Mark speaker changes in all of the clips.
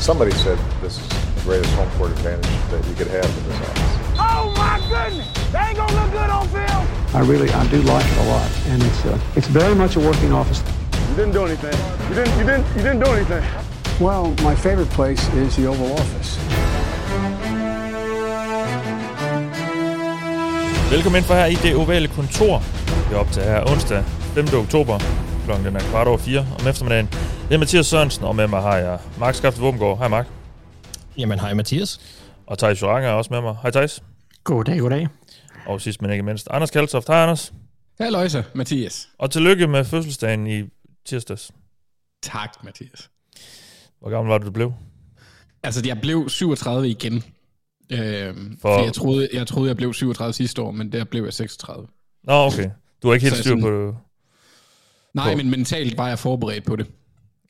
Speaker 1: Somebody said this is the greatest home court advantage that you could have in this office.
Speaker 2: Oh my goodness! They ain't gonna look good on film.
Speaker 3: I really, I do like it a lot, and it's uh, it's very much a working office.
Speaker 4: You didn't do anything. You didn't. You didn't. You didn't do anything.
Speaker 3: Well, my favorite place is the Oval Office.
Speaker 5: Velkommen ind for her i det ovale kontor. Vi er op til her onsdag 5. oktober. Klokken den er kvart over fire om eftermiddagen. Det er Mathias Sørensen, og med mig har jeg Mark Skafte Våbengård. Hej Mark.
Speaker 6: Jamen, hej Mathias.
Speaker 5: Og Thijs Joranger er også med mig. Hej Thijs.
Speaker 6: Goddag, goddag.
Speaker 5: Og sidst men ikke mindst, Anders Kaltoft. Hej Anders.
Speaker 7: Hej Mathias.
Speaker 5: Og tillykke med fødselsdagen i tirsdags.
Speaker 7: Tak, Mathias.
Speaker 5: Hvor gammel var du, du blev?
Speaker 7: Altså, jeg blev 37 igen. Øhm, for... for jeg, troede, jeg troede, jeg blev 37 sidste år, men der blev jeg 36.
Speaker 5: Nå, okay. Du har ikke helt styr på det?
Speaker 7: Nej, på... men mentalt var jeg forberedt på det.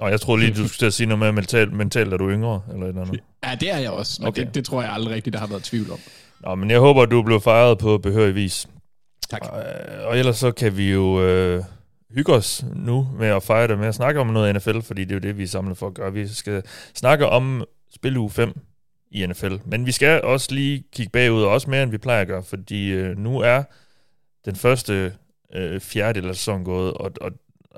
Speaker 5: Nå, jeg tror lige, du skulle sige noget med mentalt, mentalt, er du yngre, eller et eller andet.
Speaker 7: Ja, det er jeg også, men okay. det, det tror jeg aldrig rigtigt, der har været tvivl om.
Speaker 5: Nå, men jeg håber, at du blev fejret på behørig vis.
Speaker 7: Tak.
Speaker 5: Og, og ellers så kan vi jo øh, hygge os nu med at fejre det, med at snakke om noget NFL, fordi det er jo det, vi er samlet for at gøre. Vi skal snakke om spil uge 5 i NFL. Men vi skal også lige kigge bagud, og også mere, end vi plejer at gøre, fordi øh, nu er den første øh, fjerdedel af sæsonen gået, og, og,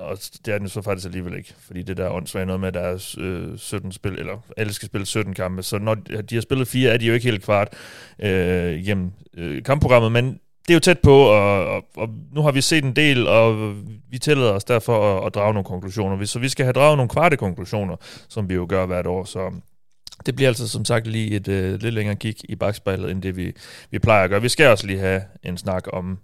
Speaker 5: og det er den så faktisk alligevel ikke, fordi det der åndssvagt noget med, at der er øh, 17 spil, eller alle skal spille 17 kampe, så når de har spillet fire, er de jo ikke helt kvart øh, igennem øh, kampprogrammet, men det er jo tæt på, og, og, og nu har vi set en del, og vi tillader os derfor at, at drage nogle konklusioner. Så vi skal have draget nogle kvarte konklusioner, som vi jo gør hvert år, så det bliver altså som sagt lige et øh, lidt længere kig i bagspejlet, end det vi, vi plejer at gøre. Vi skal også lige have en snak om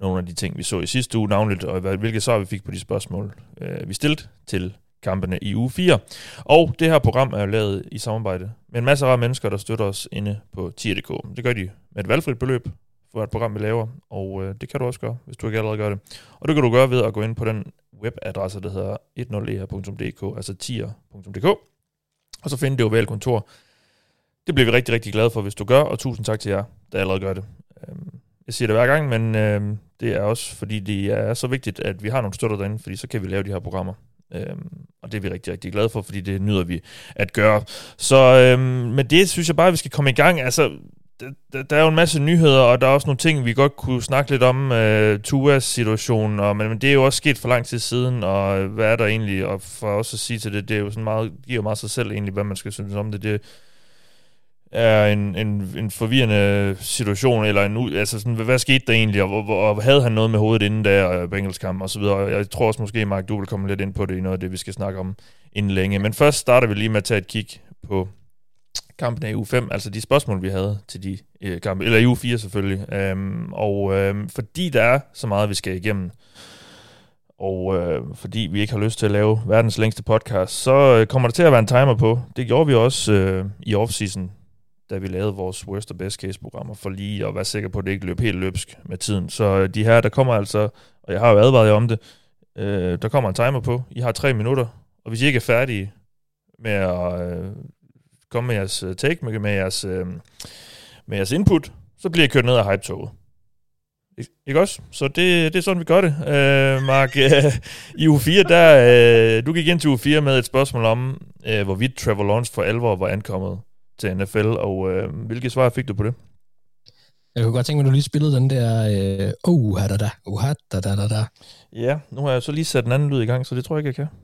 Speaker 5: nogle af de ting, vi så i sidste uge, navnligt, og hvilke svar vi fik på de spørgsmål, øh, vi stillede til kampene i uge 4. Og det her program er lavet i samarbejde med en masse af mennesker, der støtter os inde på tier.dk. Det gør de med et valgfrit beløb for et program, vi laver, og øh, det kan du også gøre, hvis du ikke allerede gør det. Og det kan du gøre ved at gå ind på den webadresse, der hedder 10er.dk, e altså tier.dk, og så finde det ovale kontor. Det bliver vi rigtig, rigtig glade for, hvis du gør, og tusind tak til jer, der allerede gør det. Øhm, jeg siger det hver gang, men øh, det er også, fordi det er så vigtigt, at vi har nogle støtter derinde, fordi så kan vi lave de her programmer. Øhm, og det er vi rigtig, rigtig glade for, fordi det nyder vi at gøre. Så øhm, med det synes jeg bare, at vi skal komme i gang. Altså, der, der er jo en masse nyheder, og der er også nogle ting, vi godt kunne snakke lidt om. Øh, Tuas situation, og, men, men det er jo også sket for lang tid siden, og øh, hvad er der egentlig? Og for også at sige til det, det er jo sådan meget, giver jo meget sig selv egentlig, hvad man skal synes om det. Det er en, en, en forvirrende situation, eller en, altså sådan, hvad skete der egentlig, og, og, og havde han noget med hovedet inden der øh, Bengals kamp og så videre. Jeg tror også måske, Mark, du vil komme lidt ind på det i noget af det, vi skal snakke om inden længe. Men først starter vi lige med at tage et kig på kampen af u 5, altså de spørgsmål, vi havde til de øh, kampe, eller i u 4 selvfølgelig. Øhm, og øhm, fordi der er så meget, vi skal igennem, og øh, fordi vi ikke har lyst til at lave verdens længste podcast, så øh, kommer der til at være en timer på. Det gjorde vi også øh, i offseason, da vi lavede vores worst og best case programmer, for lige at være sikker på, at det ikke løb helt løbsk med tiden. Så øh, de her, der kommer altså, og jeg har jo advaret jer om det, øh, der kommer en timer på. I har tre minutter, og hvis I ikke er færdige med at øh, komme med jeres øh, take, med, med, jeres, øh, med jeres input, så bliver I kørt ned af hype-toget. Ikke også? Så det, det er sådan, vi gør det. Øh, Mark, øh, i u 4, der, øh, du gik ind til u 4 med et spørgsmål om, øh, hvorvidt Trevor Lawrence for alvor var ankommet til NFL, og øh, hvilke svar fik du på det?
Speaker 6: Jeg kunne godt tænke mig, at du lige spillede den der, øh, oh, da da, oh, da da da da.
Speaker 5: Ja, nu har jeg så lige sat en anden lyd i gang, så det tror jeg ikke, jeg kan.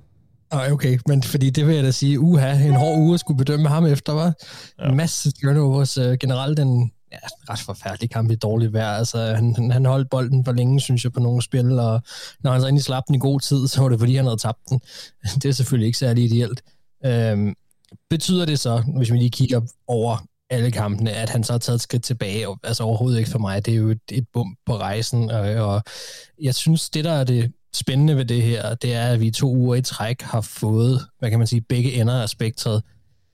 Speaker 6: Ah, okay, men fordi det vil jeg da sige, uha, en hård uge at skulle bedømme ham efter, var ja. En masse turnovers, uh, generelt en ja, ret forfærdelig kamp i dårligt vejr. Altså, han, han holdt bolden for længe, synes jeg, på nogle spil, og når han så egentlig slap den i god tid, så var det, fordi han havde tabt den. Det er selvfølgelig ikke særlig ideelt. Øhm, betyder det så, hvis vi lige kigger over alle kampene, at han så har taget et skridt tilbage? Altså overhovedet ikke for mig. Det er jo et, et bump på rejsen, og, og jeg synes, det der er det spændende ved det her, det er, at vi to uger i træk har fået, hvad kan man sige, begge ender af spektret.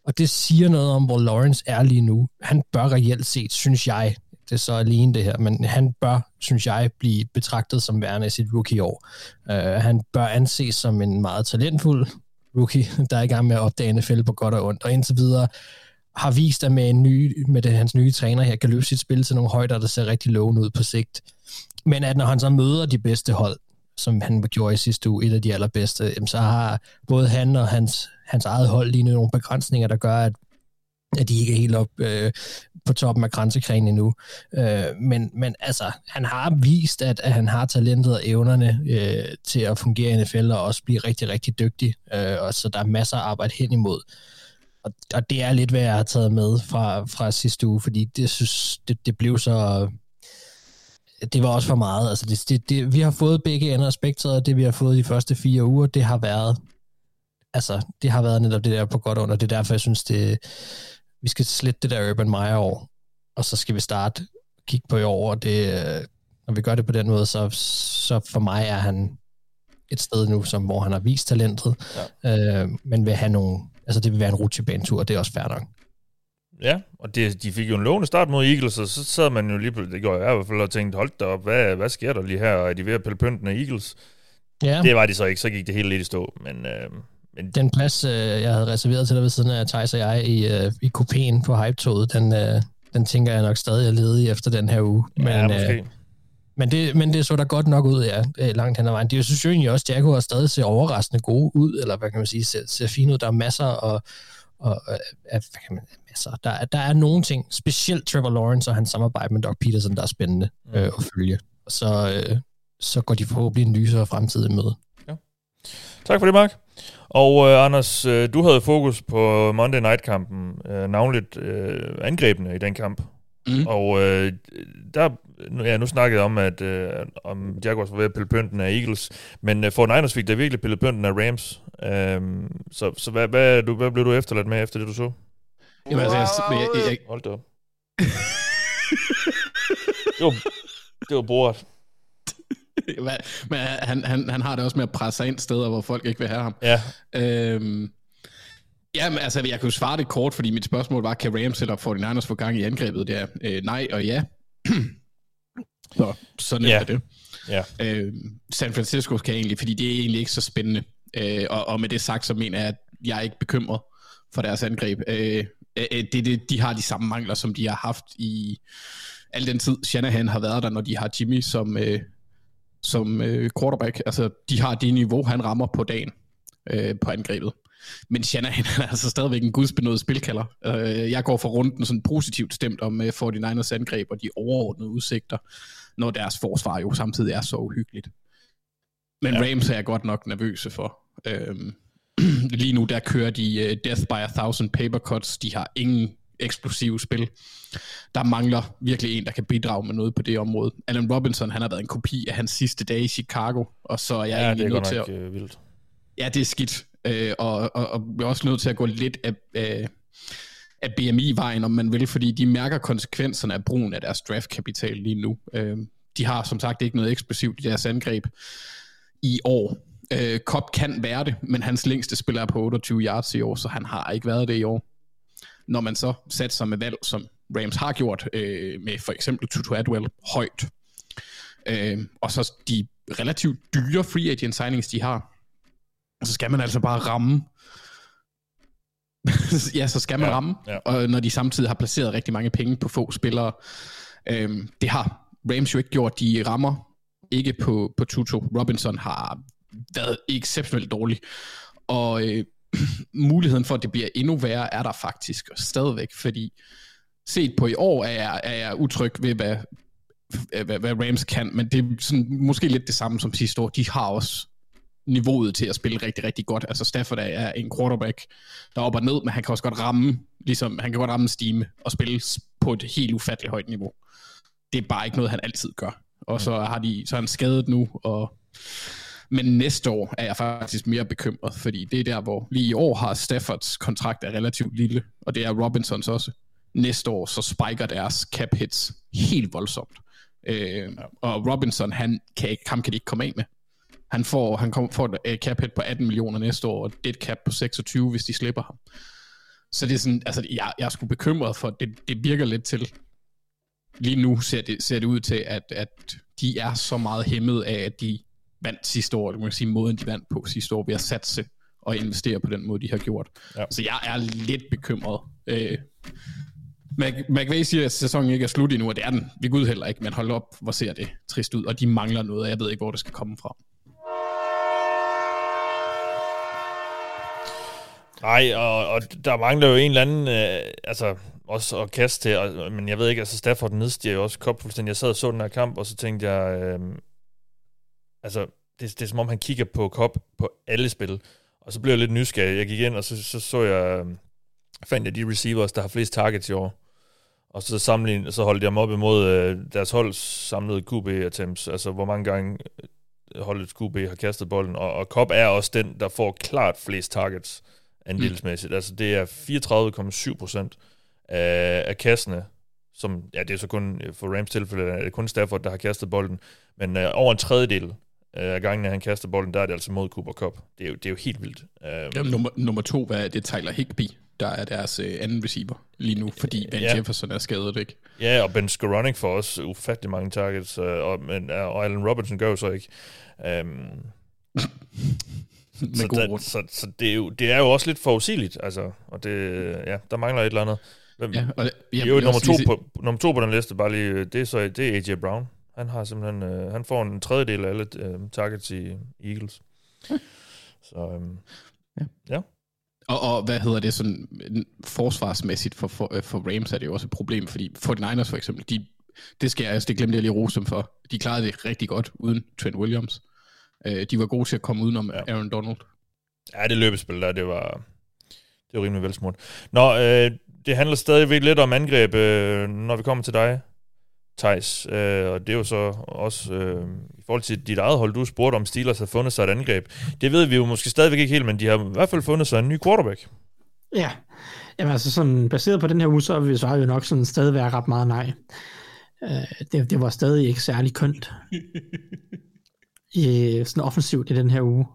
Speaker 6: Og det siger noget om, hvor Lawrence er lige nu. Han bør reelt set, synes jeg, det er så alene det her, men han bør, synes jeg, blive betragtet som værende i sit rookie-år. Uh, han bør anses som en meget talentfuld rookie, der er i gang med at opdage NFL på godt og ondt, og indtil videre har vist, at med, en ny, med det, hans nye træner her, kan løfte sit spil til nogle højder, der ser rigtig lovende ud på sigt. Men at når han så møder de bedste hold, som han gjorde i sidste uge, et af de allerbedste, så har både han og hans, hans eget hold lige nu nogle begrænsninger, der gør, at at de ikke er helt op øh, på toppen af grænsekrigen endnu. Øh, men, men altså, han har vist, at, at han har talentet og evnerne øh, til at fungere i NFL og også blive rigtig, rigtig dygtig. Øh, og så der er masser af arbejde hen imod. Og, og det er lidt, hvad jeg har taget med fra, fra sidste uge, fordi det, synes, det, det blev så... Det var også for meget. Altså det, det, det, vi har fået begge ender af spektret, og det vi har fået de første fire uger, det har været altså, det har været netop det der på godt under. Det er derfor, jeg synes, det, vi skal slette det der Urban Meyer år, og så skal vi starte kigge på i år, og det, øh, når vi gør det på den måde, så, så for mig er han et sted nu, som, hvor han har vist talentet, ja. øh, men vil have nogle, altså det vil være en rutsjebanetur, og det er også fair nok.
Speaker 5: Ja, og det, de fik jo en lovende start mod Eagles, og så sad man jo lige på, det gjorde jeg i hvert fald, og tænkte, hold da op, hvad, hvad sker der lige her? Er de ved at pille pynten af Eagles? Ja. Det var de så ikke, så gik det helt lidt i stå, men, øh,
Speaker 6: men... Den plads, øh, jeg havde reserveret til dig ved siden af Thijs og jeg i, øh, i kupéen på Hype-toget, den, øh, den tænker jeg nok stadig er ledig efter den her uge. Men,
Speaker 5: ja, måske. Øh,
Speaker 6: men det, men det så da godt nok ud, ja, langt hen ad vejen. Det synes jo egentlig også, at Jaguar stadig ser overraskende gode ud, eller hvad kan man sige, ser, ser fint ud. Der er masser og, og hvad kan man, masser. Der, der er nogle ting, specielt Trevor Lawrence og hans samarbejde med Doc Peterson, der er spændende mm. øh, at følge. Så, øh, så går de forhåbentlig en lysere fremtid i møde. Ja.
Speaker 5: Tak for det, Mark. Og uh, Anders, uh, du havde fokus på Monday Night-kampen, uh, navnligt uh, angrebene i den kamp. Mm. Og uh, der, ja, nu snakkede jeg om, at uh, om Jaguars var ved at pille pynten af Eagles, men uh, for Niners fik der virkelig pillet pynten af Rams. Uh, så så hvad, hvad, du, hvad blev du efterladt med efter det, du så?
Speaker 7: Jamen, altså, jeg, jeg, jeg, jeg...
Speaker 5: Hold da op. det var, det var bordet.
Speaker 7: Men han, han, han har det også med at presse sig ind steder, hvor folk ikke vil have ham.
Speaker 5: Ja.
Speaker 7: Øhm, Ja, men altså, jeg kan jo svare det kort, fordi mit spørgsmål var, kan Rams eller 49ers få gang i angrebet der? Øh, nej og ja. så sådan ja. er det.
Speaker 5: Ja.
Speaker 7: Øh, San Francisco kan egentlig, fordi det er egentlig ikke så spændende. Øh, og, og med det sagt, så mener jeg, at jeg er ikke bekymret for deres angreb. Øh, øh, det, det, de har de samme mangler, som de har haft i al den tid, Shanahan har været der, når de har Jimmy som, øh, som øh, quarterback. Altså, de har det niveau, han rammer på dagen øh, på angrebet. Men Shanahan er altså stadigvæk en gudsbenået spilkalder. Øh, jeg går for runden sådan positivt stemt om øh, 49ers angreb og de overordnede udsigter, når deres forsvar jo samtidig er så uhyggeligt. Men ja. Rams er jeg godt nok nervøse for. Øh, lige nu der kører de uh, Death by a Thousand paper cuts. De har ingen eksplosive spil. Der mangler virkelig en, der kan bidrage med noget på det område. Allen Robinson, han har været en kopi af hans sidste dage i Chicago, og så er jeg
Speaker 5: ja,
Speaker 7: egentlig
Speaker 5: det er
Speaker 7: nødt
Speaker 5: til
Speaker 7: at...
Speaker 5: Øh, vildt.
Speaker 7: Ja, det er skidt. Øh, og, og, og jeg er også nødt til at gå lidt af, af, af BMI-vejen, om man vil, fordi de mærker konsekvenserne af brugen af deres draftkapital lige nu. Øh, de har som sagt ikke noget eksplosivt i deres angreb i år. Øh, Cobb kan være det, men hans længste spiller er på 28 yards i år, så han har ikke været det i år når man så satte sig med valg, som Rams har gjort, øh, med for eksempel Tutu Adwell højt, øh, og så de relativt dyre free agent signings, de har, så skal man altså bare ramme. ja, så skal man ja, ramme, ja. og når de samtidig har placeret rigtig mange penge på få spillere. Øh, det har Rams jo ikke gjort. De rammer ikke på, på Tutu. Robinson har været exceptionelt dårlig. Og øh, muligheden for, at det bliver endnu værre, er der faktisk stadigvæk, fordi set på i år er jeg, er jeg utryg ved, hvad, hvad, hvad Rams kan, men det er sådan, måske lidt det samme som sidste år. De har også niveauet til at spille rigtig, rigtig godt. Altså Stafford er en quarterback, der er op og ned, men han kan også godt ramme, ligesom, han kan godt ramme stime og spille på et helt ufatteligt højt niveau. Det er bare ikke noget, han altid gør. Og så har de, så er han skadet nu, og men næste år er jeg faktisk mere bekymret, fordi det er der, hvor lige i år har Staffords kontrakt er relativt lille, og det er Robinsons også. Næste år så spiker deres cap hits helt voldsomt. Øh, og Robinson, han kan, ikke, ham kan de ikke komme af med. Han får, han kom, får et øh, cap hit på 18 millioner næste år, og det cap på 26, hvis de slipper ham. Så det er sådan, altså jeg, jeg er sgu bekymret for, det, det virker lidt til, lige nu ser det, ser det ud til, at, at de er så meget hæmmet af, at de vandt sidste år, det kan sige måden, de vandt på sidste år, ved at satse og investere på den måde, de har gjort. Ja. Så jeg er lidt bekymret. Øh, McVay siger, at sæsonen ikke er slut endnu, og det er den. Vi gud heller ikke, men hold op, hvor ser det trist ud, og de mangler noget, og jeg ved ikke, hvor det skal komme fra.
Speaker 5: Nej, og, og der mangler jo en eller anden, øh, altså også at kaste til, og, men jeg ved ikke, altså Stafford nedstiger jo også kop fuldstændig. Jeg sad og så den her kamp, og så tænkte jeg, øh, altså det, det er som om han kigger på kop på alle spil, og så blev jeg lidt nysgerrig. Jeg gik ind, og så så, så jeg, øh, fandt jeg de receivers, der har flest targets i år. Og så sammenlign, så holdt jeg dem op imod øh, deres hold samlede QB attempts, altså hvor mange gange øh, holdet QB har kastet bolden, og, og Cobb er også den, der får klart flest targets andelsmæssigt. Mm. Altså det er 34,7 procent af, af kassene, som, ja det er så kun, for Rams tilfælde, er det kun Stafford, der har kastet bolden, men øh, over en tredjedel øh, af gangen, han kaster bolden, der er det altså mod Cooper Cup. Det er jo, det er jo helt vildt.
Speaker 7: Uh, ja, nummer, nummer to, hvad er det? Tyler Higby, der er deres øh, anden receiver lige nu, fordi Ben ja. Jefferson er skadet, ikke?
Speaker 5: Ja, og Ben Skoranek får også ufattelig mange targets, øh, og, men, og Allen Robinson gør jo så ikke. Um, så, der, så, så det, er jo, det er jo også lidt forudsigeligt, altså, og det, ja, der mangler et eller andet. Hvem, ja, og det, ja, jo, nummer to, på, nummer to på den liste, bare lige, det er, så, det er AJ Brown. Han har simpelthen, øh, han får en tredjedel af alle øh, targets i Eagles. Så, øh,
Speaker 7: ja. ja. Og, og hvad hedder det sådan forsvarsmæssigt for, for, for Rams er det jo også et problem, fordi 49ers for eksempel, de, det skal jeg, altså, det glemte jeg lige rose dem for. De klarede det rigtig godt uden Trent Williams. Øh, de var gode til at komme udenom ja. Aaron Donald.
Speaker 5: Ja, det løbespil der, det var, det var rimelig velsmurt. Nå, øh, det handler stadigvæk lidt om angreb, øh, når vi kommer til dig, Thijs. Øh, og det er jo så også øh, i forhold til dit eget hold, du spurgte om Steelers har fundet sig et angreb. Det ved vi jo måske stadigvæk ikke helt, men de har i hvert fald fundet sig en ny quarterback.
Speaker 8: Ja, Jamen, altså sådan, baseret på den her uge, så vil vi jo nok sådan stadig være ret meget nej. Uh, det, det var stadig ikke særlig kønt. I, sådan offensivt i den her uge.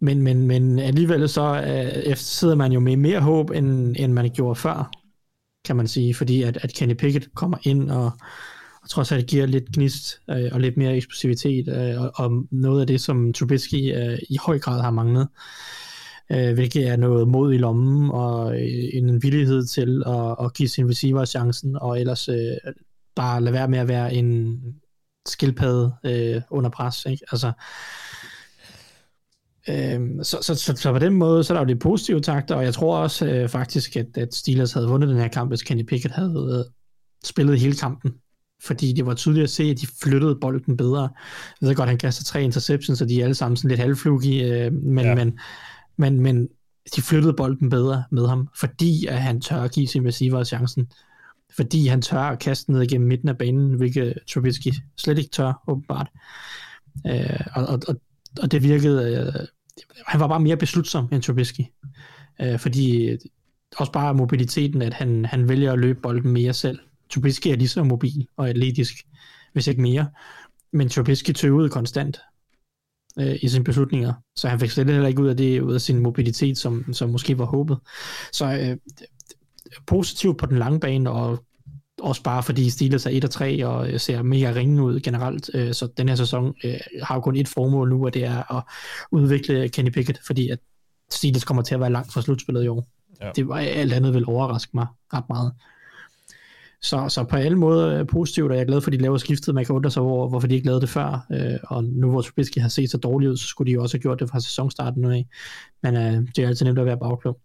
Speaker 8: Men, men, men alligevel så uh, sidder man jo med mere håb, end, end man gjorde før kan man sige, fordi at, at Kenny Pickett kommer ind og, og trods alt giver lidt gnist øh, og lidt mere eksplosivitet, øh, og, og noget af det, som Trubisky øh, i høj grad har manglet, øh, hvilket er noget mod i lommen og øh, en villighed til at, at give sin receiver chancen, og ellers øh, bare lade være med at være en skildpadde øh, under pres. Ikke? Altså, Øhm, så, så, så, så på den måde, så er der jo det positive takter, og jeg tror også øh, faktisk, at, at Steelers havde vundet den her kamp, hvis Kenny Pickett havde øh, spillet hele kampen. Fordi det var tydeligt at se, at de flyttede bolden bedre. Jeg ved godt, han kaster tre interceptions, så de er alle sammen sådan lidt halvflugi, øh, men, ja. men, men, men de flyttede bolden bedre med ham, fordi at han tør at give sin receiver chancen. Fordi han tør at kaste ned igennem midten af banen, hvilket Trubisky slet ikke tør, åbenbart. Øh, og, og, og og det virkede, øh, han var bare mere beslutsom end Trubisky, øh, fordi øh, også bare mobiliteten, at han, han vælger at løbe bolden mere selv. Trubisky er lige så mobil og atletisk, hvis ikke mere, men Trubisky tøvede konstant øh, i sine beslutninger, så han fik slet heller ikke ud af det, ud af sin mobilitet, som, som måske var håbet. Så øh, positivt på den lange bane, og også bare fordi Steelers er 1 og 3 og øh, ser mega ringende ud generelt. Øh, så den her sæson øh, har jo kun et formål nu, og det er at udvikle Kenny Pickett, fordi at Steelers kommer til at være langt fra slutspillet i år. Ja. Det var alt andet vil overraske mig ret meget. Så, så på alle måder positivt, og jeg er glad for, at de laver skiftet. Man kan undre sig over, hvorfor de ikke lavede det før. og nu hvor Trubisky har set så dårligt ud, så skulle de jo også have gjort det fra sæsonstarten nu af. Men det er altid nemt at være bagklog.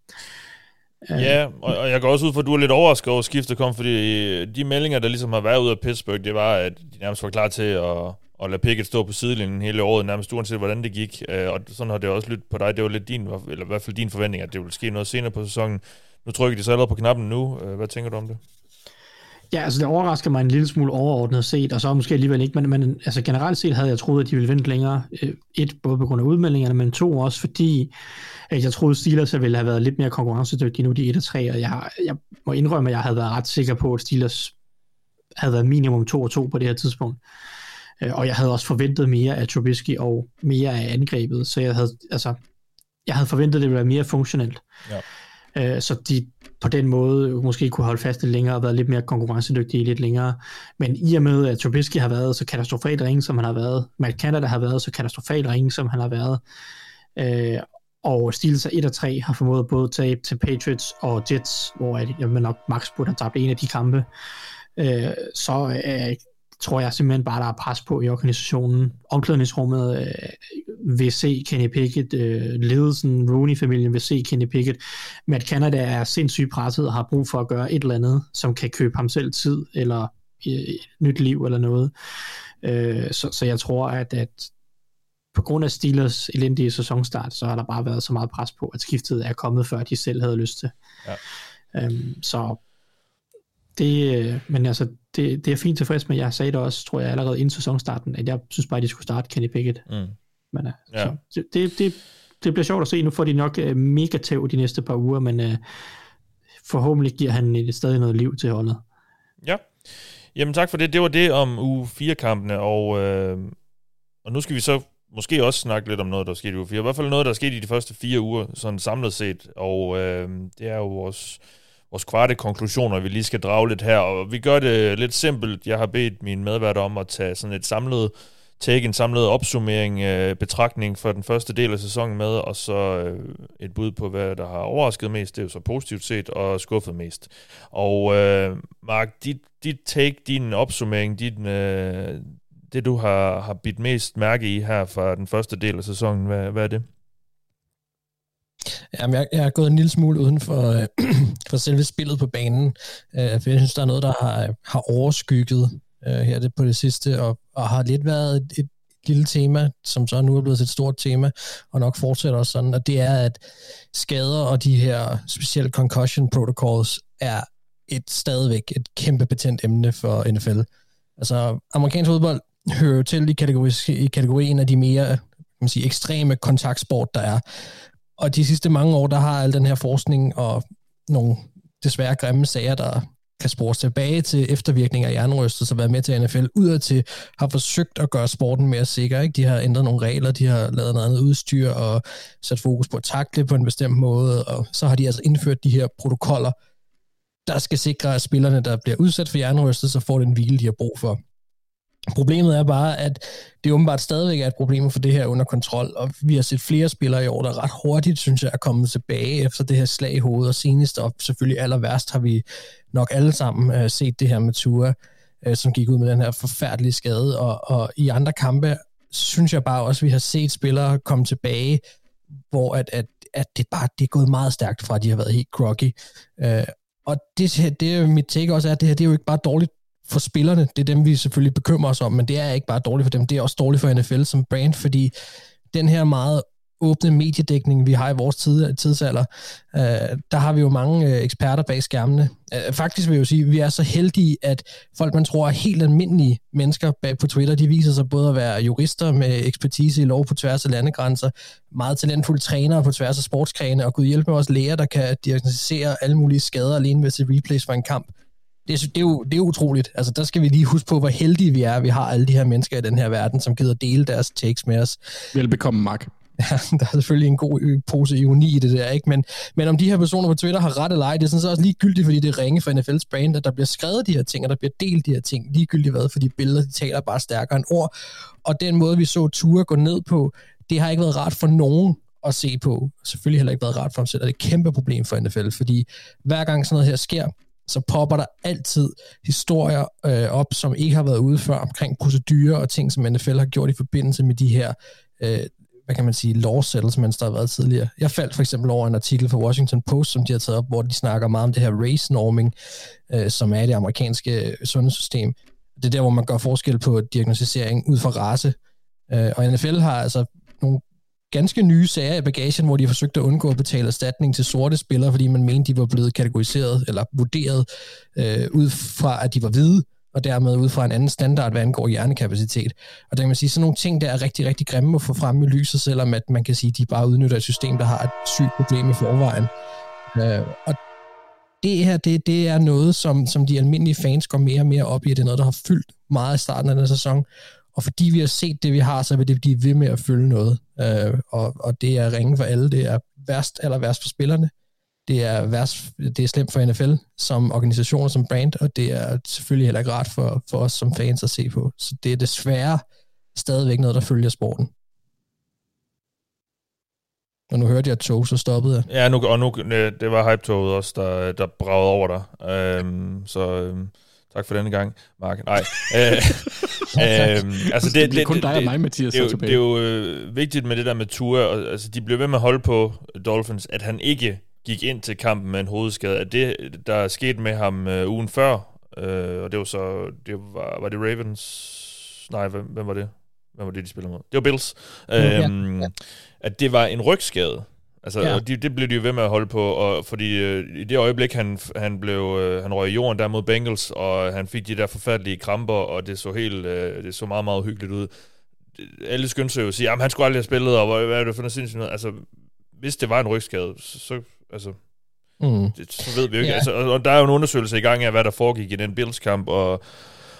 Speaker 5: Ja, og, og jeg går også ud for, at du er lidt overrasket over, at skiftet kom, fordi de meldinger, der ligesom har været ud af Pittsburgh, det var, at de nærmest var klar til at, at lade Pickett stå på sidelinjen hele året, nærmest uanset hvordan det gik. Øh, og sådan har det også lyttet på dig. Det var lidt din, eller i hvert fald din forventning, at det ville ske noget senere på sæsonen. Nu trykker de så allerede på knappen nu. Øh, hvad tænker du om det?
Speaker 8: Ja, altså det overrasker mig en lille smule overordnet set, og så måske alligevel ikke, men, men altså generelt set havde jeg troet, at de ville vente længere. Øh, et, både på grund af udmeldingerne, men to også fordi, at jeg troede, Steelers ville have været lidt mere konkurrencedygtige nu, de 1 og 3, og jeg, jeg må indrømme, at jeg havde været ret sikker på, at Steelers havde været minimum 2 og 2 på det her tidspunkt. Øh, og jeg havde også forventet mere af Trubisky og mere af angrebet, så jeg havde, altså, jeg havde forventet, at det ville være mere funktionelt. Ja. Øh, så de på den måde måske kunne holde fast lidt længere og været lidt mere konkurrencedygtige lidt længere. Men i og med, at Trubisky har været så katastrofalt ringe, som han har været, Matt Canada har været så katastrofalt ringe, som han har været, øh, og Steelers 1 og 3 har formået både tabe til Patriots og Jets, hvor jeg nok Max burde have tabt en af de kampe, øh, så øh, tror jeg simpelthen bare, der er pres på i organisationen. Omklædningsrummet øh, vil se Kenny Pickett, øh, ledelsen, Rooney-familien vil se Kenny Pickett, men at Canada er sindssygt presset og har brug for at gøre et eller andet, som kan købe ham selv tid, eller øh, nyt liv eller noget. Øh, så, så jeg tror, at, at på grund af Steelers elendige sæsonstart, så har der bare været så meget pres på, at skiftet er kommet, før de selv havde lyst til. Ja. Øhm, så det, øh, men altså, det, det er fint tilfreds med. Jeg sagde det også, tror jeg, allerede inden sæsonstarten, at jeg synes bare, at de skulle starte Kenny Pickett. Mm. Men, uh, ja. så, det, det, det bliver sjovt at se. Nu får de nok uh, mega tæv de næste par uger, men uh, forhåbentlig giver han stadig noget liv til holdet.
Speaker 5: Ja. Jamen tak for det. Det var det om uge 4-kampene, og, øh, og nu skal vi så måske også snakke lidt om noget, der er sket i uge 4. I hvert fald noget, der er sket i de første fire uger, sådan samlet set, og øh, det er jo vores vores kvarte konklusioner, vi lige skal drage lidt her, og vi gør det lidt simpelt. Jeg har bedt min medvært om at tage sådan et samlet take en samlet opsummering, øh, betragtning for den første del af sæsonen med, og så øh, et bud på, hvad der har overrasket mest, det er jo så positivt set, og skuffet mest. Og øh, Mark, dit, dit take, din opsummering, din, øh, det du har, har bidt mest mærke i her fra den første del af sæsonen, hvad, hvad er det?
Speaker 6: Jamen, jeg, jeg er gået en lille smule uden for, øh, for selve spillet på banen, øh, for jeg synes, der er noget, der har, har overskygget øh, her det på det sidste, og, og har lidt været et, et lille tema, som så nu er blevet et stort tema, og nok fortsætter også sådan, og det er, at skader og de her specielle concussion protocols er et stadigvæk et kæmpe patent emne for NFL. Altså, amerikansk fodbold hører til i, kategori, i kategorien af de mere kan man sige, ekstreme kontaktsport, der er. Og de sidste mange år, der har al den her forskning og nogle desværre grimme sager, der kan spores tilbage til eftervirkninger af jernrystet, så været med til NFL, udadtil, har forsøgt at gøre sporten mere sikker. Ikke? De har ændret nogle regler, de har lavet noget andet udstyr og sat fokus på at takle på en bestemt måde, og så har de altså indført de her protokoller, der skal sikre, at spillerne, der bliver udsat for jernrystet, så får den hvile, de har brug for. Problemet er bare, at det åbenbart stadigvæk er et problem for det her under kontrol, og vi har set flere spillere i år, der ret hurtigt, synes jeg, er kommet tilbage efter det her slag i hovedet, og senest, og selvfølgelig aller værst, har vi nok alle sammen øh, set det her med Tua, øh, som gik ud med den her forfærdelige skade, og, og i andre kampe, synes jeg bare også, at vi har set spillere komme tilbage, hvor at, at, at det bare det er gået meget stærkt fra, at de har været helt groggy. Øh, og det, det mit take også er, at det her det er jo ikke bare dårligt for spillerne. Det er dem, vi selvfølgelig bekymrer os om, men det er ikke bare dårligt for dem, det er også dårligt for NFL som brand, fordi den her meget åbne mediedækning, vi har i vores tid, tidsalder, øh, der har vi jo mange øh, eksperter bag skærmene. Øh, faktisk vil jeg jo sige, at vi er så heldige, at folk, man tror er helt almindelige mennesker bag på Twitter, de viser sig både at være jurister med ekspertise i lov på tværs af landegrænser, meget talentfulde trænere på tværs af sportsgrene, og gud hjælpe med også læger, der kan diagnostisere alle mulige skader alene ved at se replays for en kamp det, det, er jo, det er utroligt. Altså, der skal vi lige huske på, hvor heldige vi er, vi har alle de her mennesker i den her verden, som gider dele deres takes med os.
Speaker 7: Velbekomme, Mark.
Speaker 6: Ja, der er selvfølgelig en god pose ironi i det der, ikke? Men, men om de her personer på Twitter har ret eller ej, det er sådan så også ligegyldigt, fordi det er ringe for NFL's brand, at der bliver skrevet de her ting, og der bliver delt de her ting, ligegyldigt hvad, fordi billeder, de taler bare stærkere end ord. Og den måde, vi så Ture gå ned på, det har ikke været rart for nogen at se på. Selvfølgelig heller ikke været rart for ham selv, og det er et kæmpe problem for NFL, fordi hver gang sådan noget her sker, så popper der altid historier øh, op, som ikke har været ude før, omkring procedurer og ting, som NFL har gjort i forbindelse med de her, øh, hvad kan man sige, law settlements, der har været tidligere. Jeg faldt for eksempel over en artikel fra Washington Post, som de har taget op, hvor de snakker meget om det her race norming, øh, som er det amerikanske øh, sundhedssystem. Det er der, hvor man gør forskel på diagnostisering ud fra race. Øh, og NFL har altså nogle ganske nye sager i bagagen, hvor de har forsøgt at undgå at betale erstatning til sorte spillere, fordi man mente, de var blevet kategoriseret eller vurderet øh, ud fra, at de var hvide, og dermed ud fra en anden standard, hvad angår hjernekapacitet. Og der kan man sige, sådan nogle ting, der er rigtig, rigtig grimme at få frem i lyset, selvom at man kan sige, at de bare udnytter et system, der har et sygt problem i forvejen. Øh, og det her, det, det er noget, som, som de almindelige fans går mere og mere op i, det er noget, der har fyldt meget i starten af den sæson, og fordi vi har set det, vi har, så vil det blive ved med at følge noget. Øh, og, og det er ringe for alle. Det er værst, eller værst for spillerne. Det er, værst, det er slemt for NFL som organisation som brand, og det er selvfølgelig heller ikke rart for, for os som fans at se på. Så det er desværre stadigvæk noget, der følger sporten. Og nu hørte jeg et tog, så stoppede jeg.
Speaker 5: Ja, nu, og nu, øh, det var hype-toget også, der, der bragede over dig. Øhm, så øhm, Tak for denne gang, Mark. Nej. øh, øh,
Speaker 7: altså det, det, er kun dig og mig, Mathias,
Speaker 5: det, det, det er jo øh, vigtigt med det der med Tua. Og, altså, de blev ved med at holde på Dolphins, at han ikke gik ind til kampen med en hovedskade. At det, der skete med ham øh, ugen før, øh, og det var så, det var, var det Ravens? Nej, hvem, hvem var det? Hvem var det, de spillede mod? Det var Bills. Mm, øhm, ja. At det var en rygskade. Altså, ja. og de, det blev de jo ved med at holde på, og fordi øh, i det øjeblik, han, han, blev, øh, han røg i jorden der mod Bengals, og han fik de der forfærdelige kramper, og det så helt, øh, det så meget, meget hyggeligt ud. Alle skyndte sig jo at sige, at han skulle aldrig have spillet, og hvad, hvad er det for noget sindssygt noget? Altså, hvis det var en rygskade, så, så altså, mm. det, så ved vi jo ikke. Ja. Altså, og, og der er jo en undersøgelse i gang af, hvad der foregik i den Bills-kamp, og,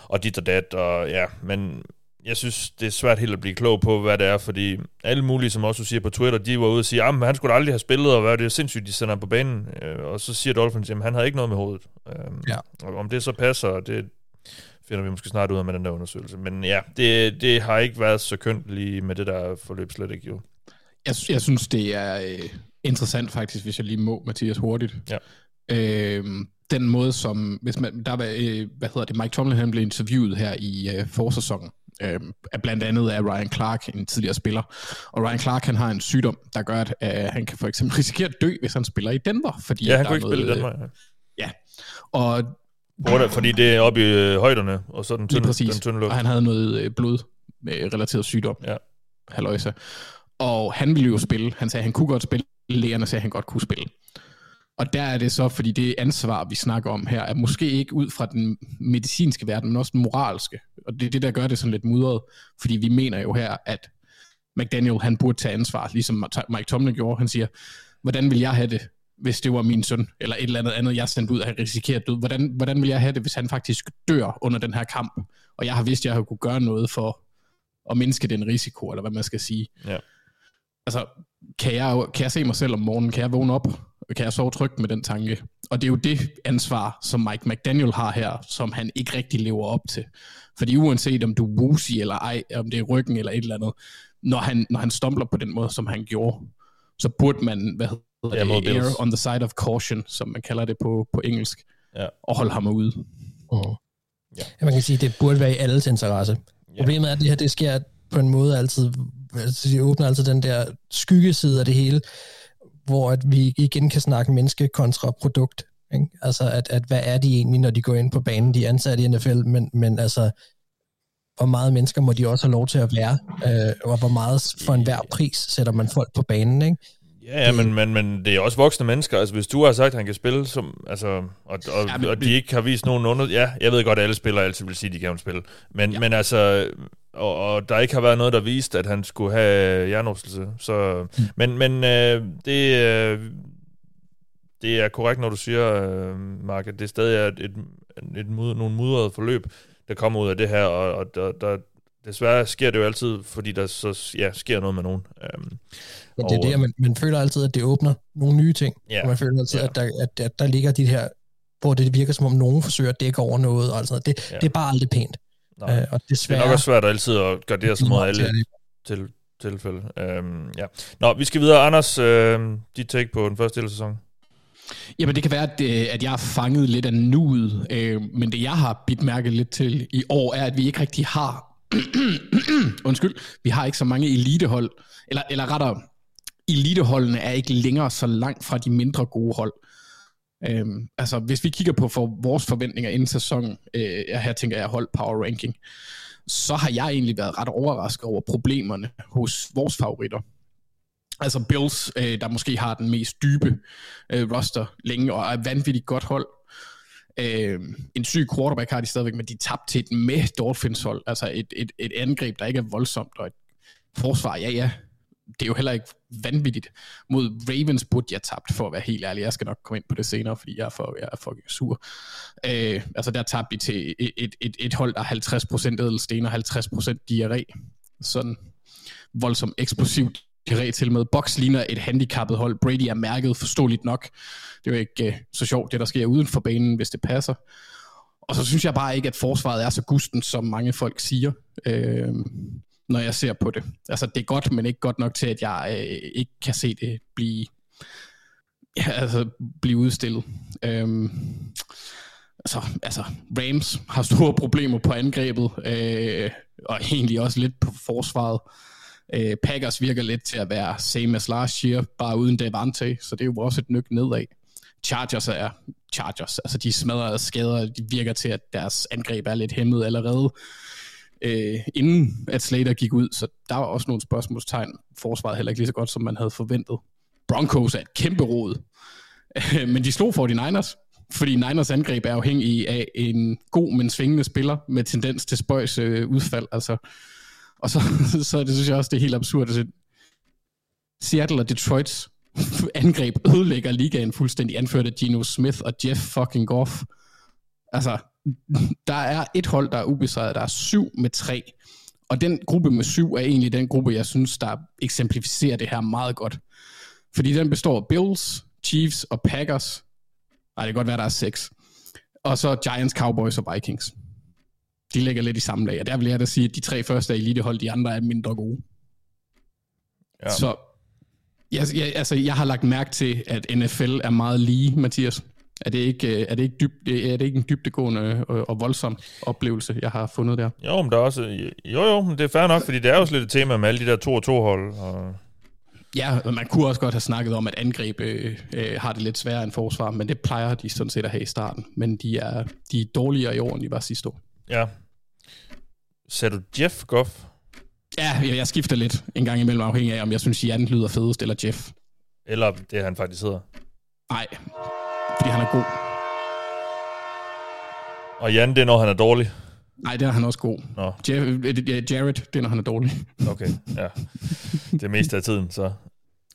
Speaker 5: og dit og dat, og ja, men jeg synes, det er svært helt at blive klog på, hvad det er, fordi alle mulige, som også siger på Twitter, de var ude og sige, at han skulle aldrig have spillet, og hvad er det sindssygt, de sender på banen. Øh, og så siger Dolphins, at han havde ikke noget med hovedet. Øh, ja. Og om det så passer, det finder vi måske snart ud af med den der undersøgelse. Men ja, det, det har ikke været så kønt lige med det der forløb slet ikke jo.
Speaker 7: Jeg, jeg synes, det er øh, interessant faktisk, hvis jeg lige må, Mathias, hurtigt. Ja. Øh, den måde, som, hvis man, der var, øh, hvad hedder det, Mike Tomlin, han blev interviewet her i øh, forsæsonen, øh, blandt andet af Ryan Clark, en tidligere spiller. Og Ryan Clark, han har en sygdom, der gør, at øh, han kan for eksempel risikere at dø, hvis han spiller i Denver. Fordi
Speaker 5: ja, han kunne ikke noget, spille i Denver.
Speaker 7: Ja. ja. Og
Speaker 5: Hvor fordi det er oppe i øh, højderne, og så den tynde,
Speaker 7: præcis.
Speaker 5: den tynde luft.
Speaker 7: Og han havde noget øh, blod med relateret sygdom. Ja. Halløjsa. Og han ville jo spille. Han sagde, at han kunne godt spille. Lægerne sagde, at han godt kunne spille. Og der er det så, fordi det ansvar, vi snakker om her, er måske ikke ud fra den medicinske verden, men også den moralske. Og det er det, der gør det sådan lidt mudret, fordi vi mener jo her, at McDaniel, han burde tage ansvar, ligesom Mike Tomlin gjorde. Han siger, hvordan vil jeg have det, hvis det var min søn, eller et eller andet andet, jeg sendte ud og risikeret død? Hvordan, hvordan vil jeg have det, hvis han faktisk dør under den her kamp? Og jeg har vidst, at jeg har kunne gøre noget for at mindske den risiko, eller hvad man skal sige. Ja. Altså, kan jeg, kan jeg se mig selv om morgenen? Kan jeg vågne op kan jeg sove trygt med den tanke. Og det er jo det ansvar, som Mike McDaniel har her, som han ikke rigtig lever op til. Fordi uanset om du er woozy eller ej, om det er ryggen eller et eller andet, når han, når han stumbler på den måde, som han gjorde, så burde man, hvad hedder det, air on the side of caution, som man kalder det på, på engelsk, ja. og holde ham ude.
Speaker 6: Uh-huh. Ja. ja. man kan sige, at det burde være i alles interesse. Ja. Problemet er, at det her det sker på en måde altid, altså de åbner altid den der skyggeside af det hele, hvor at vi igen kan snakke menneske kontra produkt. Ikke? Altså, at, at hvad er de egentlig, når de går ind på banen? De er ansat i NFL, men, men altså, hvor meget mennesker må de også have lov til at være, øh, og hvor meget for enhver pris sætter man folk på banen, ikke?
Speaker 5: Ja, ja men, men, men det er også voksne mennesker. Altså, hvis du har sagt, at han kan spille, som, altså, og, og, ja, men, og de ikke har vist nogen under... Ja, jeg ved godt, at alle spillere altid vil sige, at de kan spille. Men, ja. men altså, og, og der ikke har været noget, der viste, at han skulle have hjernerystelse. Så, mm. Men, men øh, det, øh, det er korrekt, når du siger, øh, Mark, at det stadig er et, et, et mud, nogle mudrede forløb, der kommer ud af det her, og, og der, der, desværre sker det jo altid, fordi der så ja, sker noget med nogen. Um,
Speaker 6: ja, det er det, man, man føler altid, at det åbner nogle nye ting. Ja, og man føler altid, ja. at, der, at, at der ligger de her, hvor det virker som om nogen forsøger at dække over noget. Og sådan. Det, ja. det er bare aldrig pænt.
Speaker 5: Nej. Øh, og desværre, det er nok også svært at altid at gøre det som mod alle til, tilfælde. Øhm, ja. Nå, vi skal videre. Anders, øh, dit take på den første del af sæsonen.
Speaker 7: Jamen det kan være, at, øh, at jeg har fanget lidt af nuet, øh, men det jeg har bidt mærke lidt til i år, er, at vi ikke rigtig har, undskyld, vi har ikke så mange elitehold, eller, eller rettere, eliteholdene er ikke længere så langt fra de mindre gode hold. Øhm, altså, hvis vi kigger på for vores forventninger inden sæsonen, øh, her tænker jeg hold power ranking, så har jeg egentlig været ret overrasket over problemerne hos vores favoritter. Altså Bills, øh, der måske har den mest dybe øh, roster længe, og er vanvittigt godt hold. Øh, en syg quarterback har de stadigvæk, men de tabte til et med Dolphins hold. Altså et, et, et angreb, der ikke er voldsomt, og et forsvar, ja ja, det er jo heller ikke vanvittigt. Mod Ravens burde jeg tabt, for at være helt ærlig. Jeg skal nok komme ind på det senere, fordi jeg er for, jeg er for sur. Øh, altså der tabte vi til et, et, et, et hold, der er 50% ædelsten og 50% diarré. Sådan voldsomt eksplosivt diarré til med. Box ligner et handicappet hold. Brady er mærket forståeligt nok. Det er jo ikke øh, så sjovt, det der sker uden for banen, hvis det passer. Og så synes jeg bare ikke, at forsvaret er så gusten, som mange folk siger. Øh, når jeg ser på det. Altså, det er godt, men ikke godt nok til, at jeg øh, ikke kan se det blive, ja, altså, blive udstillet. Øh, altså, altså Rams har store problemer på angrebet, øh, og egentlig også lidt på forsvaret. Øh, Øh, Packers virker lidt til at være same as last year, bare uden Devante, så det er jo også et nyk nedad. Chargers er Chargers, altså de smadrede skader, de virker til, at deres angreb er lidt hæmmet allerede, øh, inden at Slater gik ud, så der var også nogle spørgsmålstegn. Forsvaret heller ikke lige så godt, som man havde forventet. Broncos er et kæmpe rod, øh, men de slog for de Niners, fordi Niners angreb er afhængig af en god, men svingende spiller med tendens til spøjs øh, udfald. Altså. Og så, så det synes jeg også, det er helt absurd. At Seattle og Detroits angreb ødelægger ligaen fuldstændig anført af Geno Smith og Jeff fucking Goff. Altså, der er et hold, der er ubesejret. Der er syv med tre. Og den gruppe med syv er egentlig den gruppe, jeg synes, der eksemplificerer det her meget godt. Fordi den består af Bills, Chiefs og Packers, Nej, det kan godt være, der er seks. Og så Giants, Cowboys og Vikings. De ligger lidt i samme lag, og der vil jeg da sige, at de tre første er elitehold, de andre er mindre gode. Ja. Så jeg, jeg, altså, jeg har lagt mærke til, at NFL er meget lige, Mathias. Er det ikke, er det ikke, dyb, er det ikke en dybdegående og, og voldsom oplevelse, jeg har fundet der?
Speaker 5: Jo, men der er også, jo, jo, men det er fair nok, fordi det er jo lidt et tema med alle de der to og to hold. Og
Speaker 7: Ja, og man kunne også godt have snakket om, at angreb øh, øh, har det lidt sværere end forsvar, men det plejer de sådan set at have i starten. Men de er, de er dårligere i år, end de var sidste år.
Speaker 5: Ja. Ser du Jeff Goff?
Speaker 7: Ja, jeg, jeg skifter lidt en gang imellem, afhængig af, om jeg synes, Jan lyder fedest, eller Jeff.
Speaker 5: Eller det, han faktisk hedder?
Speaker 7: Nej, fordi han er god.
Speaker 5: Og Jan, det er, når han er dårlig?
Speaker 7: Nej, det er han også god. Nå. Jared, Jared, det er, når han er dårlig.
Speaker 5: Okay, ja. Det meste af tiden, så.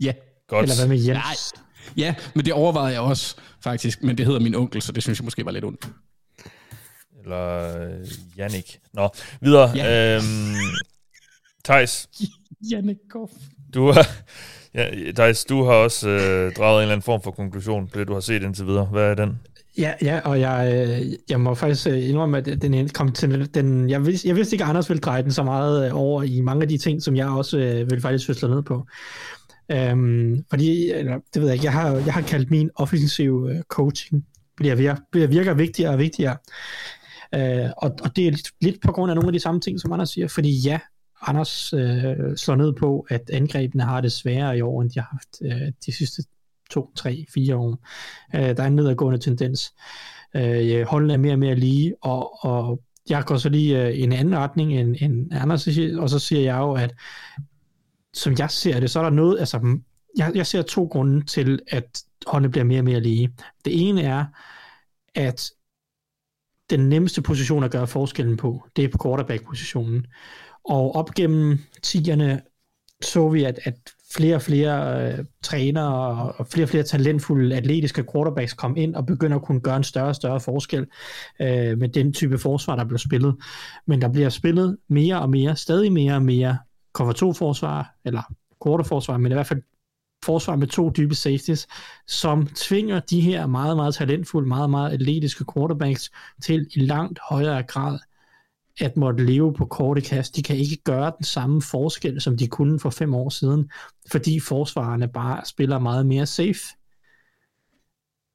Speaker 7: Ja.
Speaker 5: Godt.
Speaker 8: Eller hvad med Jens?
Speaker 7: Nej. Ja, men det overvejede jeg også, faktisk. Men det hedder min onkel, så det synes jeg måske var lidt ondt.
Speaker 5: Eller uh, Jannik. Nå, videre. Ja. Øhm, Thijs.
Speaker 7: Jannik.
Speaker 5: Du har, ja, Thijs, du har også øh, draget en eller anden form for konklusion på det, du har set indtil videre. Hvad er den?
Speaker 8: Ja, ja, og jeg, øh, jeg må faktisk øh, indrømme, at den kom til den, jeg, vidste, jeg vidste ikke, at Anders ville dreje den så meget øh, over i mange af de ting, som jeg også øh, vil faktisk slå ned på. Øhm, fordi, eller, det ved jeg ikke, jeg har, jeg har kaldt min offensiv øh, coaching, bliver, bliver virker vigtigere og vigtigere. Øh, og, og det er lidt, lidt på grund af nogle af de samme ting, som Anders siger, fordi ja, Anders øh, slår ned på, at angrebene har det sværere i år, end de har haft øh, de sidste to, tre, fire år. Øh, der er en nedadgående tendens. Øh, holdene er mere og mere lige, og, og jeg går så lige øh, en anden retning end, end Anders, og så siger jeg jo, at som jeg ser det, så er der noget, altså jeg, jeg ser to grunde til, at holdene bliver mere og mere lige. Det ene er, at den nemmeste position at gøre forskellen på, det er på quarterback-positionen. Og op gennem tierne så vi, at, at flere og flere øh, trænere og flere og flere talentfulde atletiske quarterbacks kom ind og begynder at kunne gøre en større og større forskel øh, med den type forsvar, der bliver spillet. Men der bliver spillet mere og mere, stadig mere og mere cover 2 forsvar, eller quarterforsvar, men i hvert fald forsvar med to dybe safeties, som tvinger de her meget, meget talentfulde, meget, meget atletiske quarterbacks til i langt højere grad at måtte leve på korte kast. De kan ikke gøre den samme forskel, som de kunne for fem år siden, fordi forsvarerne bare spiller meget mere safe.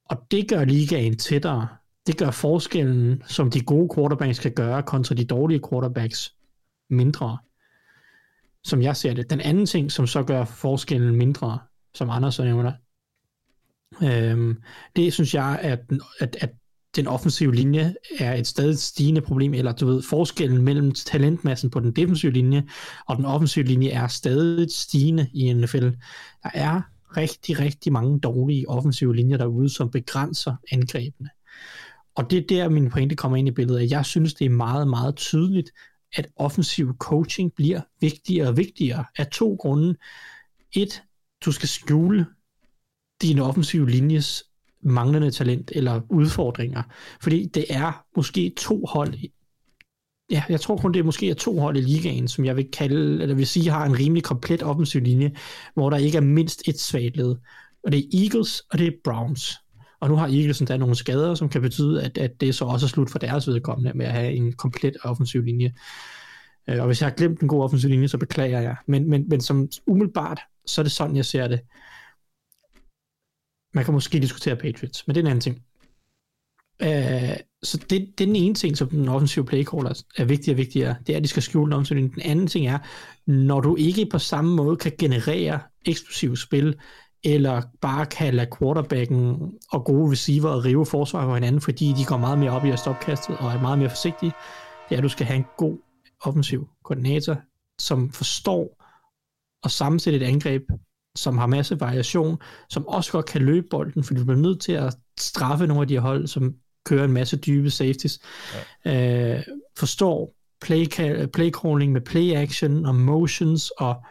Speaker 8: Og det gør ligaen tættere. Det gør forskellen, som de gode quarterbacks kan gøre, kontra de dårlige quarterbacks, mindre. Som jeg ser det. Den anden ting, som så gør forskellen mindre, som Anders så nævner, øhm, det synes jeg, at, at, at den offensive linje er et stadig stigende problem, eller du ved, forskellen mellem talentmassen på den defensive linje og den offensive linje er stadig stigende i NFL. Der er rigtig, rigtig mange dårlige offensive linjer derude, som begrænser angrebene. Og det er der, min pointe kommer ind i billedet. Jeg synes, det er meget, meget tydeligt, at offensiv coaching bliver vigtigere og vigtigere af to grunde. Et, du skal skjule din offensive linjes manglende talent eller udfordringer. Fordi det er måske to hold, ja, jeg tror kun det er måske er to hold i ligaen, som jeg vil kalde, eller vil sige, har en rimelig komplet offensiv linje, hvor der ikke er mindst et svagt led. Og det er Eagles, og det er Browns. Og nu har Eagles der nogle skader, som kan betyde, at, at det så også er slut for deres vedkommende med at have en komplet offensiv linje. Øh, og hvis jeg har glemt en god offensiv linje, så beklager jeg. Men, men, men som umiddelbart, så er det sådan, jeg ser det. Man kan måske diskutere Patriots, men det er en anden ting. Øh, så det, det er den ene ting, som den offensive playcaller er vigtig og vigtigere. Det er, at de skal skjule den offensive Den anden ting er, når du ikke på samme måde kan generere eksplosive spil, eller bare kan lade quarterbacken og gode receiver og rive forsvar på hinanden, fordi de går meget mere op i at stoppe kastet og er meget mere forsigtige, det er, at du skal have en god offensiv koordinator, som forstår at sammensætte et angreb, som har masse variation, som også godt kan løbe bolden, fordi du bliver nødt til at straffe nogle af de her hold, som kører en masse dybe safeties. Ja. Øh, forstår play, play calling med play action og motions og,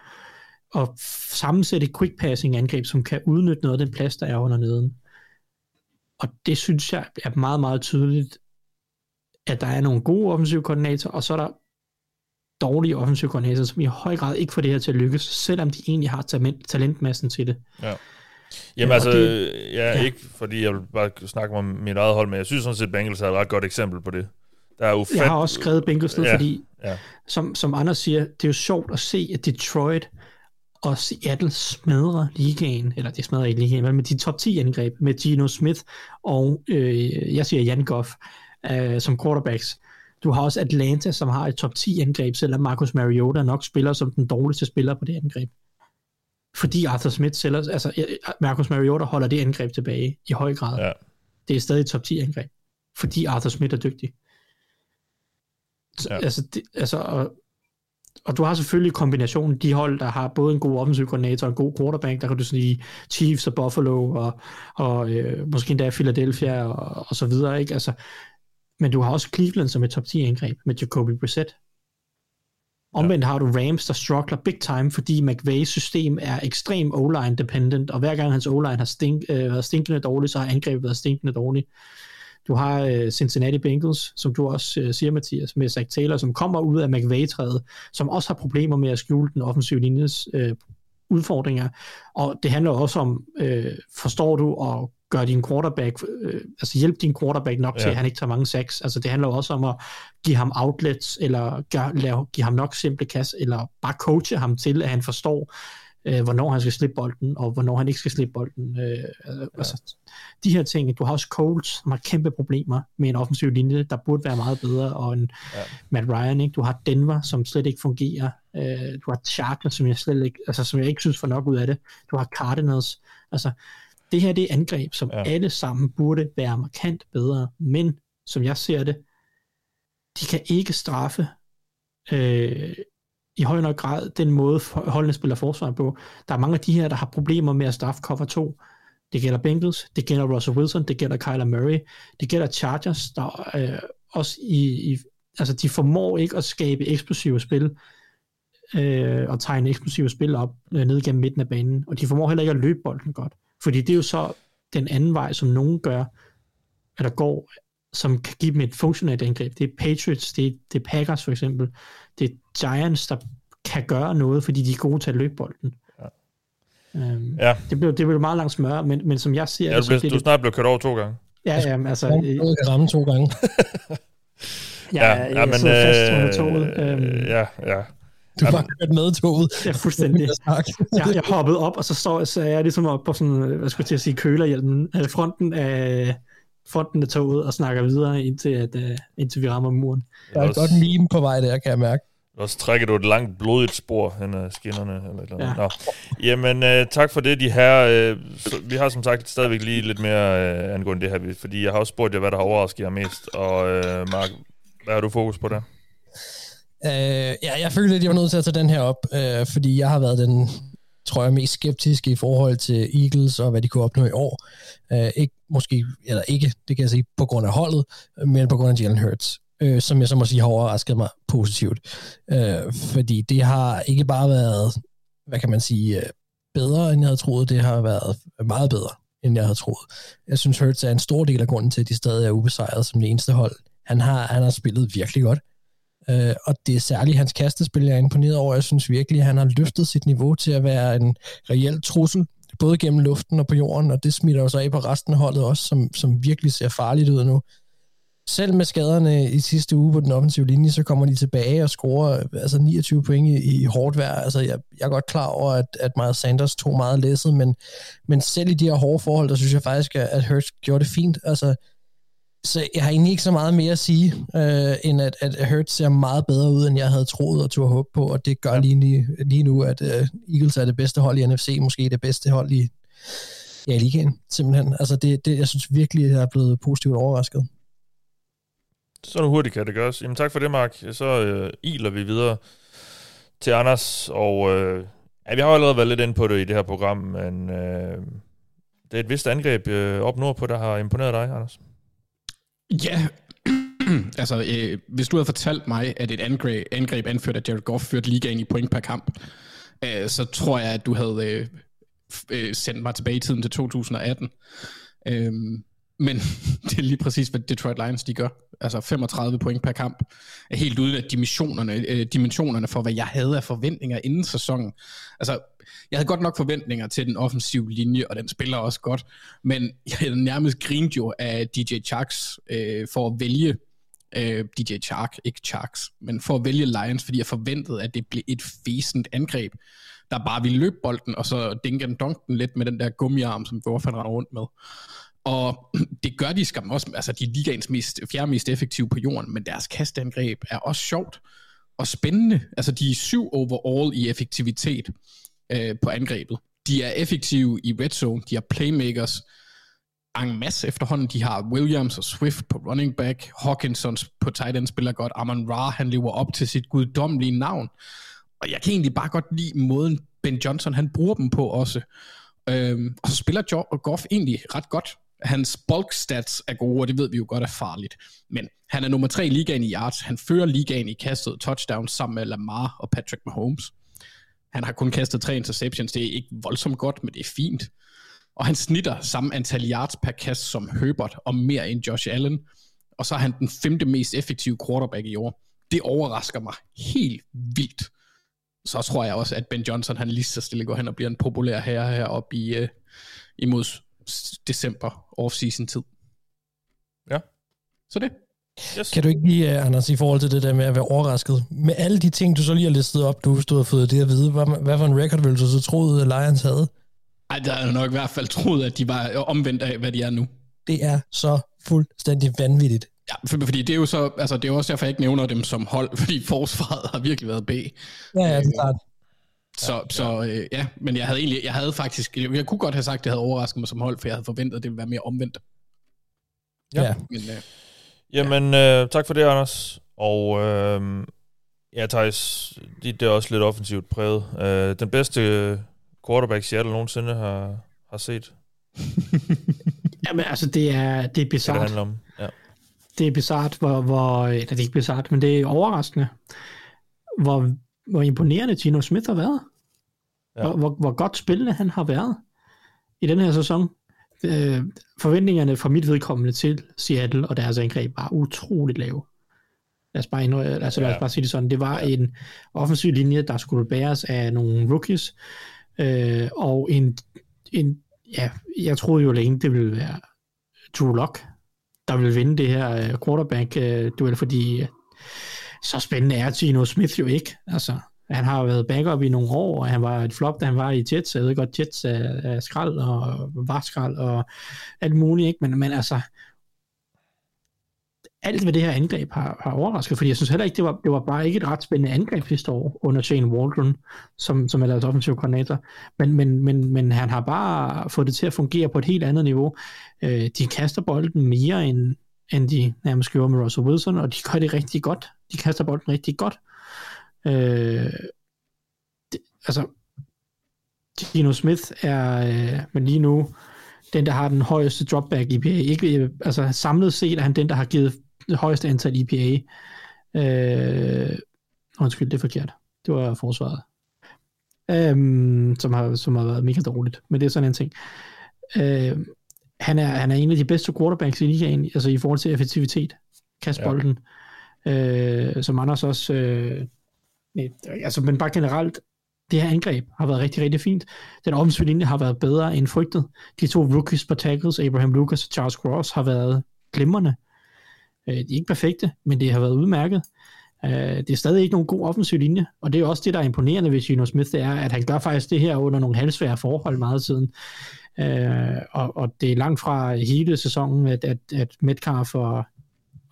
Speaker 8: og sammensætte quick passing angreb, som kan udnytte noget af den plads, der er under neden. Og det synes jeg er meget, meget tydeligt, at der er nogle gode offensive koordinatorer, og så er der dårlige offensive koordinatorer, som i høj grad ikke får det her til at lykkes, selvom de egentlig har talent, talentmassen til det.
Speaker 5: Ja. Jamen altså, det, ja, ja, ikke fordi jeg vil bare snakke om mit eget hold, men jeg synes sådan set, Bengals er et ret godt eksempel på det.
Speaker 8: Der er ufat... Jeg har også skrevet Bengals ned, ja, fordi, ja. Som, som Anders siger, det er jo sjovt at se, at Detroit og Seattle smadrer ligaen, eller det smadrer ikke ligaen, men de top 10 angreb med Gino Smith og, øh, jeg siger Jan Goff, øh, som quarterbacks. Du har også Atlanta, som har et top 10 angreb, selvom Marcus Mariota nok spiller som den dårligste spiller på det angreb. Fordi Arthur Smith sælger, altså Marcus Mariota holder det angreb tilbage i høj grad. Ja. Det er stadig top 10 angreb. Fordi Arthur Smith er dygtig. Ja. Altså, det, altså og, og du har selvfølgelig kombinationen, de hold, der har både en god offensiv koordinator og en god quarterback, der kan du sige Chiefs og Buffalo og, og øh, måske endda Philadelphia og, og så videre, ikke? Altså, men du har også Cleveland som et top 10 angreb med Jacoby Brissett. Omvendt ja. har du Rams, der struggler big time, fordi McVays system er ekstrem O-line dependent, og hver gang hans O-line har stink, øh, været stinkende dårligt, så har angrebet været stinkende dårligt. Du har øh, Cincinnati Bengals, som du også øh, siger, Mathias, med Zach Taylor, som kommer ud af McVay-træet, som også har problemer med at skjule den offensive linjes øh, udfordringer. Og det handler også om, øh, forstår du at gøre din quarterback, øh, altså hjælpe din quarterback nok ja. til, at han ikke tager mange sacks. Altså det handler også om at give ham outlets, eller gøre, lave, give ham nok simple kast, eller bare coache ham til, at han forstår, øh, hvornår han skal slippe bolden, og hvornår han ikke skal slippe bolden. Øh, ja. altså, de her ting. Du har også Colts, som har kæmpe problemer med en offensiv linje, der burde være meget bedre, og en ja. Matt Ryan. Ikke? Du har Denver, som slet ikke fungerer. Øh, du har Chargers, som jeg slet ikke, altså, som jeg ikke synes får nok ud af det. Du har Cardinals. Altså, det her det er angreb, som ja. alle sammen burde være markant bedre, men som jeg ser det, de kan ikke straffe øh, i høj nok grad den måde, holdene spiller forsvar på. Der er mange af de her, der har problemer med at straffe cover 2. Det gælder Bengals, det gælder Russell Wilson, det gælder Kyler Murray, det gælder Chargers, der øh, også i, i, altså de formår ikke at skabe eksplosive spil, øh, og tegne eksplosive spil op øh, ned gennem midten af banen, og de formår heller ikke at løbe bolden godt. Fordi det er jo så den anden vej, som nogen gør, der går, som kan give dem et funktionelt angreb. Det er Patriots, det er, det er Packers for eksempel, det er Giants, der kan gøre noget, fordi de er gode til at løbe bolden. Ja. Øhm, ja. Det, blev, det blev meget langt smør, men, men som jeg siger...
Speaker 5: Ja, du, blev, det, du snart blev kørt over to gange.
Speaker 8: Ja, ja, altså...
Speaker 6: Du kan ramme to gange.
Speaker 8: ja, ja, ja, men, fast under toget.
Speaker 5: Øhm, ja, ja.
Speaker 6: Du var kørt med toget.
Speaker 8: Ja, fuldstændig. jeg, jeg hoppede op, og så, så, så er jeg ligesom op på sådan, hvad skulle jeg sige, kølerhjelmen, øh, fronten af, fronten af toget, og snakker videre, indtil, at, uh, indtil vi rammer muren.
Speaker 6: Der er et godt meme på vej der, kan jeg mærke.
Speaker 5: Og så trækker du et langt blodigt spor hen ad skinnerne. Eller eller ja. Nå. Jamen, uh, tak for det, de her. Så, vi har som sagt stadigvæk lige lidt mere uh, angående det her, fordi jeg har også spurgt jer, hvad der har overrasket jer mest. Og uh, Mark, hvad har du fokus på der?
Speaker 6: Øh, ja, jeg følte, at jeg var nødt til at tage den her op, øh, fordi jeg har været den, tror jeg, mest skeptiske i forhold til Eagles og hvad de kunne opnå i år. Øh, ikke måske, eller ikke, det kan jeg sige, på grund af holdet, men på grund af Jalen Hurts, øh, som jeg så må sige har overrasket mig positivt. Øh, fordi det har ikke bare været, hvad kan man sige, øh, bedre, end jeg havde troet, det har været meget bedre, end jeg havde troet. Jeg synes, Hurts er en stor del af grunden til, at de stadig er ubesejret som det eneste hold. Han har, han har spillet virkelig godt. Øh, og det er særligt hans kastespil, jeg er imponeret over. Jeg synes virkelig, at han har løftet sit niveau til at være en reel trussel, både gennem luften og på jorden, og det smitter jo så af på resten af holdet også, som, som virkelig ser farligt ud nu. Selv med skaderne i sidste uge på den offensive linje, så kommer de tilbage og scorer altså 29 point i, i hårdt vejr. Altså, jeg, jeg er godt klar over, at, at Miles Sanders tog meget læsset, men, men selv i de her hårde forhold, der synes jeg faktisk, at Hurts gjorde det fint. Altså, så jeg har egentlig ikke så meget mere at sige, øh, end at, at Hurts ser meget bedre ud, end jeg havde troet og turde håbe på, og det gør lige, lige, lige nu, at øh, Eagles er det bedste hold i NFC, måske det bedste hold i, ja, ligaen, simpelthen. Altså det, det, jeg synes virkelig, jeg er blevet positivt overrasket.
Speaker 5: Så hurtigt kan det gøres. Jamen tak for det, Mark. Så øh, iler vi videre til Anders, og øh, ja, vi har jo allerede været lidt inde på det i det her program, men øh, det er et vist angreb øh, op nordpå, der har imponeret dig, Anders.
Speaker 7: Ja, altså øh, hvis du havde fortalt mig, at et angreb, angreb anført af Jared Goff førte ligaen i point per kamp, øh, så tror jeg, at du havde øh, øh, sendt mig tilbage i tiden til 2018. Øh, men det er lige præcis, hvad Detroit Lions de gør. Altså 35 point per kamp. Er helt uden af dimensionerne, øh, dimensionerne for, hvad jeg havde af forventninger inden sæsonen. Altså, jeg havde godt nok forventninger til den offensive linje, og den spiller også godt. Men jeg havde nærmest grint jo af DJ Charks øh, for at vælge øh, DJ Chark, ikke Charks, men for at vælge Lions, fordi jeg forventede, at det blev et fæsent angreb, der bare ville løbe bolden, og så dinke den donken lidt med den der gummiarm, som Vorfan render rundt med. Og det gør de skam også, altså de er ligaens mest, fjerde mest effektive på jorden, men deres kastangreb er også sjovt og spændende. Altså de er syv overall i effektivitet øh, på angrebet. De er effektive i red zone, de har playmakers en masse efterhånden. De har Williams og Swift på running back, Hawkinson på tight end spiller godt, Amon Ra, han lever op til sit guddommelige navn. Og jeg kan egentlig bare godt lide måden, Ben Johnson han bruger dem på også. Øhm, og så spiller Goff egentlig ret godt. Hans bulk stats er gode, og det ved vi jo godt er farligt. Men han er nummer tre i ligaen i yards. Han fører ligaen i kastet touchdowns sammen med Lamar og Patrick Mahomes. Han har kun kastet tre interceptions. Det er ikke voldsomt godt, men det er fint. Og han snitter samme antal yards per kast som Herbert, og mere end Josh Allen. Og så er han den femte mest effektive quarterback i år. Det overrasker mig helt vildt. Så tror jeg også, at Ben Johnson, han lige så stille går hen og bliver en populær herre heroppe i, uh, imod december off-season tid.
Speaker 5: Ja.
Speaker 7: Så det.
Speaker 6: Yes. Kan du ikke lige, uh, Anders, i forhold til det der med at være overrasket, med alle de ting, du så lige har listet op, du stod og fået det at vide, hvad, hvad for en record ville du så troede, at Lions havde?
Speaker 7: Ej, der er nok i hvert fald troet, at de var omvendt af, hvad de er nu.
Speaker 6: Det er så fuldstændig vanvittigt.
Speaker 7: Ja, for, fordi det er jo så, altså det er også derfor, jeg ikke nævner dem som hold, fordi forsvaret har virkelig været B. Ja,
Speaker 6: ja, det er klart.
Speaker 7: Så, ja, så øh, ja, men jeg havde egentlig, jeg havde faktisk, jeg, jeg kunne godt have sagt, at det havde overrasket mig som hold, for jeg havde forventet, at det ville være mere omvendt.
Speaker 5: Ja. ja. Men, øh, Jamen, ja. øh, tak for det, Anders. Og øh, ja, Thijs, det, er også lidt offensivt præget. Øh, den bedste quarterback Seattle nogensinde har, har set.
Speaker 8: Jamen, altså, det er, det er bizarrt. Det, det handler om, ja. Det er bizarrt, hvor, hvor, eller det er ikke bizarrt, men det er overraskende, hvor hvor imponerende Gino Smith har været. Ja. Hvor, hvor, hvor godt spillende han har været i den her sæson. Øh, forventningerne fra mit vedkommende til Seattle og deres angreb var utroligt lave. Lad os bare, indrø- altså, lad os bare sige det sådan. Det var ja. en offensiv linje, der skulle bæres af nogle rookies, øh, og en, en, ja, jeg troede jo længe, det ville være Drew Lock, der ville vinde det her øh, quarterback-duel, øh, fordi så spændende er Gino Smith jo ikke. Altså, han har været backup i nogle år, og han var et flop, da han var i Jets. Jeg ved godt, Jets er, er skrald og var skrald og alt muligt, ikke? Men, men altså, alt hvad det her angreb har, har overrasket, fordi jeg synes heller ikke, det var, det var bare ikke et ret spændende angreb sidste år under Shane Waldron, som, som er deres offensiv koordinator, men, men, men, men han har bare fået det til at fungere på et helt andet niveau. Øh, de kaster bolden mere end, end de nærmest gjorde med Russell Wilson, og de gør det rigtig godt. De kaster bolden rigtig godt. Øh, det, altså, Gino Smith er, øh, men lige nu, den, der har den højeste dropback IPA. Ikke, altså, samlet set er han den, der har givet det højeste antal IPA. Øh, undskyld, det er forkert. Det var forsvaret. Øh, som, har, som har været mega dårligt. Men det er sådan en ting. Øh, han er, han er en af de bedste quarterbacks i ligaen, altså i forhold til effektivitet. Kast bolden. Ja. Øh, som Anders også... Øh, Øh, altså, men bare generelt, det her angreb har været rigtig, rigtig fint. Den offensive linje har været bedre end frygtet. De to rookies på tackles, Abraham Lucas og Charles Cross, har været glimrende. Øh, de er ikke perfekte, men det har været udmærket. Øh, det er stadig ikke nogen god offensiv linje, og det er også det, der er imponerende ved Gino Smith, det er, at han gør faktisk det her under nogle halvsvære forhold meget siden. Øh, og, og det er langt fra hele sæsonen, at, at, at Metcalf og,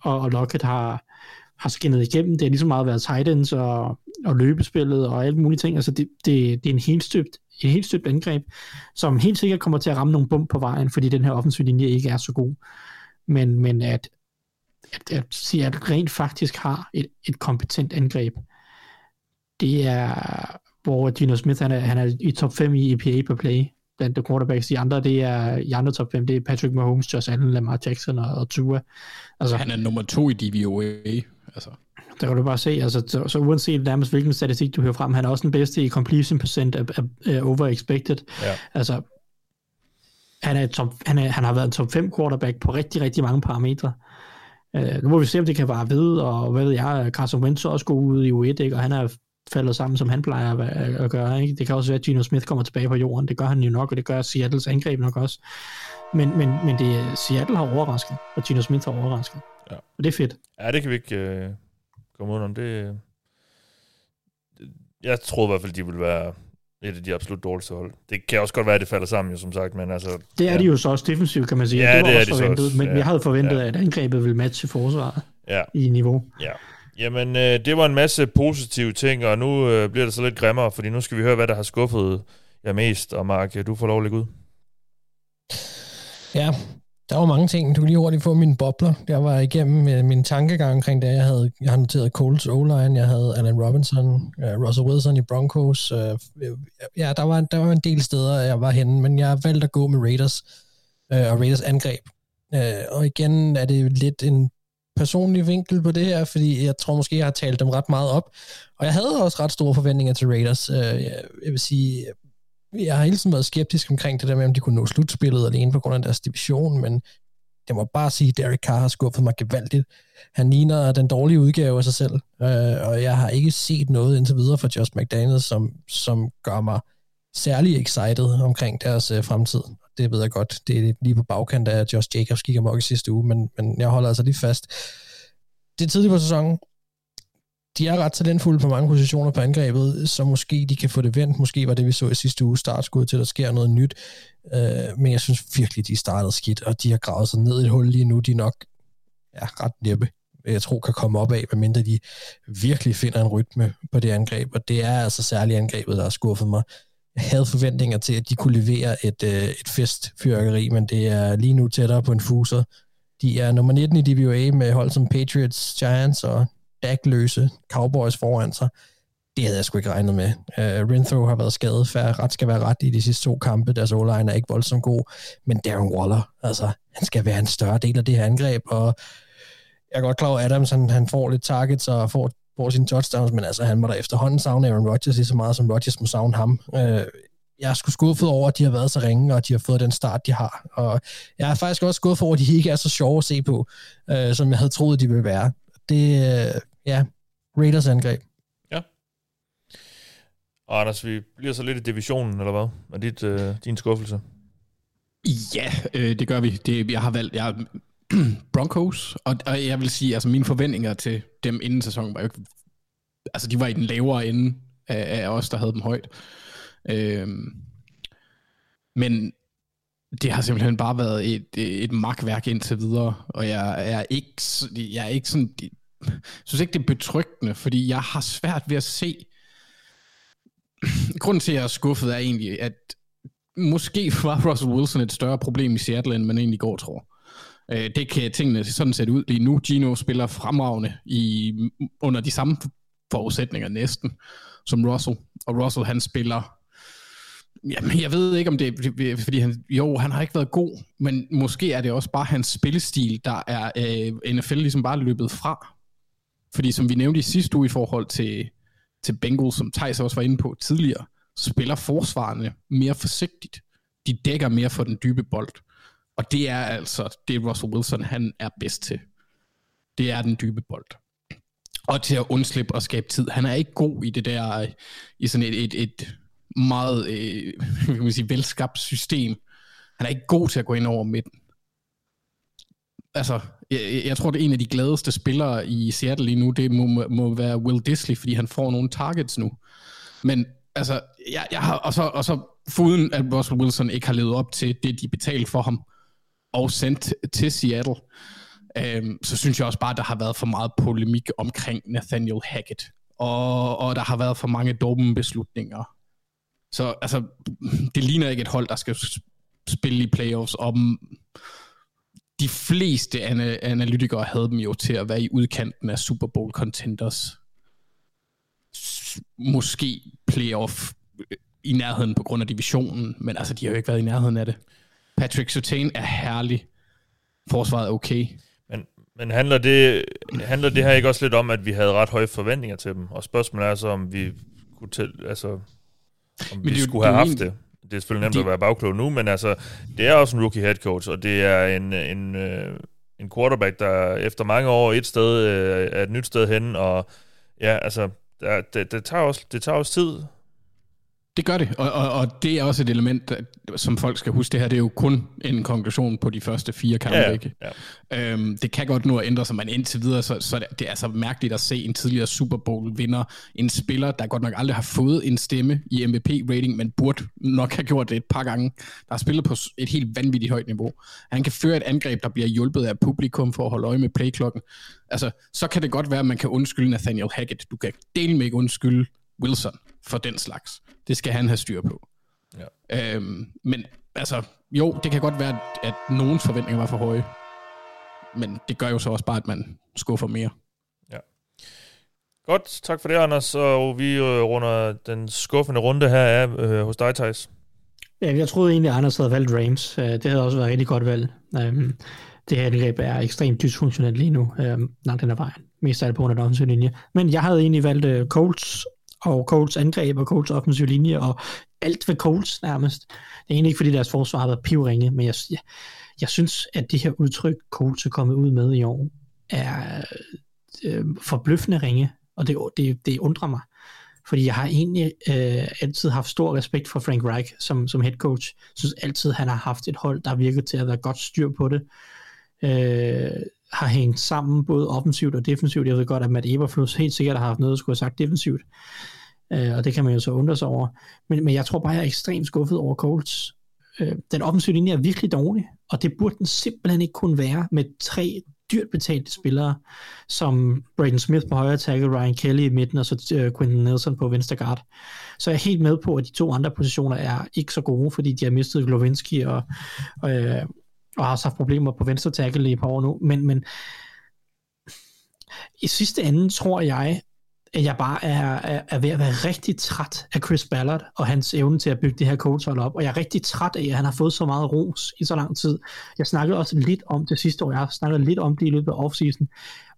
Speaker 8: og, og Lockett har, har skinnet igennem. Det har ligesom meget været tight ends og, og løbespillet og alle mulige ting. Altså det, det, det er en helt støbt, en helt støbt angreb, som helt sikkert kommer til at ramme nogle bump på vejen, fordi den her offensiv linje ikke er så god. Men, men at, at, at Seattle rent faktisk har et, et kompetent angreb, det er, hvor Gino Smith han er, han er i top 5 i EPA per play, blandt de quarterbacks. De andre, det er i andre top 5, det er Patrick Mahomes, Josh Allen, Lamar Jackson og, og Tua.
Speaker 7: Altså, han er nummer to i DVOA. Altså.
Speaker 8: Der kan du bare se, altså, så, så uanset nærmest hvilken statistik du hører frem, han er også den bedste i completion percent af, af, af over expected.
Speaker 5: Ja.
Speaker 8: Altså, han, er top, han, er, han har været en top 5 quarterback på rigtig, rigtig mange parametre. Uh, nu må vi se, om det kan vare ved, og hvad ved jeg, Carson Wentz også går ud i U1, ikke? og han er faldet sammen, som han plejer at, at gøre. Ikke? Det kan også være, at Gino Smith kommer tilbage på jorden. Det gør han jo nok, og det gør Seattles angreb nok også. Men, men, men det, Seattle har overrasket, og Gino Smith har overrasket.
Speaker 5: Ja.
Speaker 8: Og det er fedt.
Speaker 5: Ja, det kan vi ikke øh, komme ud om. Det, jeg troede i hvert fald, de ville være et af de absolut dårligste hold. Det kan også godt være, at det falder sammen, jo, som sagt, men altså...
Speaker 8: Det er ja. de jo så også defensivt, kan man sige.
Speaker 5: Ja,
Speaker 8: det var
Speaker 5: det er
Speaker 8: også
Speaker 5: de
Speaker 8: forventet,
Speaker 5: så også.
Speaker 8: men
Speaker 5: Ja.
Speaker 8: vi havde forventet,
Speaker 5: Ja.
Speaker 8: at angrebet ville matche forsvaret
Speaker 5: Ja.
Speaker 8: i niveau.
Speaker 5: Ja. Jamen, øh, det var en masse positive ting, og nu øh, bliver det så lidt grimmere, fordi nu skal vi høre, hvad der har skuffet jer mest. Og Mark, du får lov at lægge ud.
Speaker 6: Ja, der var mange ting. Du kan lige hurtigt få mine bobler. Jeg var igennem med min tankegang omkring det. Jeg havde, jeg har noteret Coles O-line, jeg havde Allen Robinson, uh, Russell Wilson i Broncos. Uh, ja, der var, der var en del steder, jeg var henne, men jeg valgte at gå med Raiders uh, og Raiders angreb. Uh, og igen er det lidt en personlig vinkel på det her, fordi jeg tror måske, jeg har talt dem ret meget op. Og jeg havde også ret store forventninger til Raiders. Uh, jeg vil sige, jeg har hele tiden været skeptisk omkring det der med, om de kunne nå slutspillet alene på grund af deres division, men jeg må bare sige, at Derek Carr har skuffet mig gevaldigt. Han ligner den dårlige udgave af sig selv, øh, og jeg har ikke set noget indtil videre fra Josh McDaniels, som, som gør mig særlig excited omkring deres øh, fremtid. Det ved jeg godt. Det er lige på bagkant af, at Josh Jacobs gik amok i sidste uge, men, men jeg holder altså lige fast. Det er tidligt på sæsonen de er ret talentfulde på mange positioner på angrebet, så måske de kan få det vendt. Måske var det, vi så i sidste uge, startskud til, at der sker noget nyt. Øh, men jeg synes virkelig, de startede skidt, og de har gravet sig ned i et hul lige nu, de nok ja, ret næppe, jeg tror, kan komme op af, medmindre de virkelig finder en rytme på det angreb. Og det er altså særligt angrebet, der har skuffet mig. Jeg havde forventninger til, at de kunne levere et, øh, et festfyrkeri, men det er lige nu tættere på en fuser. De er nummer 19 i DBA med hold som Patriots, Giants og backløse Cowboys foran sig. Det havde jeg sgu ikke regnet med. Øh, uh, Renthro har været skadet, færre ret skal være ret i de sidste to kampe. Deres o er ikke voldsomt god, men Darren Waller, altså, han skal være en større del af det her angreb, og jeg er godt klar over, at Adams, han, han får lidt targets og får, får sine touchdowns, men altså, han må da efterhånden savne Aaron Rodgers lige så meget, som Rodgers må savne ham. Uh, jeg er sgu skuffet over, at de har været så ringe, og de har fået den start, de har. Og jeg er faktisk også skuffet over, at de ikke er så sjove at se på, uh, som jeg havde troet, de ville være. Det, uh, ja, Raiders angreb.
Speaker 5: Ja. Og Anders, vi bliver så lidt i divisionen, eller hvad? Er dit, øh, din skuffelse?
Speaker 7: Ja, øh, det gør vi. Det, jeg har valgt jeg, Broncos, og, og jeg vil sige, altså mine forventninger til dem inden sæsonen var jo ikke, altså de var i den lavere ende af, af os, der havde dem højt. Øhm, men det har simpelthen bare været et, et magtværk indtil videre, og jeg er ikke, jeg er ikke sådan, jeg synes ikke, det er betryggende, fordi jeg har svært ved at se, grunden til, at jeg er skuffet, er egentlig, at måske var Russell Wilson et større problem i Seattle, end man egentlig går tror. Øh, det kan tingene sådan set ud lige nu. Gino spiller fremragende i, under de samme forudsætninger næsten, som Russell. Og Russell, han spiller Jamen, jeg ved ikke, om det er, fordi han, jo, han har ikke været god, men måske er det også bare hans spillestil, der er øh, NFL ligesom bare løbet fra. Fordi som vi nævnte i sidste uge i forhold til, til Bengals, som Thijs også var inde på tidligere, spiller forsvarende mere forsigtigt. De dækker mere for den dybe bold. Og det er altså det, Russell Wilson han er bedst til. Det er den dybe bold. Og til at undslippe og skabe tid. Han er ikke god i det der, i sådan et, et, et meget øh, kan man sige, velskabt system. Han er ikke god til at gå ind over midten. Altså, jeg, jeg tror, det er en af de gladeste spillere i Seattle lige nu, det må, må være Will Disley, fordi han får nogle targets nu. Men altså, jeg, jeg har, og, så, og så foruden at Russell Wilson ikke har levet op til det, de betalte for ham, og sendt til Seattle, øhm, så synes jeg også bare, at der har været for meget polemik omkring Nathaniel Hackett, og, og der har været for mange dumme beslutninger. Så altså, det ligner ikke et hold, der skal spille i playoffs, om de fleste analytikere havde dem jo til at være i udkanten af Super Bowl contenders. Måske playoff i nærheden på grund af divisionen, men altså, de har jo ikke været i nærheden af det. Patrick Surtain er herlig. Forsvaret er okay.
Speaker 5: Men, men handler, det, handler det her ikke også lidt om, at vi havde ret høje forventninger til dem? Og spørgsmålet er så, om vi kunne til, altså, om men vi det, skulle have haft det. Det er selvfølgelig nemt de, at være bagklog nu, men altså, det er også en rookie head coach, og det er en, en, øh, en quarterback, der efter mange år et sted øh, er et nyt sted hen, og ja, altså, det, det, tager også, det tager også tid
Speaker 7: det gør det, og, og, og det er også et element, som folk skal huske. Det her det er jo kun en konklusion på de første fire kampe. Ja, ikke? Ja. Øhm, det kan godt nu at ændre sig, men indtil videre, så, så det, det er altså mærkeligt at se en tidligere Super Bowl-vinder, en spiller, der godt nok aldrig har fået en stemme i MVP-rating, men burde nok have gjort det et par gange, der har spillet på et helt vanvittigt højt niveau. Han kan føre et angreb, der bliver hjulpet af publikum for at holde øje med playklokken. Altså, så kan det godt være, at man kan undskylde Nathaniel Hackett. Du kan dele med ikke undskylde Wilson for den slags. Det skal han have styr på. Ja. Øhm, men altså, jo, det kan godt være, at nogens forventninger var for høje. Men det gør jo så også bare, at man skuffer mere. Ja.
Speaker 5: Godt, tak for det, Anders. Og vi øh, runder den skuffende runde her af øh, hos dig, Thijs.
Speaker 8: Ja, jeg troede egentlig, at Anders havde valgt Rams. Øh, det havde også været et rigtig godt valg. Øhm, det her angreb er ekstremt dysfunktionelt lige nu, øhm, langt den ad vejen. Mest af det på grund af linje. Men jeg havde egentlig valgt øh, Colts og Colts angreb og Colts offensiv linje og alt ved Colts nærmest. Det er egentlig ikke, fordi deres forsvar har været pivringe, men jeg, jeg, jeg synes, at det her udtryk, Colts er kommet ud med i år, er øh, forbløffende ringe, og det, det, det undrer mig. Fordi jeg har egentlig øh, altid haft stor respekt for Frank Reich som, som head coach. Jeg synes altid, han har haft et hold, der virker til at være godt styr på det. Øh, har hængt sammen både offensivt og defensivt. Jeg ved godt, at Matt Eberflus helt sikkert har haft noget at skulle have sagt defensivt. Øh, og det kan man jo så undre sig over. Men, men jeg tror bare, jeg er ekstremt skuffet over Colts. Øh, den offensive linje er virkelig dårlig, og det burde den simpelthen ikke kunne være med tre dyrt betalte spillere, som Braden Smith på højre tackle, Ryan Kelly i midten, og så øh, Quentin Nelson på venstre guard. Så jeg er helt med på, at de to andre positioner er ikke så gode, fordi de har mistet Glovinski og, og, øh, og har også haft problemer på venstre tackle i et par år nu. Men, men i sidste ende tror jeg, at jeg bare er, er, er ved at være rigtig træt af Chris Ballard og hans evne til at bygge det her coachhold op. Og jeg er rigtig træt af, at han har fået så meget ros i så lang tid. Jeg snakkede også lidt om det sidste år. Jeg har snakket lidt om det i løbet af offseason.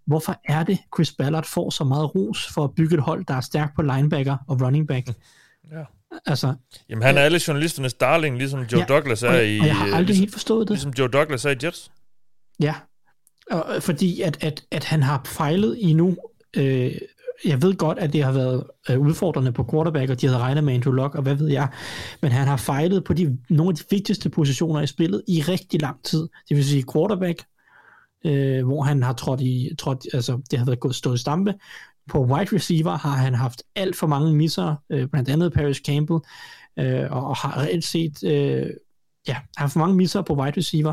Speaker 8: Hvorfor er det, Chris Ballard får så meget ros for at bygge et hold, der er stærkt på linebacker og running back? Ja.
Speaker 5: Altså, Jamen han er alle journalisternes darling, ligesom Joe ja,
Speaker 8: Douglas
Speaker 5: er
Speaker 8: og, i... Og jeg har aldrig
Speaker 5: ligesom,
Speaker 8: helt forstået det.
Speaker 5: Ligesom Joe Douglas er i Jets.
Speaker 8: Ja, og, fordi at, at, at han har fejlet i nu øh, jeg ved godt, at det har været øh, udfordrende på quarterback, og de havde regnet med Andrew Luck, og hvad ved jeg, men han har fejlet på de, nogle af de vigtigste positioner i spillet i rigtig lang tid. Det vil sige quarterback, øh, hvor han har trådt i, trådt, altså det har været gået stået stampe. På wide receiver har han haft alt for mange misser, øh, blandt andet Paris Campbell, øh, og har reelt set øh, ja, han har for mange misser på wide receiver.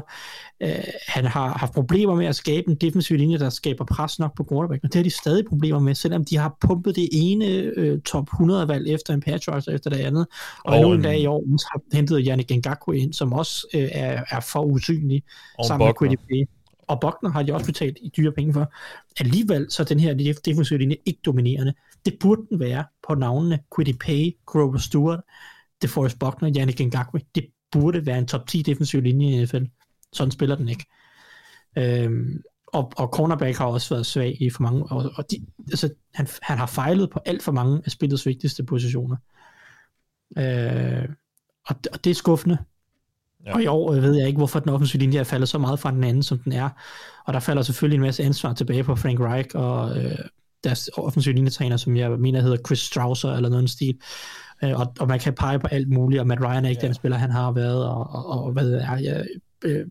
Speaker 8: Uh, han har haft problemer med at skabe en defensiv linje, der skaber pres nok på quarterback, og det har de stadig problemer med, selvom de har pumpet det ene uh, top 100-valg efter en patch efter det andet, og, og nu en dag i år har hentet Yannick Ngakwe ind, som også uh, er, er for usynlig,
Speaker 5: og sammen Buckner. med
Speaker 8: QDP. Og Bogner har de også betalt i dyre penge for. Alligevel så er den her defensive linje ikke dominerende. Det burde den være på navnene Pay, Grover Stewart, DeForest Buckner, Yannick Ngakwe. Det burde være en top 10 defensiv linje i NFL. Sådan spiller den ikke. Øhm, og, og cornerback har også været svag i for mange, og, og de, altså, han, han har fejlet på alt for mange af spillets vigtigste positioner. Øh, og, og det er skuffende. Ja. Og i år ved jeg ikke, hvorfor den offensive linje er faldet så meget fra den anden, som den er. Og der falder selvfølgelig en masse ansvar tilbage på Frank Reich og øh, deres offensive linjetræner, som jeg mener hedder Chris Strausser eller noget stil. Øh, og, og man kan pege på alt muligt, og Matt Ryan er ikke ja. den spiller, han har været, og, og, og hvad er jeg... Øh,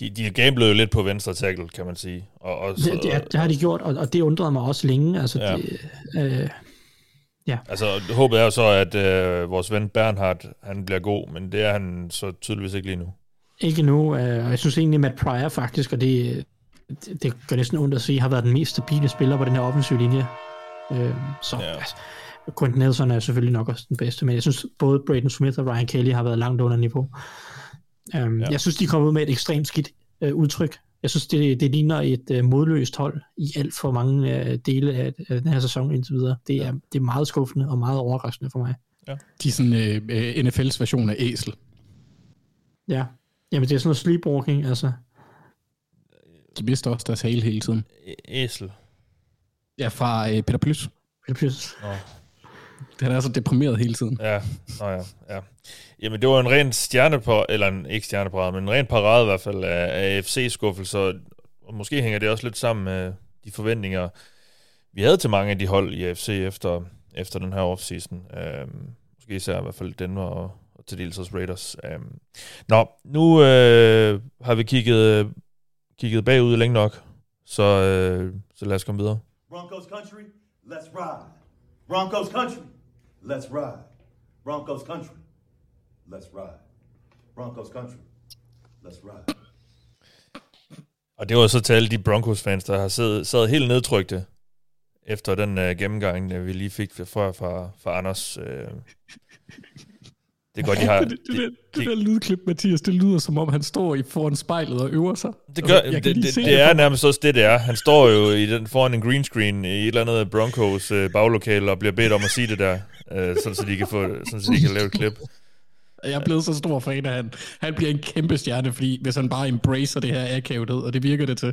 Speaker 5: de, de er gamblet jo lidt på venstre tackle, kan man sige. Og, og
Speaker 8: så, det, det, det har de gjort, og, og det undrede mig også længe. Altså, ja. det, øh, Ja.
Speaker 5: Altså, håbet er jo så, at øh, vores ven Bernhard, han bliver god, men det er han så tydeligvis ikke lige nu.
Speaker 8: Ikke nu, øh, jeg synes egentlig, Matt Pryor faktisk, og det, det, det gør næsten ondt at sige, har været den mest stabile spiller på den her offensive linje. Øh, så ja. altså, Quentin Nelson er selvfølgelig nok også den bedste, men jeg synes både Braden Smith og Ryan Kelly har været langt under niveau. Um, ja. Jeg synes, de kommer ud med et ekstremt skidt uh, udtryk. Jeg synes, det, det ligner et uh, modløst hold i alt for mange uh, dele af, af den her sæson indtil videre. Det er, det er meget skuffende og meget overraskende for mig.
Speaker 7: Ja. De er sådan uh, NFL's version af æsel.
Speaker 8: Ja, jamen det er sådan noget sleepwalking, altså.
Speaker 7: De mister også deres hale hele tiden.
Speaker 5: Æsel?
Speaker 7: Ja, fra uh, Peter Plys.
Speaker 8: Peter Plys.
Speaker 5: Nå.
Speaker 7: Han er så deprimeret hele tiden.
Speaker 5: Ja, Nå ja, ja. Jamen, det var en ren stjerne på, eller en, ikke stjerneparade, men en ren parade i hvert fald af, af FC-skuffelser. Og måske hænger det også lidt sammen med de forventninger, vi havde til mange af de hold i AFC efter, efter den her offseason. Øhm, måske især i hvert fald Denver og, og til dels også Raiders. Øhm. Nå, nu øh, har vi kigget, kigget bagud længe nok, så, øh, så lad os komme videre.
Speaker 9: Broncos country, let's ride. Broncos country, let's ride. Broncos country, let's ride. Broncos country, let's ride.
Speaker 5: Og det var så til alle de Broncos-fans, der har siddet, sad helt nedtrykte efter den uh, gennemgang, vi lige fik fra, fra, fra Anders. Uh, det er godt, de har...
Speaker 7: det, det, det, det, det der lydklip, Mathias, det lyder som om, han står i foran spejlet og øver sig.
Speaker 5: Det, gør, det, det, det, det er nærmest også det, det er. Han står jo i den, foran en green screen i et eller andet Broncos uh, baglokale og bliver bedt om at sige det der, uh, sådan, så de kan, få, sådan, så de kan lave et klip.
Speaker 7: Jeg er blevet så stor fan af han. Han bliver en kæmpe stjerne, fordi hvis han bare embracer det her akavethed, og det virker det til.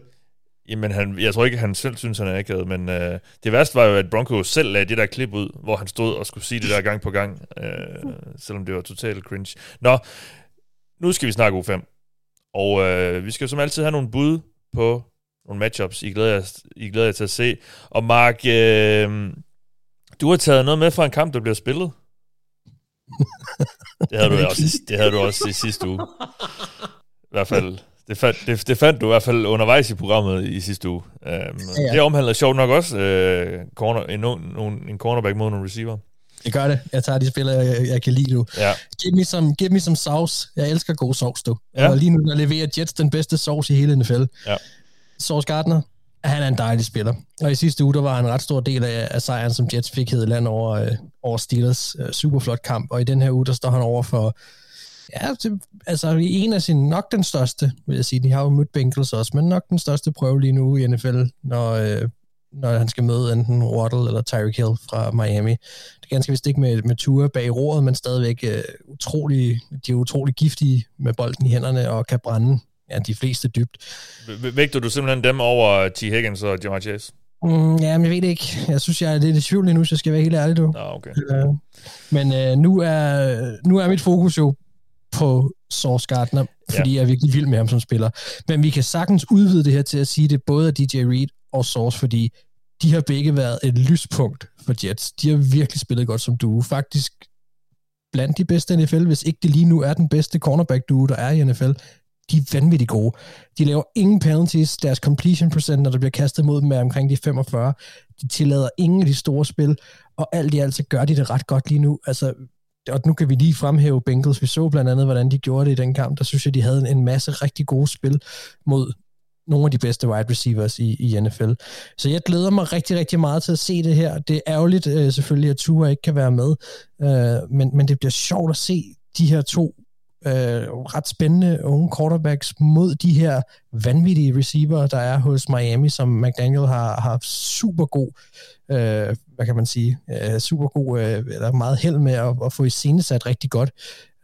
Speaker 5: Jamen, han, jeg tror ikke, han selv synes, han er akavet, men øh, det værste var jo, at Bronco selv lagde det der klip ud, hvor han stod og skulle sige det der gang på gang, øh, selvom det var totalt cringe. Nå, nu skal vi snakke U5, og øh, vi skal som altid have nogle bud på nogle matchups, I glæder jer, I glæder jer til at se. Og Mark, øh, du har taget noget med fra en kamp, der bliver spillet. Det havde du også, det havde du også i sidste uge. I hvert fald det fandt, det, det fandt du i hvert fald undervejs i programmet i sidste uge. Um, ja. Det omhandler sjovt nok også uh, corner, en, en, en cornerback mod en receiver.
Speaker 6: Jeg gør det. Jeg tager de spillere, jeg, jeg kan lide nu.
Speaker 5: Ja.
Speaker 6: Give, me some, give me some sauce. Jeg elsker god sovs, du. Ja. Og lige nu der leverer Jets den bedste sovs i hele NFL.
Speaker 5: Ja.
Speaker 6: Sauce Gardner, han er en dejlig spiller. Og i sidste uge, der var en ret stor del af, af sejren, som Jets fik hed land over, øh, over Steelers. Øh, superflot kamp. Og i den her uge, der står han over for Ja, det, altså en af sine, nok den største, vil jeg sige. De har jo mødt Bengals også, men nok den største prøve lige nu i NFL, når, øh, når han skal møde enten Waddle eller Tyreek Hill fra Miami. Det er ganske vist ikke med, med ture bag roret, men stadigvæk øh, utrolig, de er utrolig giftige med bolden i hænderne og kan brænde ja, de fleste dybt.
Speaker 5: Vægter du simpelthen dem over T. Higgins og Jamar Chase?
Speaker 6: Mm, ja, men jeg ved det ikke. Jeg synes, jeg er lidt i tvivl lige nu, så jeg skal være helt ærlig, du.
Speaker 5: Ah, okay.
Speaker 6: Uh, men uh, nu, er, nu er mit fokus jo på Source Gardner, fordi ja. jeg er virkelig vild med ham som spiller. Men vi kan sagtens udvide det her til at sige, det både er DJ Reed og Source, fordi de har begge været et lyspunkt for Jets. De har virkelig spillet godt som duo. Faktisk blandt de bedste i NFL, hvis ikke det lige nu er den bedste cornerback duo, der er i NFL. De er vanvittigt gode. De laver ingen penalties. Deres completion percent, når der bliver kastet mod dem, er omkring de 45. De tillader ingen af de store spil, og alt i alt så gør de det ret godt lige nu. Altså, og nu kan vi lige fremhæve Bengals. Vi så blandt andet, hvordan de gjorde det i den kamp. Der synes jeg, de havde en masse rigtig gode spil mod nogle af de bedste wide receivers i, i NFL. Så jeg glæder mig rigtig, rigtig meget til at se det her. Det er ærgerligt øh, selvfølgelig, at Tua ikke kan være med, øh, men, men det bliver sjovt at se de her to øh, ret spændende unge quarterbacks mod de her vanvittige receiver, der er hos Miami, som McDaniel har, har super god øh, hvad kan man sige, øh, super god, øh, eller meget held med at, at få scenesat rigtig godt.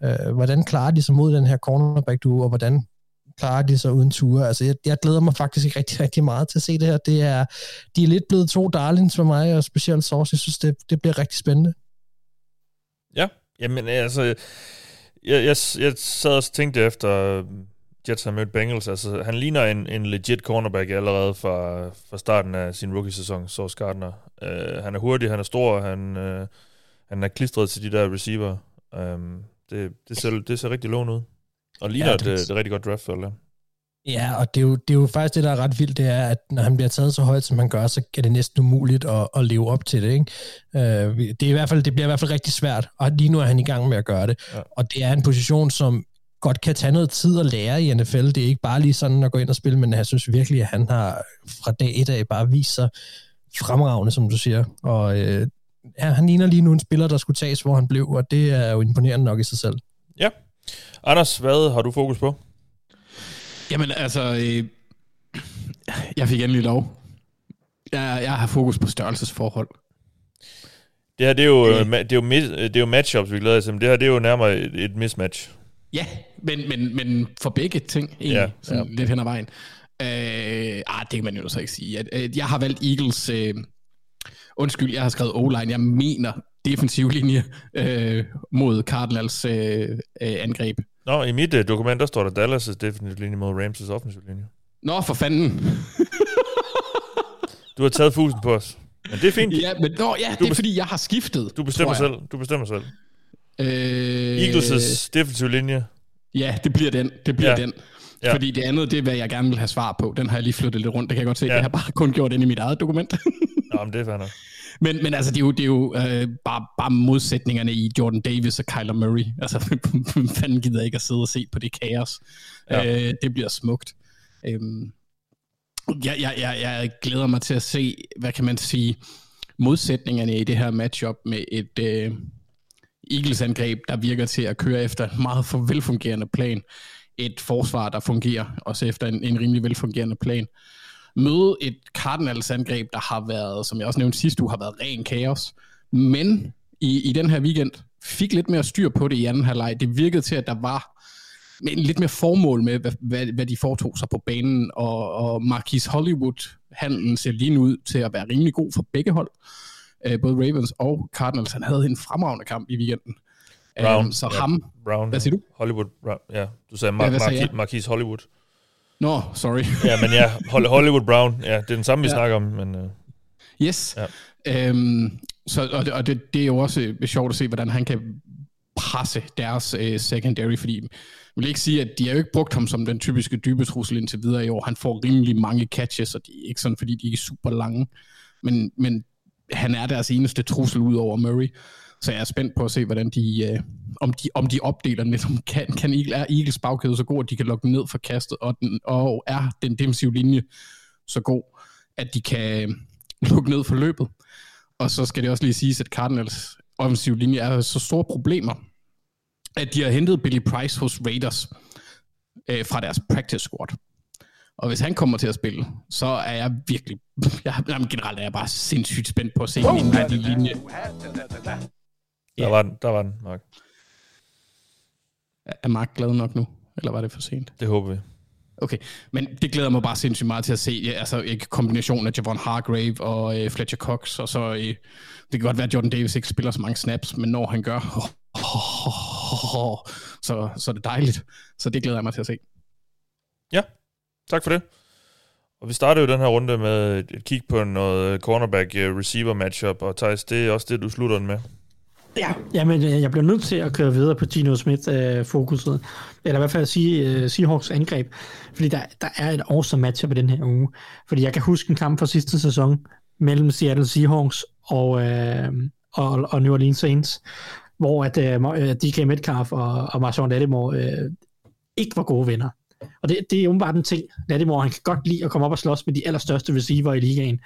Speaker 6: Øh, hvordan klarer de sig mod den her cornerback duo, og hvordan klarer de sig uden ture. Altså, jeg, jeg glæder mig faktisk ikke rigtig, rigtig meget til at se det her. Det er, de er lidt blevet to darlings for mig, og specielt Sauce, Jeg synes, det, det bliver rigtig spændende.
Speaker 5: Ja, jamen altså, jeg, jeg, jeg sad og tænkte efter, Jets har mødt Bengals. Altså, han ligner en, en legit cornerback allerede fra, fra starten af sin rookie-sæson, Sauce Gardner. Uh, han er hurtig, han er stor, han, uh, han er klistret til de der receiver. Um, det, det, ser, det ser rigtig lovende ud. Og ligner ja, det, et, et rigtig godt draft for det.
Speaker 6: Ja, og det er, jo, det er jo faktisk det, der er ret vildt, det er, at når han bliver taget så højt, som han gør, så er det næsten umuligt at, at leve op til det. Ikke? Øh, det, er i hvert fald, det bliver i hvert fald rigtig svært, og lige nu er han i gang med at gøre det. Ja. Og det er en position, som godt kan tage noget tid at lære i NFL. Det er ikke bare lige sådan at gå ind og spille, men jeg synes virkelig, at han har fra dag et af bare vist sig fremragende, som du siger. Og øh, ja, han ligner lige nu en spiller, der skulle tages, hvor han blev, og det er jo imponerende nok i sig selv.
Speaker 5: Ja. Anders, hvad har du fokus på?
Speaker 7: Jamen altså, øh, jeg fik endelig lov. Jeg, jeg har fokus på størrelsesforhold.
Speaker 5: Det her, det er jo, øh. det er jo, det er jo matchups, vi glæder os til. Det her, det er jo nærmere et, et mismatch.
Speaker 7: Ja, men, men, men for begge ting, egentlig, ja, sådan ja. lidt hen ad vejen. Øh, ah, det kan man jo så ikke sige. Jeg, jeg har valgt Eagles... Øh, undskyld, jeg har skrevet O-line. Jeg mener defensiv linje øh, mod Cardinals øh, øh, angreb.
Speaker 5: Nå, i mit uh, dokument, der står der Dallas' defensiv linje mod Rams' offensiv linje.
Speaker 7: Nå, for fanden.
Speaker 5: du har taget fusen på os. Men det er fint.
Speaker 7: Ja, men nå, ja, det er fordi, jeg har skiftet.
Speaker 5: Du bestemmer selv. Du bestemmer selv. Øh, Eagles' defensiv linje.
Speaker 7: Ja, det bliver den. Det bliver ja. den. Ja. Fordi det andet, det er, hvad jeg gerne vil have svar på. Den har jeg lige flyttet lidt rundt. Det kan jeg godt se. Ja. Jeg har bare kun gjort det i mit eget dokument.
Speaker 5: Nå, men det er fandme.
Speaker 7: Men, men altså, det er jo, det er jo øh, bare, bare modsætningserne i Jordan Davis og Kyler Murray. Altså, fanden gider ikke at sidde og se på det kaos. Ja. Øh, det bliver smukt. Øhm, jeg, jeg, jeg, jeg glæder mig til at se, hvad kan man sige, modsætningerne i det her matchup med et øh, Eagles-angreb, der virker til at køre efter en meget for velfungerende plan. Et forsvar, der fungerer også efter en, en rimelig velfungerende plan møde et Cardinals angreb, der har været, som jeg også nævnte sidste uge, har været ren kaos. Men i, i den her weekend fik lidt mere styr på det i anden halvleg. Det virkede til, at der var lidt mere formål med, hvad, hvad, hvad de foretog sig på banen, og, og Marquis Hollywood, handlen ser lige ud til at være rimelig god for begge hold. Uh, både Ravens og Cardinals, han havde en fremragende kamp i weekenden.
Speaker 5: Brown, um,
Speaker 7: så ja, ham,
Speaker 5: Brown,
Speaker 7: hvad siger du?
Speaker 5: Hollywood, ja, du sagde Mar- ja, Marquis, Marquis Hollywood.
Speaker 7: Nå, no, sorry.
Speaker 5: ja, men ja, Hollywood Brown, ja, det er den samme, vi ja. snakker om. Men, uh...
Speaker 7: Yes. Ja. Øhm, så, og det, og det, det er jo også øh, sjovt at se, hvordan han kan presse deres uh, secondary, fordi jeg vil ikke sige, at de har jo ikke brugt ham som den typiske dybe trussel indtil videre i år. Han får rimelig mange catches, og det er ikke sådan, fordi de er super lange. Men, men han er deres eneste trussel ud over Murray. Så jeg er spændt på at se, hvordan de, øh, om, de, om de opdeler den lidt. Om kan, kan Eagle, er Eagles bagkæde så god, at de kan lukke den ned for kastet, og, den, og er den defensive linje så god, at de kan lukke ned for løbet. Og så skal det også lige siges, at Cardinals offensiv linje er så store problemer, at de har hentet Billy Price hos Raiders øh, fra deres practice squad. Og hvis han kommer til at spille, så er jeg virkelig, jeg, jamen generelt er jeg bare sindssygt spændt på at se en af de linje.
Speaker 5: Der var den, der var den, Mark.
Speaker 7: Er Mark glad nok nu? Eller var det for sent?
Speaker 5: Det håber vi.
Speaker 7: Okay, men det glæder mig bare sindssygt meget til at se, ja, altså en kombination af Javon Hargrave og øh, Fletcher Cox, og så, øh, det kan godt være, at Jordan Davis ikke spiller så mange snaps, men når han gør, oh, oh, oh, så, så er det dejligt. Så det glæder jeg mig til at se.
Speaker 5: Ja, tak for det. Og vi starter jo den her runde med et kig på noget cornerback-receiver øh, matchup, og Thijs, det er også det, du slutter den med.
Speaker 8: Ja, jamen, øh, jeg bliver nødt til at køre videre på Gino Smith-fokuset. Øh, eller i hvert fald at sige øh, Seahawks angreb. Fordi der, der er et awesome matchup i den her uge. Fordi jeg kan huske en kamp fra sidste sæson mellem Seattle Seahawks og, øh, og, og New Orleans Saints, hvor at øh, øh DK Metcalf og, og Marshawn Lattimore øh, ikke var gode venner. Og det, det er åbenbart en ting. Lattimore, han kan godt lide at komme op og slås med de allerstørste receiver i ligaen.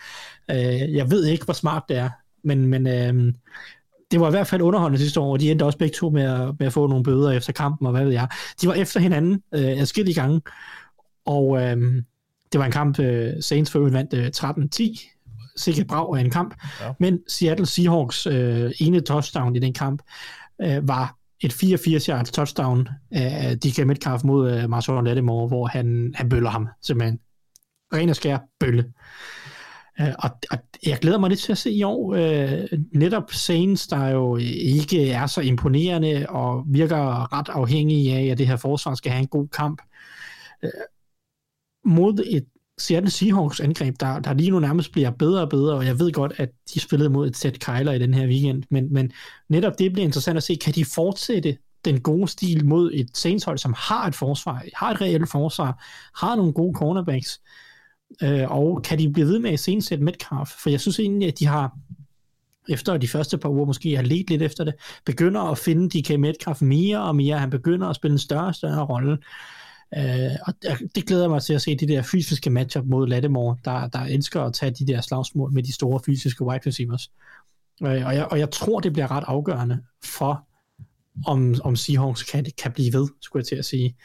Speaker 8: Øh, jeg ved ikke, hvor smart det er, men, men øh, det var i hvert fald underholdende sidste år, og de endte også begge to med at, med at få nogle bøder efter kampen, og hvad ved jeg. De var efter hinanden øh, adskillige gange, og øh, det var en kamp, øh, Saints for vandt øh, 13-10, sikkert brav af en kamp, ja. men Seattle Seahawks øh, ene touchdown i den kamp øh, var et 84 yards touchdown af DK Metcalf mod øh, Marshall Lattimore, hvor han, han bøller ham simpelthen. Ren og skær bølle. Øh, og, og jeg glæder mig lidt til at se i år øh, netop Saints, der jo ikke er så imponerende og virker ret afhængige af, at det her forsvar skal have en god kamp. Øh, mod et Seattle Seahawks angreb, der, der lige nu nærmest bliver bedre og bedre, og jeg ved godt, at de spillede mod et sæt kejler i den her weekend, men, men netop det bliver interessant at se, kan de fortsætte den gode stil mod et Saints-hold, som har et forsvar, har et reelt forsvar, har nogle gode cornerbacks, øh, Øh, og kan de blive ved med at sensætte Metcalf? For jeg synes egentlig, at de har, efter de første par uger måske har let lidt efter det, begynder at finde DK Metcalf mere og mere. Han begynder at spille en større og større rolle. Øh, og øh, det glæder mig til at se de der fysiske matchup mod Lattimore, der, der elsker at tage de der slagsmål med de store fysiske wide receivers. Øh, og, jeg, og jeg tror, det bliver ret afgørende for, om, om Seahawks kan, kan blive ved, skulle jeg til at sige,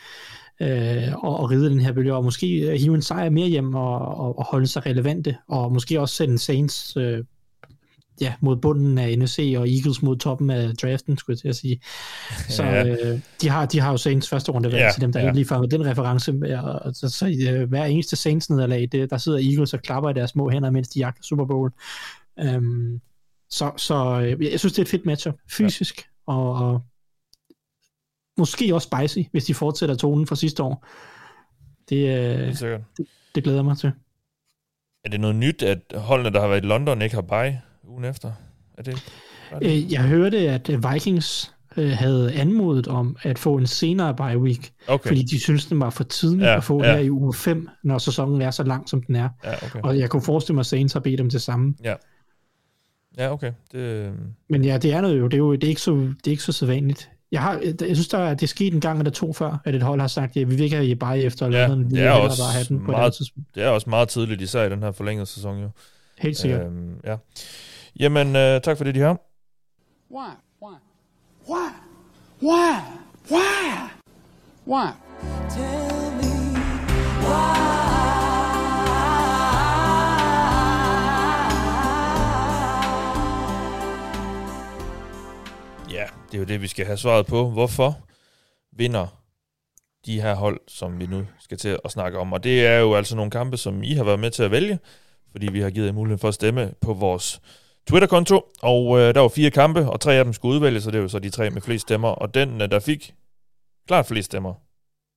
Speaker 8: øh, og, og ride den her bølge, og måske hive en sejr mere hjem og, og, og holde sig relevante, og måske også sende Saints øh, ja, mod bunden af NFC og Eagles mod toppen af draften, skulle jeg til at sige. Så ja. øh, de, har, de har jo Saints første runde valg ja, til dem, der ja. lige fanget den reference. Og, så, så øh, hver eneste Saints nederlag, det, der sidder Eagles og klapper i deres små hænder, mens de jagter Super Bowl. Um, så så øh, jeg synes, det er et fedt matchup, fysisk, ja. og, og måske også spicy, hvis de fortsætter tonen fra sidste år. Det, øh, det, det, det glæder mig til.
Speaker 5: Er det noget nyt, at holdene, der har været i London, ikke har bye ugen efter? Er det, er det?
Speaker 8: Øh, jeg hørte, at Vikings øh, havde anmodet om at få en senere bye week, okay. fordi de synes den var for tidligt ja, at få ja. her i uge 5, når sæsonen er så lang, som den er. Ja, okay. Og jeg kunne forestille mig, at Saints har bedt dem til samme.
Speaker 5: Ja. Ja, okay. Det...
Speaker 8: Men ja, det er noget jo. Det er jo det er ikke så, det er ikke så sædvanligt. Jeg, har, jeg synes, der, det er sket en gang eller to før, at et hold har sagt, at ja, vi vil ikke have bare efter
Speaker 5: ja, London, vi er også bare have den på meget, det er også meget tidligt, især i den her forlængede sæson jo.
Speaker 8: Helt sikkert. Øhm,
Speaker 5: ja. Jamen, øh, tak for det, de har.
Speaker 2: Why? Why? Why? Why? Why? Why? Tell me why.
Speaker 5: Det er jo det, vi skal have svaret på. Hvorfor vinder de her hold, som vi nu skal til at snakke om? Og det er jo altså nogle kampe, som I har været med til at vælge, fordi vi har givet jer mulighed for at stemme på vores Twitter-konto, og øh, der var fire kampe, og tre af dem skulle udvælges, så det er jo så de tre med flest stemmer. Og den, øh, der fik klart flest stemmer,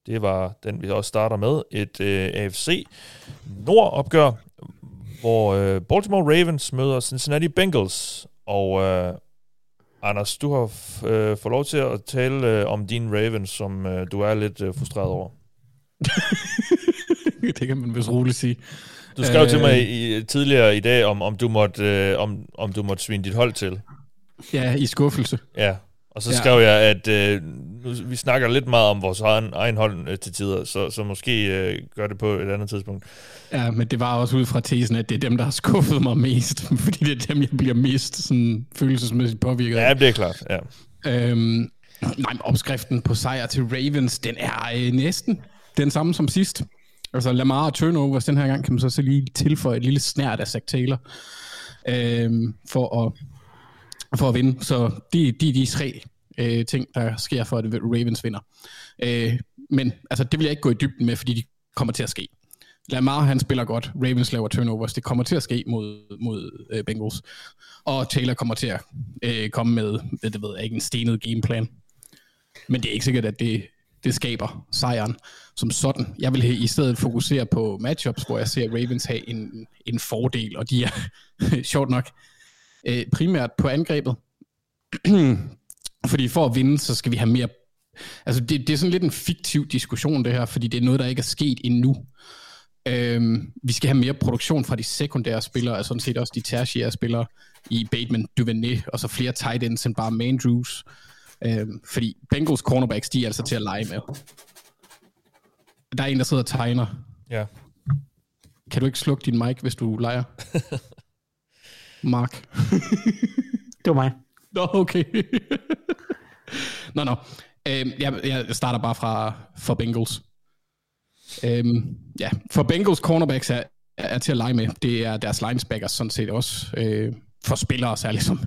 Speaker 5: det var den, vi også starter med, et øh, AFC Nord-opgør, hvor øh, Baltimore Ravens møder Cincinnati Bengals, og øh, Anders, du har øh, fået lov til at tale øh, om din Ravens, som øh, du er lidt øh, frustreret over.
Speaker 7: det kan man vist roligt sige.
Speaker 5: Du skrev øh, til mig øh. i, tidligere i dag, om, om, du måtte, øh, om, om du måtte svine dit hold til.
Speaker 7: Ja, i skuffelse.
Speaker 5: Ja, og så ja. skrev jeg, at øh, nu, vi snakker lidt meget om vores egen, egen hold øh, til tider, så, så måske øh, gør det på et andet tidspunkt.
Speaker 7: Ja, men det var også ud fra tesen, at det er dem, der har skuffet mig mest, fordi det er dem, jeg bliver mest sådan, følelsesmæssigt påvirket
Speaker 5: Ja, det er klart, ja.
Speaker 7: Øhm, nej, opskriften på sejr til Ravens, den er øh, næsten den samme som sidst. Altså Lamar og turnovers den her gang, kan man så, så lige tilføje et lille snært af Zach Taylor øhm, for, at, for at vinde. Så de, de, de tre øh, ting, der sker for, at Ravens vinder. Øh, men altså, det vil jeg ikke gå i dybden med, fordi de kommer til at ske. Lamar, han spiller godt. Ravens laver turnovers. Det kommer til at ske mod, mod øh, Bengals. Og Taylor kommer til at øh, komme med, det, det ved jeg ikke, en stenet gameplan. Men det er ikke sikkert, at det, det skaber sejren som sådan. Jeg vil i stedet fokusere på matchups, hvor jeg ser Ravens have en, en fordel, og de er sjovt nok øh, primært på angrebet. fordi for at vinde, så skal vi have mere... Altså, det, det er sådan lidt en fiktiv diskussion, det her, fordi det er noget, der ikke er sket endnu. Øhm, vi skal have mere produktion fra de sekundære spillere, altså sådan set også de tertiære spillere i Bateman, Duvernay, og så flere tight ends end bare Mandrews. Øhm, fordi Bengals cornerbacks, de er altså til at lege med. Der er en, der sidder og tegner.
Speaker 5: Ja.
Speaker 7: Kan du ikke slukke din mic, hvis du leger? Mark.
Speaker 8: det var mig.
Speaker 7: Nå, okay. nå, nå. Øhm, jeg, jeg starter bare fra for Bengals. Øhm, ja, for Bengals cornerbacks er, er til at lege med. Det er deres linebackers sådan set også. Øh, for spillere særligt som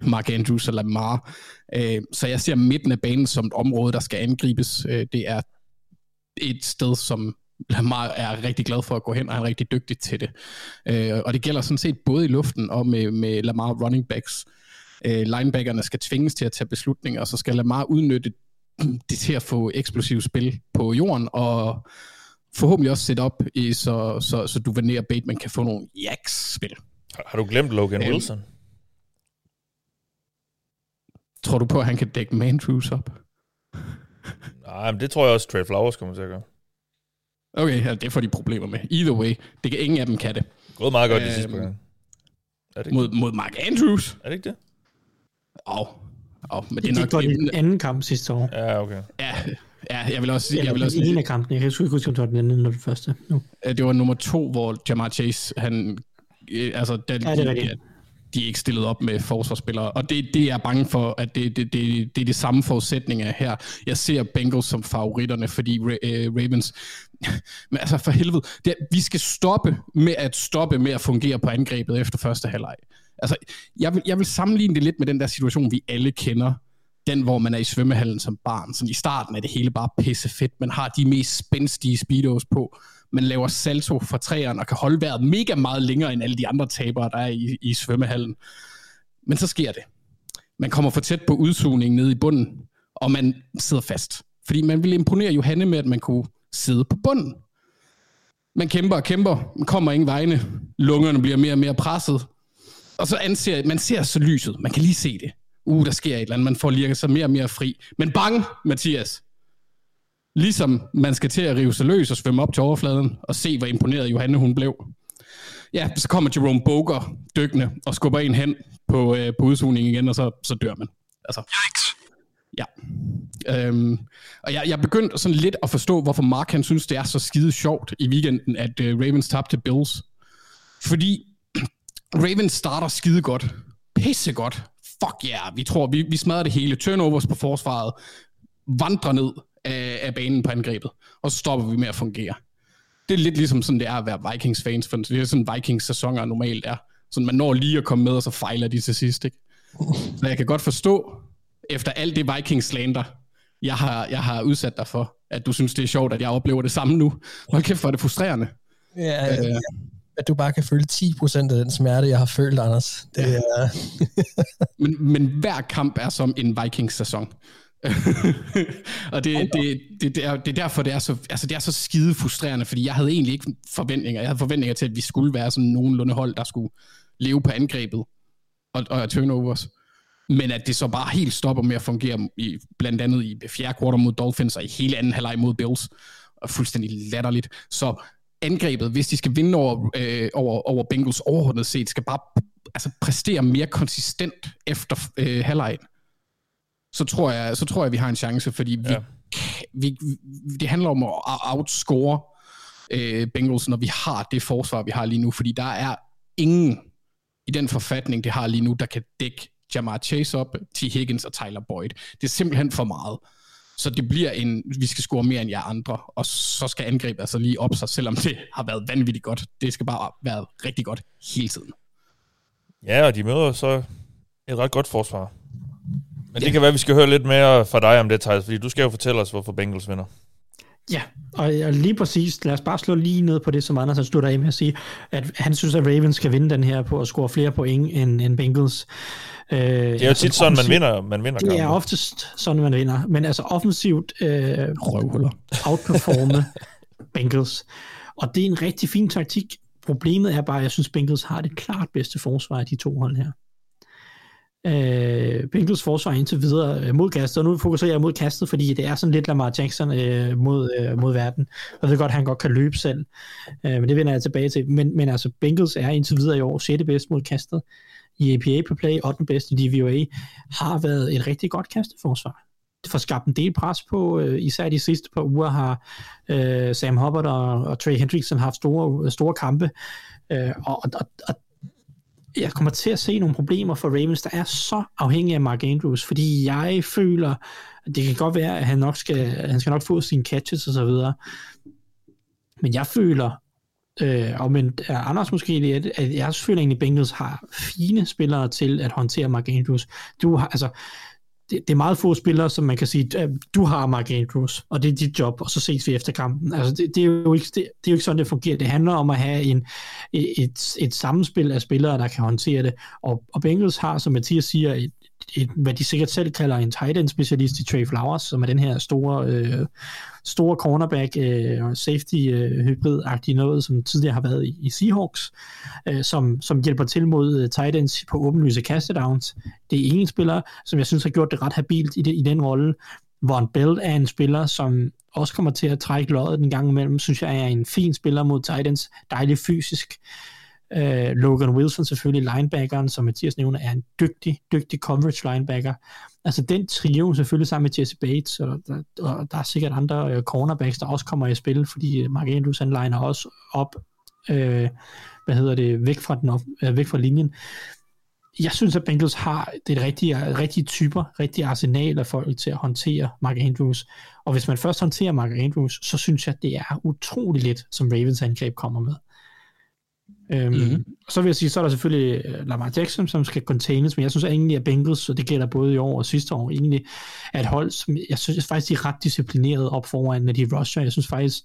Speaker 7: Mark Andrews eller Lamar. Øh, så jeg ser midten af banen som et område, der skal angribes. Øh, det er et sted, som Lamar er rigtig glad for at gå hen, og han er rigtig dygtig til det. Øh, og det gælder sådan set både i luften og med, med Lamar running backs. Øh, linebackerne skal tvinges til at tage beslutninger, og så skal Lamar udnytte det til at få eksplosiv spil på jorden, og forhåbentlig også sætte op, i, så, så, så du Vanner Bateman kan få nogle jaks-spil.
Speaker 5: Har du glemt Logan øhm, Wilson?
Speaker 7: Tror du på, at han kan dække Mandrews op?
Speaker 5: Nej, men det tror jeg også, Trey Flowers kommer til at gøre.
Speaker 7: Okay, ja, det får de problemer med. Either way, det kan ingen af dem kan det.
Speaker 5: Gået meget godt øhm, de sidste par gange.
Speaker 7: Er det ikke? mod, mod Mark Andrews.
Speaker 5: Er det ikke det?
Speaker 7: Åh, oh. oh, men
Speaker 8: det er nok... Det var den anden kamp sidste år.
Speaker 5: Ja, okay.
Speaker 7: Ja, ja jeg vil også sige... Jeg vil også
Speaker 8: en af kampene. Jeg kan ikke huske, om det var den anden eller den første. Nu.
Speaker 7: Det var nummer to, hvor Jamar Chase, han... Øh, altså, den,
Speaker 8: ja, det er rigtigt
Speaker 7: de er ikke stillet op med forsvarsspillere. Og det, det er jeg bange for, at det, det, det, det er de samme forudsætninger her. Jeg ser Bengals som favoritterne, fordi øh, Ravens... Men altså for helvede, det, vi skal stoppe med at stoppe med at fungere på angrebet efter første halvleg. Altså, jeg vil, jeg vil sammenligne det lidt med den der situation, vi alle kender. Den, hvor man er i svømmehallen som barn. Sådan i starten er det hele bare pisse fedt. Man har de mest spændstige speedos på man laver salto fra træerne og kan holde vejret mega meget længere end alle de andre tabere, der er i, i svømmehallen. Men så sker det. Man kommer for tæt på udsugningen nede i bunden, og man sidder fast. Fordi man ville imponere Johanne med, at man kunne sidde på bunden. Man kæmper og kæmper, man kommer ingen vegne, lungerne bliver mere og mere presset, og så anser man ser så lyset, man kan lige se det. Uh, der sker et eller andet, man får lige sig mere og mere fri. Men bang, Mathias, Ligesom man skal til at rive sig løs og svømme op til overfladen og se, hvor imponeret Johanne hun blev. Ja, så kommer Jerome Boger dykkende og skubber en hen på, øh, på udsugningen igen, og så, så dør man. Altså. Ja. Øhm, og jeg, jeg begyndte sådan lidt at forstå, hvorfor Mark han synes, det er så skide sjovt i weekenden, at øh, Ravens tabte Bills. Fordi Ravens starter skide godt. Pisse godt. Fuck yeah, vi tror, vi, vi smadrer det hele. Turnovers på forsvaret. Vandrer ned af, af banen på angrebet, og så stopper vi med at fungere. Det er lidt ligesom sådan, det er at være Vikings-fans, for det er sådan, Vikings-sæsoner normalt er. Så man når lige at komme med, og så fejler de til sidst. Ikke? Så jeg kan godt forstå, efter alt det Vikings-slander, jeg har, jeg har udsat dig for, at du synes, det er sjovt, at jeg oplever det samme nu. Hold kæft, hvor er det frustrerende.
Speaker 6: Ja, øh, at du bare kan føle 10% af den smerte, jeg har følt, Anders. Det ja. er...
Speaker 7: men, men hver kamp er som en Vikings-sæson. Og det, det, det, det, er, det er derfor, det er, så, altså det er så skide frustrerende, fordi jeg havde egentlig ikke forventninger. Jeg havde forventninger til, at vi skulle være sådan nogenlunde hold, der skulle leve på angrebet og, og turnovers. Men at det så bare helt stopper med at fungere, i, blandt andet i fjerde kvartal mod Dolphins, og i hele anden halvleg mod Bills. Og fuldstændig latterligt. Så angrebet, hvis de skal vinde over, øh, over, over Bengals overordnet set, skal bare altså, præstere mere konsistent efter øh, halvlejen så tror jeg, så tror jeg, vi har en chance, fordi vi, ja. vi, det handler om at outscore øh, Bengals, når vi har det forsvar, vi har lige nu, fordi der er ingen i den forfatning, det har lige nu, der kan dække Jamar Chase op, T. Higgins og Tyler Boyd. Det er simpelthen for meget. Så det bliver en, vi skal score mere end jer andre, og så skal angrebet altså lige op sig, selvom det har været vanvittigt godt. Det skal bare være rigtig godt hele tiden.
Speaker 5: Ja, og de møder så et ret godt forsvar. Men det ja. kan være, at vi skal høre lidt mere fra dig om det, Thijs, fordi du skal jo fortælle os, hvorfor Bengals vinder.
Speaker 8: Ja, og lige præcis, lad os bare slå lige ned på det, som Anders har slutter af med at sige, at han synes, at Ravens skal vinde den her på at score flere point end, end Bengals.
Speaker 5: Øh, det er jo altså, tit sådan, man vinder, man vinder
Speaker 8: Det er oftest sådan, man vinder. Men altså offensivt øh, Røvhuller. outperforme Bengals. Og det er en rigtig fin taktik. Problemet er bare, at jeg synes, Bengals har det klart bedste forsvar af de to hold her øh, Bengals forsvar indtil videre øh, mod kastet, og nu fokuserer jeg mod kastet, fordi det er sådan lidt Lamar Jackson øh, mod, øh, mod verden. Jeg ved godt, at han godt kan løbe selv, øh, men det vender jeg tilbage til. Men, men altså, Bengals er indtil videre i år 6. bedst mod kastet i APA på play, 8. bedst i DVOA, har været et rigtig godt kasteforsvar. Det får skabt en del pres på, øh, især de sidste par uger har øh, Sam Hubbard og, og Trey Hendrickson haft store, store kampe, øh, og, og, og jeg kommer til at se nogle problemer for Ravens, der er så afhængige af Mark Andrews, fordi jeg føler, det kan godt være, at han nok skal, han skal nok få sine catches og så videre, men jeg føler, øh, og men er Anders måske, at, at jeg føler egentlig, at Bengals har fine spillere til at håndtere Mark Andrews. Du har, altså, det, det er meget få spillere, som man kan sige, du har Mark Andrews, og det er dit job, og så ses vi efter kampen. Altså, det, det, er, jo ikke, det, det er jo ikke sådan, det fungerer. Det handler om at have en, et, et sammenspil af spillere, der kan håndtere det. Og, og Bengals har, som Mathias siger, et, et, hvad de sikkert selv kalder en tight end specialist i Trey Flowers, som er den her store, øh, store cornerback øh, og safety øh, hybrid-agtige noget, som tidligere har været i, i Seahawks, øh, som, som hjælper til mod øh, tight ends på åbenlyse kastedowns. Det er en spiller, som jeg synes har gjort det ret habilt i, det, i den rolle, Von Bell er en spiller, som også kommer til at trække løjet den gang imellem, synes jeg er en fin spiller mod Titans, dejlig fysisk. Uh, Logan Wilson selvfølgelig, linebackeren, som Mathias nævner, er en dygtig, dygtig coverage linebacker. Altså den trio selvfølgelig sammen med Jesse Bates, og der, og der er sikkert andre uh, cornerbacks, der også kommer i spil, fordi øh, Mark Andrews han liner også op, uh, hvad hedder det, væk fra, den op, uh, væk fra linjen jeg synes, at Bengals har det rigtige, rigtige typer, rigtige arsenal af folk til at håndtere Mark Andrews. Og hvis man først håndterer Mark Andrews, så synes jeg, at det er utroligt lidt, som Ravens angreb kommer med. Øhm, mm-hmm. Så vil jeg sige, så er der selvfølgelig øh, Lamar Jackson, som skal containes, men jeg synes egentlig, at Bengals, og det gælder både i år og sidste år, egentlig er et hold, som jeg synes faktisk, de er ret disciplineret op foran, når de rusher. Jeg synes faktisk,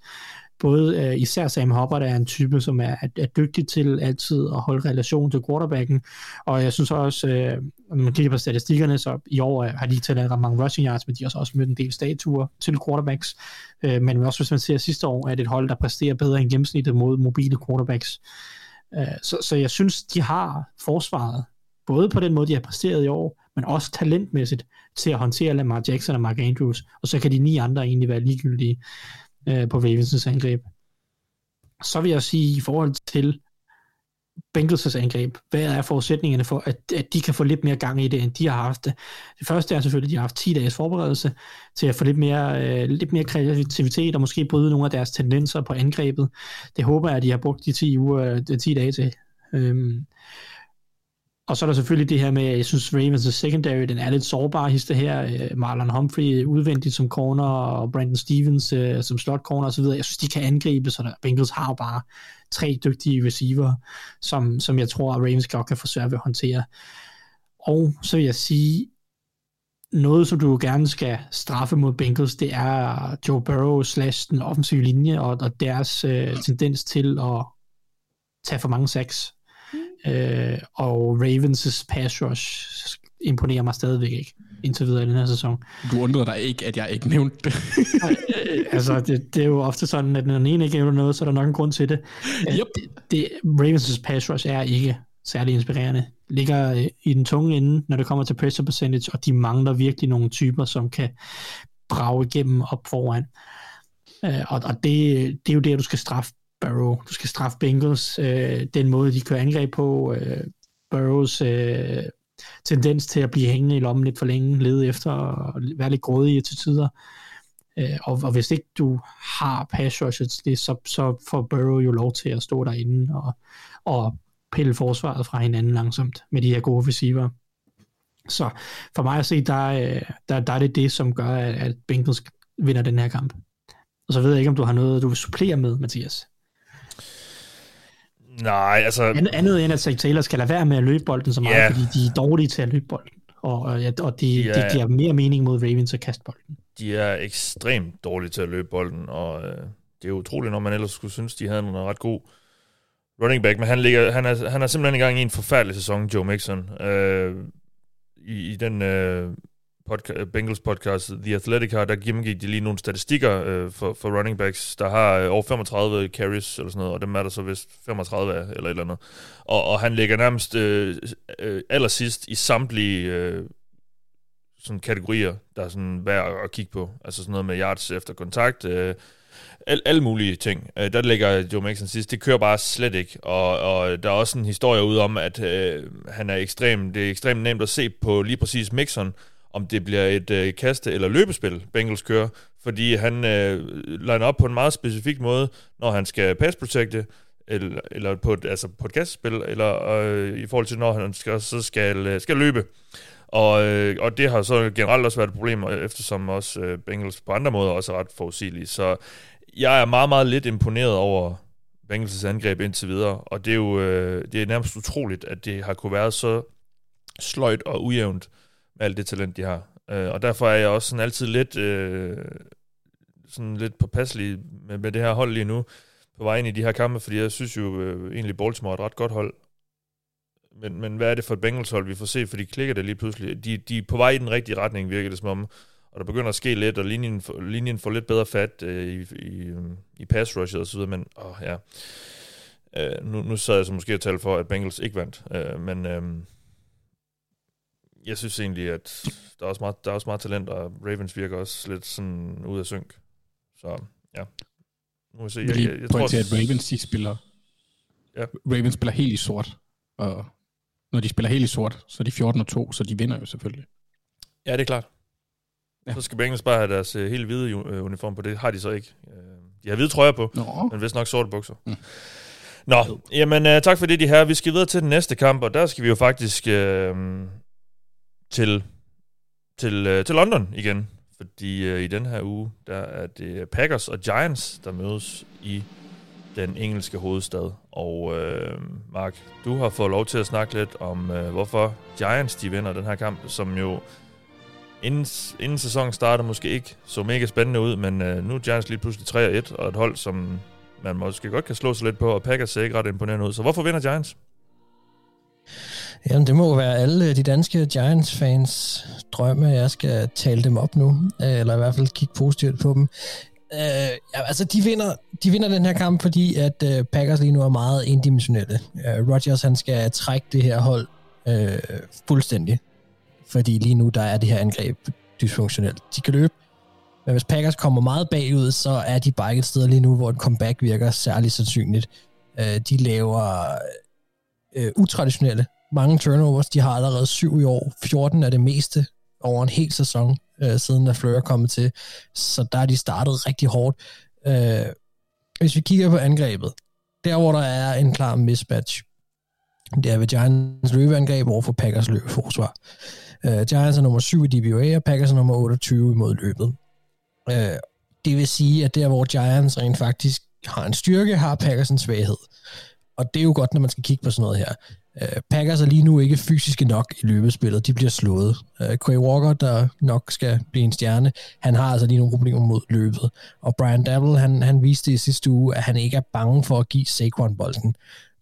Speaker 8: både uh, især Sam Hubbard er en type, som er, er, dygtig til altid at holde relation til quarterbacken, og jeg synes også, uh, når man kigger på statistikkerne, så i år uh, har de taget ret mange rushing yards, men de har også mødt en del statuer til quarterbacks, uh, men også hvis man ser sidste år, er det et hold, der præsterer bedre end gennemsnittet mod mobile quarterbacks. Øh, så, så jeg synes, de har forsvaret, både på den måde, de har præsteret i år, men også talentmæssigt til at håndtere Lamar Jackson og Mark Andrews, og så kan de ni andre egentlig være ligegyldige øh, på Ravens' angreb. Så vil jeg sige i forhold til Bengals' angreb, hvad er forudsætningerne for, at, at de kan få lidt mere gang i det, end de har haft det? Det første er selvfølgelig, at de har haft 10 dages forberedelse til at få lidt mere, øh, lidt mere kreativitet og måske bryde nogle af deres tendenser på angrebet. Det håber jeg, at de har brugt de 10, uger, øh, de 10 dage til. Øhm, og så er der selvfølgelig det her med, jeg synes Ravens' secondary, den er lidt sårbar hister her. Øh, Marlon Humphrey udvendigt som corner, og Brandon Stevens øh, som slot corner osv. Jeg synes, de kan angribe, så der, Bengals har bare tre dygtige receiver, som, som jeg tror, at Ravens godt kan få svært ved at håndtere. Og så vil jeg sige, noget, som du gerne skal straffe mod Bengals, det er Joe Burrow slash den offensive linje, og, og deres øh, tendens til at tage for mange sacks. Øh, og Ravens' pass rush imponerer mig stadigvæk ikke indtil videre i den her sæson.
Speaker 7: Du undrer dig ikke, at jeg ikke nævnte det.
Speaker 8: altså, det, det, er jo ofte sådan, at når den ene ikke nævner noget, så er der nok en grund til det.
Speaker 7: Yep.
Speaker 8: Det, det, Ravens' pass rush er ikke særlig inspirerende. Ligger øh, i den tunge ende, når det kommer til pressure percentage, og de mangler virkelig nogle typer, som kan brage igennem op foran. Og, og det, det er jo det, du skal straffe Burrow. Du skal straffe Bengals, øh, den måde, de kører angreb på. Øh, Burrows øh, tendens til at blive hængende i lommen lidt for længe, lede efter og være lidt grådig til tider. Øh, og, og hvis ikke du har pass rushes, det, så, så får Burrow jo lov til at stå derinde og, og pille forsvaret fra hinanden langsomt med de her gode receiver. Så for mig at se, der, øh, der, der er det det, som gør, at Bengals vinder den her kamp. Og så ved jeg ikke, om du har noget, du vil supplere med, Mathias.
Speaker 5: Nej, altså...
Speaker 8: Andet, andet end at Zach Taylor skal lade være med at løbe bolden så meget, yeah. fordi de er dårlige til at løbe bolden. Og, og, og det, de det giver mere mening mod Ravens at kaste bolden.
Speaker 5: De er ekstremt dårlige til at løbe bolden, og øh, det er utroligt, når man ellers skulle synes, de havde en ret god running back, men han, ligger, han, er, han er simpelthen i gang i en forfærdelig sæson, Joe Mixon. Øh, i, I den øh, podca- øh, Bengals podcast, The Athletic har, der gennemgik de lige nogle statistikker øh, for, for running backs, der har øh, over 35 carries eller sådan noget, og dem er der så vist 35 af, eller et eller andet. Og, og han ligger nærmest øh, øh, allersidst i samtlige øh, sådan kategorier, der er sådan værd at kigge på. Altså sådan noget med yards efter kontakt, øh, al, alle mulige ting. Øh, der ligger Joe Mixon sidst. Det kører bare slet ikke. Og, og der er også en historie ud om, at øh, han er ekstrem, det er ekstremt nemt at se på lige præcis Mixon, om det bliver et øh, kaste- eller løbespil, Bengals kører, fordi han øh, liner op på en meget specifik måde, når han skal pass protecte, eller, eller på, et, altså på et kastespil, eller øh, i forhold til, når han skal, så skal, øh, skal løbe. Og, øh, og det har så generelt også været et problem, eftersom også øh, Bengals på andre måder også er ret forudsigelige. Så jeg er meget, meget lidt imponeret over Bengals' angreb indtil videre, og det er jo øh, det er nærmest utroligt, at det har kunne være så sløjt og ujævnt, med alt det talent, de har. Øh, og derfor er jeg også sådan altid lidt, øh, sådan lidt påpasselig med, med det her hold lige nu, på vej ind i de her kampe, fordi jeg synes jo øh, egentlig, Baltimore er et ret godt hold. Men, men hvad er det for et Bengals hold, vi får se, for de klikker det lige pludselig. De, de er på vej i den rigtige retning, virker det som om. Og der begynder at ske lidt, og linjen, linjen får lidt bedre fat øh, i, i, i pass rushet og så videre, men åh, ja. Øh, nu, nu sad jeg så måske og talte for, at Bengals ikke vandt, øh, men... Øh, jeg synes egentlig, at der er også meget, der er også meget talent, og Ravens virker også lidt sådan ud af synk. Så ja,
Speaker 7: nu må se. Jeg, jeg, jeg tror, til, at Ravens, de spiller, ja. Ravens spiller helt i sort, og når de spiller helt i sort, så er de 14 og 2, så de vinder jo selvfølgelig.
Speaker 5: Ja, det er klart. Ja. Så skal Bengals bare have deres uh, helt hvide uh, uniform på. Det har de så ikke. Uh, de har hvide trøjer på, Nå. men vist nok sorte bukser. Mm. Nå, jamen uh, tak for det, de her. Vi skal videre til den næste kamp, og der skal vi jo faktisk uh, til, til, øh, til London igen. Fordi øh, i den her uge, der er det Packers og Giants, der mødes i den engelske hovedstad. Og øh, Mark, du har fået lov til at snakke lidt om, øh, hvorfor Giants de vinder den her kamp, som jo inden, inden sæsonen starter måske ikke så mega spændende ud, men øh, nu er Giants lige pludselig 3-1, og et hold, som man måske godt kan slå sig lidt på, og Packers ser ikke ret imponerende ud. Så hvorfor vinder Giants?
Speaker 6: Jamen, det må være alle de danske Giants-fans drømme, at jeg skal tale dem op nu, øh, eller i hvert fald kigge positivt på dem. Uh, ja, altså, de vinder, de vinder den her kamp, fordi at uh, Packers lige nu er meget indimensionelle. Uh, Rodgers, han skal trække det her hold uh, fuldstændig fordi lige nu der er det her angreb dysfunktionelt. De kan løbe, men hvis Packers kommer meget bagud, så er de bare ikke et sted lige nu, hvor et comeback virker særlig sandsynligt. Øh, de laver øh, utraditionelle mange turnovers. De har allerede syv i år. 14 er det meste over en hel sæson, øh, siden der Fleur er kommet til. Så der er de startet rigtig hårdt. Øh, hvis vi kigger på angrebet, der hvor der er en klar mismatch, det er ved Giants løbeangreb over for Packers løbeforsvar. Uh, øh, Giants er nummer 7 i DBA, og Packers er nummer 28 imod løbet. Uh, det vil sige, at der hvor Giants rent faktisk har en styrke, har Packers en svaghed. Og det er jo godt, når man skal kigge på sådan noget her. Øh, Packers er lige nu ikke fysiske nok i løbespillet. De bliver slået. Øh, Quay Walker, der nok skal blive en stjerne, han har altså lige nogle problemer mod løbet. Og Brian Dabble, han, han viste i sidste uge, at han ikke er bange for at give Saquon bolden.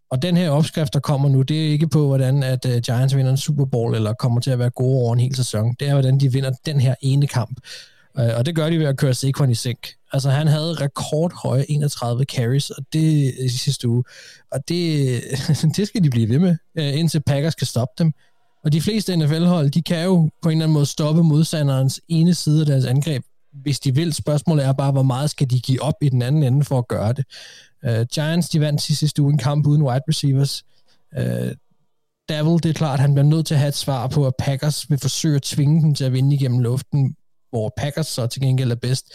Speaker 6: Og den her opskrift, der kommer nu, det er ikke på, hvordan at uh, Giants vinder en Super Bowl, eller kommer til at være gode over en hel sæson. Det er, hvordan de vinder den her ene kamp. Øh, og det gør de ved at køre Saquon i sink. Altså, han havde rekordhøje 31 carries, og det øh, i sidste uge. Og det, det skal de blive ved med, øh, indtil Packers kan stoppe dem. Og de fleste NFL-hold, de kan jo på en eller anden måde stoppe modstanderens ene side af deres angreb, hvis de vil. Spørgsmålet er bare, hvor meget skal de give op i den anden ende for at gøre det. Uh, Giants, de vandt sidste uge en kamp uden wide receivers. Uh, Davil, det er klart, han bliver nødt til at have et svar på, at Packers vil forsøge at tvinge dem til at vinde igennem luften, hvor Packers så til gengæld er bedst.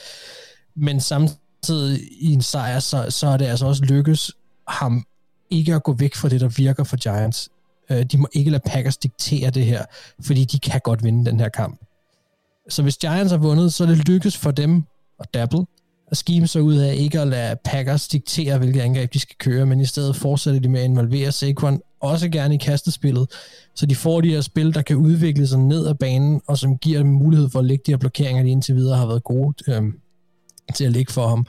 Speaker 6: Men samtidig i en sejr, så, så er det altså også lykkes ham ikke at gå væk fra det, der virker for Giants. Øh, de må ikke lade Packers diktere det her, fordi de kan godt vinde den her kamp. Så hvis Giants har vundet, så er det lykkes for dem og Dabble at skime sig ud af ikke at lade Packers diktere, hvilke angreb de skal køre, men i stedet fortsætter de med at involvere Saquon også gerne i kastespillet, så de får de her spil, der kan udvikle sig ned ad banen, og som giver dem mulighed for at lægge de her blokeringer, de indtil videre har været gode øh, til at lægge for ham.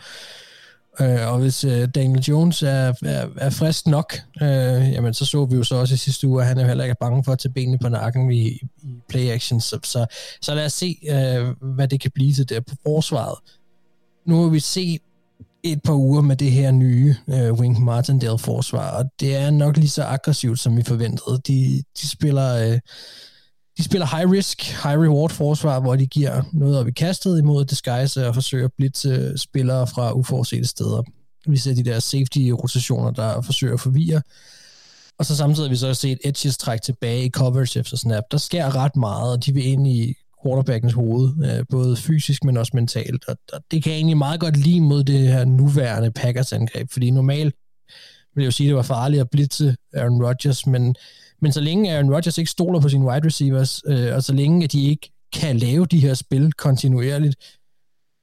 Speaker 6: Øh, og hvis øh, Daniel Jones er, er, er frisk nok, øh, jamen så så vi jo så også i sidste uge, at han er heller ikke bange for at tage benene på nakken i, i play action. Så, så, så lad os se, øh, hvad det kan blive til der på forsvaret. Nu har vi set et par uger med det her nye øh, Wink Martindale-forsvar, og det er nok lige så aggressivt, som vi forventede. De, de spiller... Øh, de spiller high risk, high reward forsvar, hvor de giver noget op i kastet imod disguise og forsøger at blitse øh, spillere fra uforudsete steder. Vi ser de der safety-rotationer, der forsøger at forvirre. Og så samtidig har vi så set edges trække tilbage i coverage efter snap. Der sker ret meget, og de vil egentlig i quarterbackens hoved, øh, både fysisk, men også mentalt. Og, og det kan jeg egentlig meget godt lide mod det her nuværende Packers-angreb, fordi normalt vil jeg jo sige, at det var farligt at blitse Aaron Rodgers, men men så længe Aaron Rodgers ikke stoler på sine wide receivers, øh, og så længe at de ikke kan lave de her spil kontinuerligt,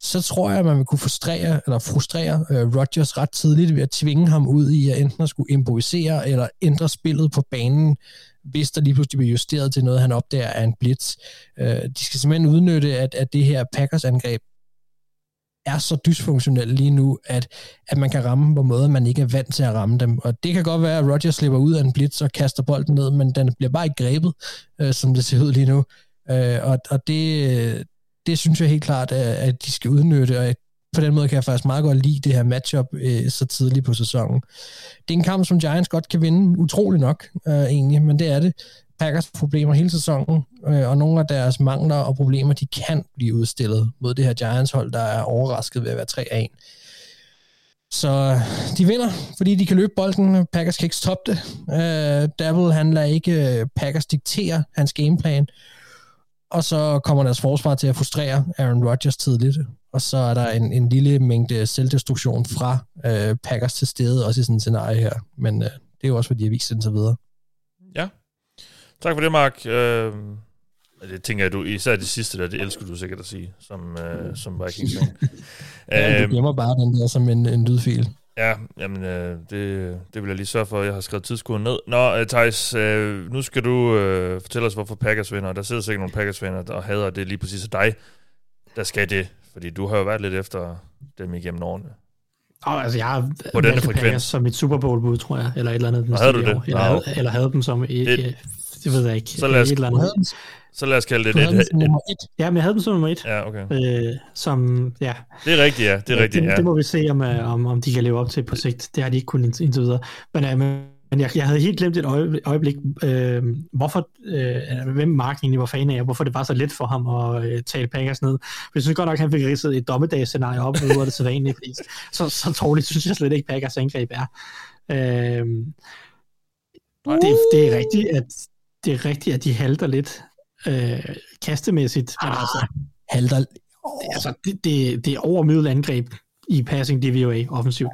Speaker 6: så tror jeg, at man vil kunne frustrere, eller frustrere øh, Rodgers ret tidligt ved at tvinge ham ud i at enten at skulle improvisere eller ændre spillet på banen, hvis der lige pludselig bliver justeret til noget, han opdager er en blitz. Øh, de skal simpelthen udnytte, at, at det her Packers-angreb er så dysfunktionelt lige nu, at, at man kan ramme på måder, man ikke er vant til at ramme dem. Og det kan godt være, at Roger slipper ud af en blitz og kaster bolden ned, men den bliver bare ikke grebet, øh, som det ser ud lige nu. Øh, og og det, det synes jeg helt klart, at de skal udnytte, og på den måde kan jeg faktisk meget godt lide det her matchup øh, så tidligt på sæsonen. Det er en kamp, som Giants godt kan vinde, utrolig nok øh, egentlig, men det er det. Packers problemer hele sæsonen, øh, og nogle af deres mangler og problemer, de kan blive udstillet mod det her Giants-hold, der er overrasket ved at være 3-1. Så øh, de vinder, fordi de kan løbe bolden. Packers kan ikke stoppe det. Øh, Dabble, han lader ikke øh, Packers diktere hans gameplan. Og så kommer deres forsvar til at frustrere Aaron Rodgers tidligt. Og så er der en, en lille mængde selvdestruktion fra uh, Packers til stede, også i sådan et scenarie her. Men uh, det er jo også, fordi de har vist indtil videre.
Speaker 5: Ja. Tak for det, Mark. Øh, det tænker jeg, du, især det sidste der, det elsker du sikkert at sige, som, øh, som Vikings
Speaker 6: ja, du øhm, gemmer bare den der som en, en lydfil.
Speaker 5: Ja, jamen, øh, det, det vil jeg lige sørge for, at jeg har skrevet tidskoden ned. Nå, øh, Thijs, øh, nu skal du øh, fortælle os, hvorfor Packers vinder. Der sidder sikkert nogle Packers-venner, der hader det lige præcis af dig, der skal det. Fordi du har jo været lidt efter dem igennem årene.
Speaker 8: Oh, altså, jeg har på denne frekvens. som et Super Bowl-bud, tror jeg, eller et eller andet.
Speaker 5: havde du det?
Speaker 8: Eller, no. havde, eller havde dem som et, det, det ved jeg ikke.
Speaker 5: Så lad os,
Speaker 8: et eller
Speaker 5: andet. Så lad os kalde det et, et,
Speaker 8: et, Ja, men jeg havde dem som nummer et.
Speaker 5: Ja, okay.
Speaker 8: Øh, som, ja.
Speaker 5: Det er rigtigt, ja. Det er rigtigt,
Speaker 8: det,
Speaker 5: ja.
Speaker 8: det må vi se, om, øh, om, om de kan leve op til på sigt. Det har de ikke kunnet indtil videre. Men, øh, men jeg, jeg havde helt glemt et øjeblik, øh, hvorfor, øh, hvem Mark egentlig var fan af, og hvorfor det var så let for ham at øh, tale Packers ned. For jeg synes godt nok, at han fik ridset et dommedagsscenarie op, ud af det så vanligt, fordi så, så dårligt synes jeg slet ikke, Packers angreb er. Øh, det, det er rigtigt, at det er rigtigt, at de halter lidt øh, kastemæssigt. Men ah, altså,
Speaker 6: halter.
Speaker 8: Oh. Altså, det, det, det er over middel angreb i passing DVOA offensivt.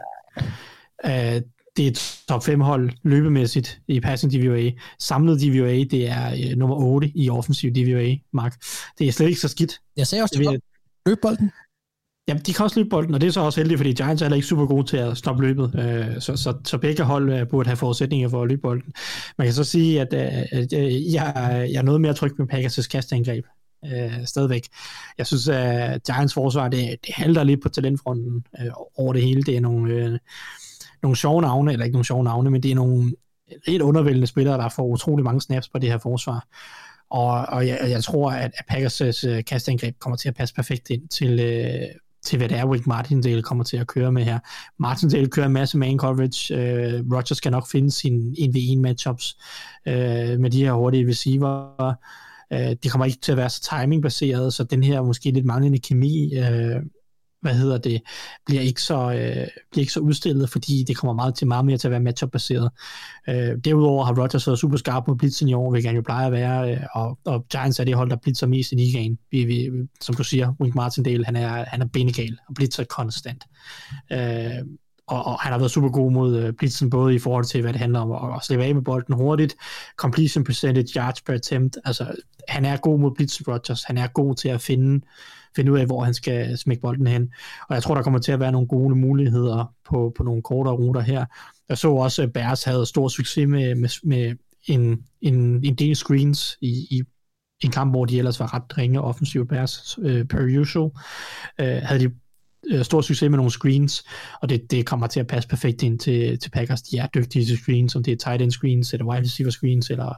Speaker 8: Uh, det er top 5 hold løbemæssigt i passing DVOA. Samlet DVOA, det er uh, nummer 8 i offensiv DVOA, Mark. Det er slet ikke så skidt.
Speaker 6: Jeg sagde også, at løbe bolden.
Speaker 8: Jamen, de kan også løbe bolden, og det er så også heldigt, fordi Giants er heller ikke super gode til at stoppe løbet, øh, så, så, så begge hold øh, burde have forudsætninger for at løbe bolden. Man kan så sige, at, øh, at øh, jeg, jeg er noget mere tryg med Packers' kastangreb øh, stadigvæk. Jeg synes, at Giants forsvar, det, det halter lidt på talentfronten øh, over det hele. Det er nogle, øh, nogle sjove navne, eller ikke nogle sjove navne, men det er nogle lidt undervældende spillere, der får utrolig mange snaps på det her forsvar. Og, og jeg, jeg tror, at, at Packers' øh, kastangreb kommer til at passe perfekt ind til, øh, til hvad det er, Rick Martindale kommer til at køre med her. Martindale kører en masse man coverage. Øh, Rogers skal nok finde sin 1v1 matchups øh, med de her hurtige receiver. Øh, det kommer ikke til at være så timingbaseret, så den her måske lidt manglende kemi øh, hvad hedder det, bliver ikke så, øh, bliver ikke så udstillet, fordi det kommer meget til meget mere til at være matchup-baseret. Øh, derudover har Rodgers været super skarp mod blitzen i år, hvilket han jo plejer at være, øh, og, og Giants er det hold, der blitzer mest i ligaen. Vi, vi, som du siger, Wink Martindale, han er, han er benegal og blitzer konstant. Øh, og, og han har været super god mod øh, blitzen, både i forhold til, hvad det handler om at, at slippe af med bolden hurtigt, completion percentage, yards per attempt, altså han er god mod blitzen, Rodgers, han er god til at finde finde ud af, hvor han skal smække bolden hen. Og jeg tror, der kommer til at være nogle gode muligheder på, på nogle kortere ruter her. Jeg så også, at Bears havde stor succes med, med, med en, en, en del screens i, i en kamp, hvor de ellers var ret ringe offensivt Bears øh, per usual. Øh, havde de øh, stor succes med nogle screens, og det, det kommer til at passe perfekt ind til, til Packers. De er dygtige til screens, om det er tight end screens, eller wide receiver screens, eller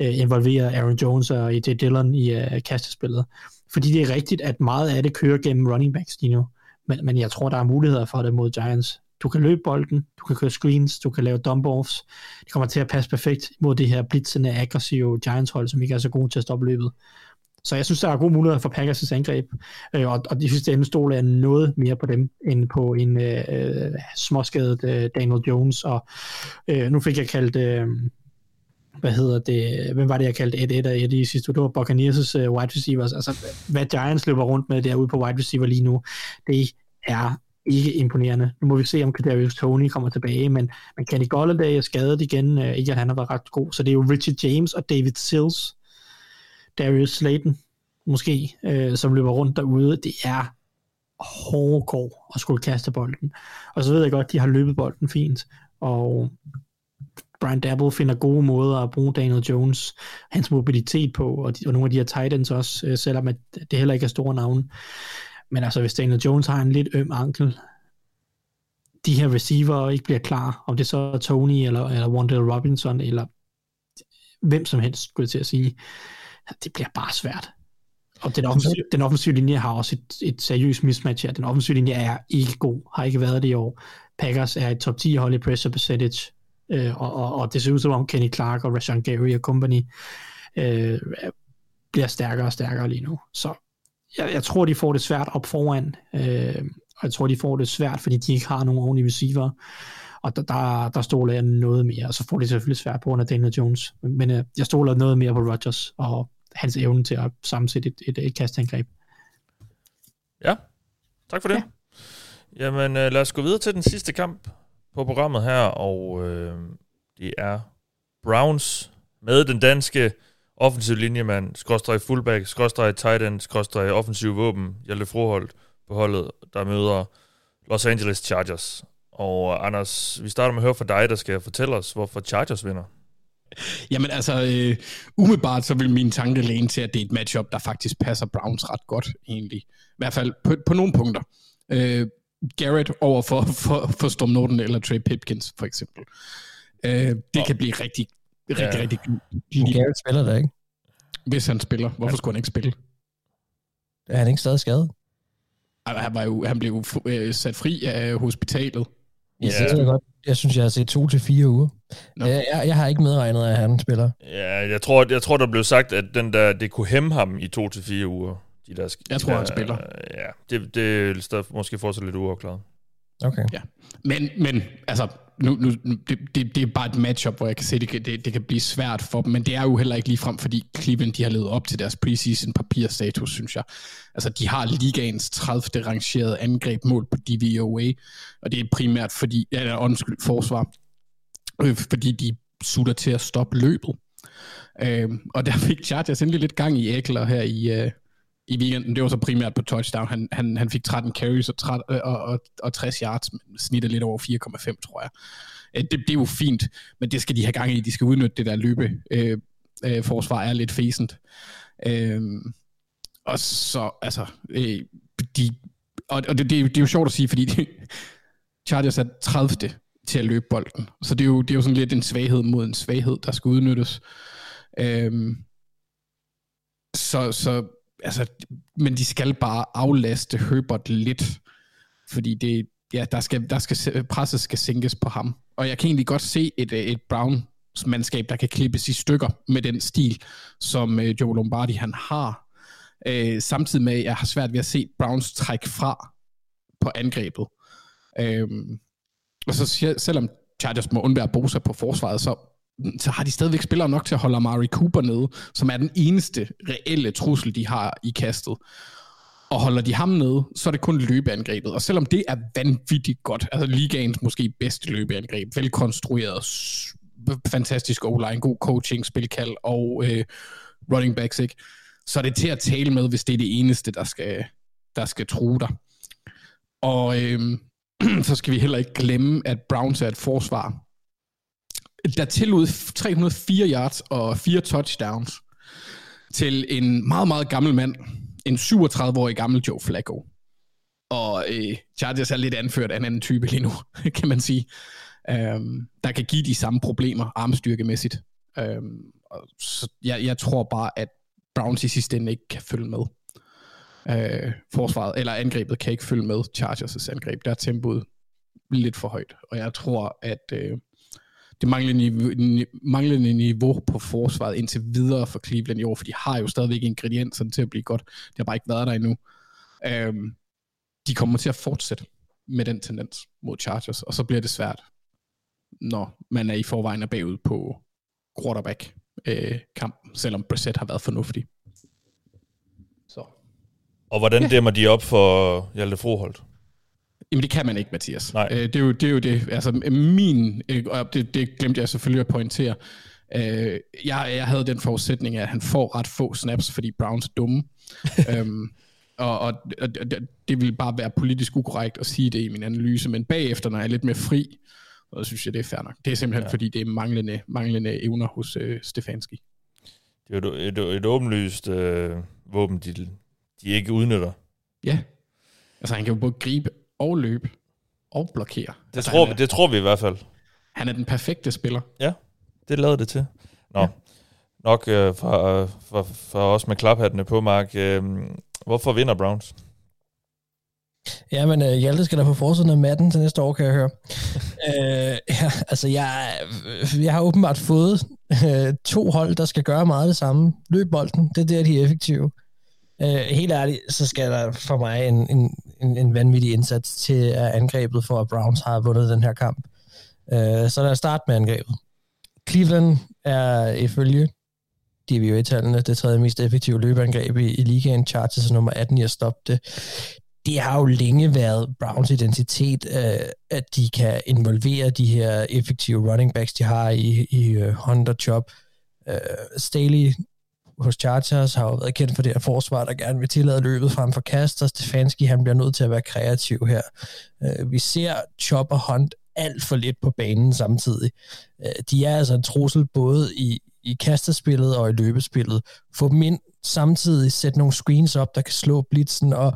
Speaker 8: øh, involverer Aaron Jones og E.J. Dillon i øh, kastespillet. Fordi det er rigtigt, at meget af det kører gennem running backs lige nu. Men, men jeg tror, der er muligheder for det mod Giants. Du kan løbe bolden, du kan køre screens, du kan lave dump-offs. Det kommer til at passe perfekt mod det her blitzende, aggressive Giants-hold, som ikke er så gode til at stoppe løbet. Så jeg synes, der er gode muligheder for Packers' angreb, øh, og, og de sidste ende stoler jeg noget mere på dem, end på en øh, småskadet øh, Daniel Jones, og øh, nu fik jeg kaldt øh, hvad hedder det, hvem var det, jeg kaldte 1-1 af Eddie i sidste uge? Det var Buccaneers' uh, wide receivers. Altså, hvad Giants løber rundt med derude på wide receiver lige nu, det er ikke imponerende. Nu må vi se, om Kadarius Tony kommer tilbage, men, men Kenny Golladay er skadet igen. Uh, ikke at han har været ret god, så det er jo Richard James og David Sills, Darius Slayton måske, uh, som løber rundt derude. Det er hårdgård at skulle kaste bolden. Og så ved jeg godt, de har løbet bolden fint, og Brian Dabble finder gode måder at bruge Daniel Jones, hans mobilitet på, og, de, og nogle af de her Titans også, øh, selvom at det heller ikke er store navne. Men altså, hvis Daniel Jones har en lidt øm ankel, de her receiver ikke bliver klar, om det så er Tony, eller, eller Wandale Robinson, eller hvem som helst, skulle jeg til at sige, det bliver bare svært. Og den offensive, den offensive linje har også et, et seriøst mismatch her. Den offensive linje er ikke god, har ikke været det i år. Packers er et top 10 hold i pressure percentage, øh, og, og, og det ser ud som om Kenny Clark og Rashawn Gary og company øh, bliver stærkere og stærkere lige nu. Så jeg, jeg tror, de får det svært op foran, øh, og jeg tror, de får det svært, fordi de ikke har nogen ordentlige receiver, og der, der, der stoler jeg noget mere, og så får de selvfølgelig svært på under Daniel Jones, men, men øh, jeg stoler noget mere på Rodgers, og hans evne til at sammensætte et, et, et kastangreb.
Speaker 5: Ja, tak for det. Ja. Jamen, øh, lad os gå videre til den sidste kamp på programmet her, og øh, det er Browns med den danske offensiv linjemand, skråstrej fullback, skråstrej tight end, skråstrej offensiv våben, Hjalte Froholt på holdet, der møder Los Angeles Chargers. Og øh, Anders, vi starter med at høre fra dig, der skal fortælle os, hvorfor Chargers vinder.
Speaker 7: Jamen altså, øh, umiddelbart så vil min tanke læne til, at det er et matchup, der faktisk passer Browns ret godt, egentlig. I hvert fald på, på nogle punkter. Øh, Garrett over for, for, for Storm Norton eller Trey Pipkins, for eksempel. Øh, det oh. kan blive rigtig, rigtig, ja. rigtig...
Speaker 6: rigtig Garrett spiller der ikke.
Speaker 7: Hvis han spiller. Hvorfor skulle han ikke spille?
Speaker 6: Er han ikke stadig skadet?
Speaker 7: Han, var jo, han blev øh, sat fri af hospitalet.
Speaker 6: Ja, det er godt. Jeg synes, jeg har set to til fire uger. No. Jeg, jeg, jeg har ikke medregnet, at han spiller.
Speaker 5: Ja, jeg tror, jeg tror der blev sagt, at den der, det kunne hæmme ham i to til fire uger. De der,
Speaker 7: jeg tror,
Speaker 5: der,
Speaker 7: han spiller.
Speaker 5: Ja, det, det er måske fortsat lidt uafklaret.
Speaker 6: Okay.
Speaker 7: Ja. Men, men altså, nu, nu, det, det, det er bare et matchup, hvor jeg kan se, det, det, det kan blive svært for dem, men det er jo heller ikke lige frem, fordi Cleveland de har levet op til deres preseason papirstatus, synes jeg. Altså, de har ligaens 30. rangerede angreb mål på DVOA, og det er primært fordi, ja, undskyld, forsvar, øh, fordi de sutter til at stoppe løbet. Øh, og der fik Chargers endelig lidt gang i Eckler her i, øh, i weekenden, det var så primært på touchdown. Han, han, han fik 13 carries og, 30, øh, og, og, og 60 yards, snittet lidt over 4,5, tror jeg. Øh, det, det er jo fint, men det skal de have gang i. De skal udnytte det der løbe. Øh, øh, forsvar er lidt fæsent. Øh, og så, altså, øh, de, og, og det, det, det er jo sjovt at sige, fordi de, Chargers er 30. til at løbe bolden. Så det er, jo, det er jo sådan lidt en svaghed mod en svaghed, der skal udnyttes. Øh, så, så altså, men de skal bare aflaste Herbert lidt, fordi det, ja, der skal, der skal, presset skal sænkes på ham. Og jeg kan egentlig godt se et, øh, et Brown mandskab, der kan klippes i stykker med den stil, som øh, Joe Lombardi han har. Øh, samtidig med, at jeg har svært ved at se Browns trække fra på angrebet. Øh, og så selvom Chargers må undvære Bosa på forsvaret, så så har de stadigvæk spillere nok til at holde Amari Cooper nede, som er den eneste reelle trussel, de har i kastet. Og holder de ham nede, så er det kun løbeangrebet. Og selvom det er vanvittigt godt, altså ligaens måske bedste løbeangreb, velkonstrueret, fantastisk o god coaching, spilkald og øh, running backs, ikke? så er det til at tale med, hvis det er det eneste, der skal, der skal true dig. Og øh, så skal vi heller ikke glemme, at Browns er et forsvar, der tillod 304 yards og fire touchdowns til en meget, meget gammel mand. En 37-årig gammel Joe Flacco. Og øh, Chargers er lidt anført af en anden type lige nu, kan man sige. øhm, der kan give de samme problemer armstyrkemæssigt. Um, så jeg, jeg tror bare, at Browns i sidste ende ikke kan følge med. Øh, forsvaret, eller angrebet kan ikke følge med Chargers' angreb. Der er tempoet lidt for højt. Og jeg tror, at Øh, det manglende niveau, manglende niveau på forsvaret indtil videre for Cleveland i år, for de har jo stadigvæk ingredienserne til at blive godt. Det har bare ikke været der endnu. Øhm, de kommer til at fortsætte med den tendens mod Chargers, og så bliver det svært, når man er i forvejen er bagud på quarterback øh, kampen, selvom Brissett har været fornuftig.
Speaker 5: Så. Og hvordan ja. dæmmer de op for Hjalte Froholt?
Speaker 7: Jamen det kan man ikke, Mathias.
Speaker 5: Nej.
Speaker 7: Øh, det, er jo, det er jo det. Altså min, øh, og det, det glemte jeg selvfølgelig at pointere. Øh, jeg, jeg havde den forudsætning, at han får ret få snaps, fordi Browns er dumme. øhm, og, og, og det vil bare være politisk ukorrekt at sige det i min analyse, men bagefter, når jeg er lidt mere fri, så synes jeg, det er fair nok. Det er simpelthen, ja. fordi det er manglende, manglende evner hos øh, Stefanski.
Speaker 5: Det er jo et, et, et åbenlyst øh, våben, de, de ikke udnytter.
Speaker 7: Ja. Altså, han kan jo både gribe og løbe og blokere.
Speaker 5: Det, altså, tror, vi, det tror vi i hvert fald.
Speaker 7: Han er den perfekte spiller.
Speaker 5: Ja, det lavede det til. Nå, ja. nok øh, for, for, for os med klaphattene på, Mark. Øh, hvorfor vinder Browns?
Speaker 6: Ja, men uh, Hjalte skal da på forsiden af matten til næste år, kan jeg høre. Øh, ja, altså, jeg, jeg har åbenbart fået øh, to hold, der skal gøre meget det samme. Løb bolden, det er der, de er effektive. Øh, helt ærligt, så skal der for mig en, en, en, en vanvittig indsats til at angrebet for, at Browns har vundet den her kamp. Øh, så lad os starte med angrebet. Cleveland er ifølge DVOA-tallene det tredje mest effektive løbeangreb i, i ligaen. Chargers er nummer 18 i at stoppe det. Det har jo længe været Browns identitet, øh, at de kan involvere de her effektive running backs, de har i, i uh, Hunter Chop. Uh, øh, Staley hos Chargers har jo været kendt for det her forsvar, der gerne vil tillade løbet frem for kast, og Stefanski han bliver nødt til at være kreativ her. Øh, vi ser Chop og Hunt alt for lidt på banen samtidig. Øh, de er altså en trussel både i, i kastespillet og i løbespillet. Få dem ind samtidig, sætte nogle screens op, der kan slå blitzen, og,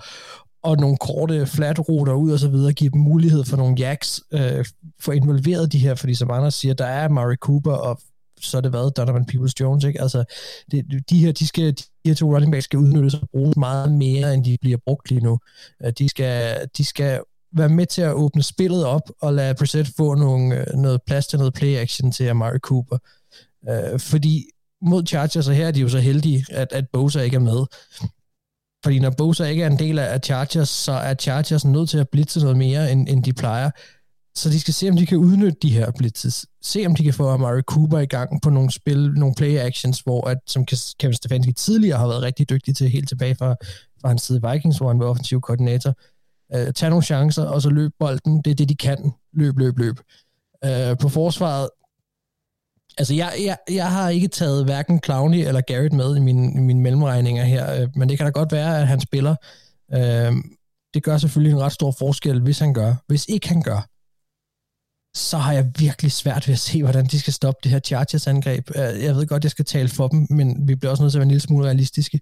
Speaker 6: og nogle korte flatruter ud og så videre, give dem mulighed for nogle jacks, øh, få involveret de her, fordi som andre siger, der er Murray Cooper, og så er det været Donovan Peoples-Jones, ikke? Altså, det, de her, de, skal, de her to running backs skal udnyttes og bruges meget mere, end de bliver brugt lige nu. Øh, de skal, de skal være med til at åbne spillet op og lade Brissett få nogle, øh, noget plads til noget play-action til Amari Cooper. Øh, fordi mod Chargers, og her er de jo så heldige, at, at Bosa ikke er med. Fordi når Bosa ikke er en del af Chargers, så er Chargers nødt til at blitse noget mere, end, end de plejer. Så de skal se, om de kan udnytte de her blitzes. Se, om de kan få Amari Cooper i gang på nogle spil, nogle play actions, hvor at, som Kevin Stefanski tidligere har været rigtig dygtig til, helt tilbage fra, fra hans side Vikings, hvor han var offensiv koordinator. Uh, tag nogle chancer, og så løb bolden. Det er det, de kan. Løb, løb, løb. Uh, på forsvaret, Altså, jeg, jeg, jeg har ikke taget hverken Clowney eller Garrett med i mine, i mine mellemregninger her, øh, men det kan da godt være, at han spiller. Øh, det gør selvfølgelig en ret stor forskel, hvis han gør. Hvis ikke han gør, så har jeg virkelig svært ved at se, hvordan de skal stoppe det her Chargers-angreb. Øh, jeg ved godt, jeg skal tale for dem, men vi bliver også nødt til at være en lille smule realistiske.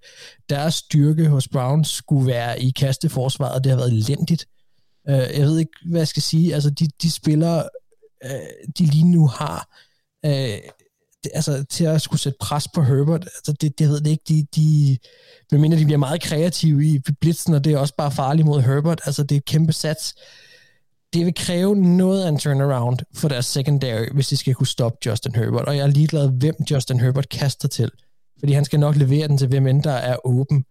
Speaker 6: Deres styrke hos Browns skulle være i kasteforsvaret, og det har været elendigt. Øh, jeg ved ikke, hvad jeg skal sige. Altså, de, de spillere, øh, de lige nu har, altså, til at skulle sætte pres på Herbert, altså det, det ved jeg ikke, de, de, mener, de bliver meget kreative i blitzen, og det er også bare farligt mod Herbert, altså det er et kæmpe sats. Det vil kræve noget af en turnaround for deres secondary, hvis de skal kunne stoppe Justin Herbert, og jeg er ligeglad, hvem Justin Herbert kaster til, fordi han skal nok levere den til hvem end der er åben.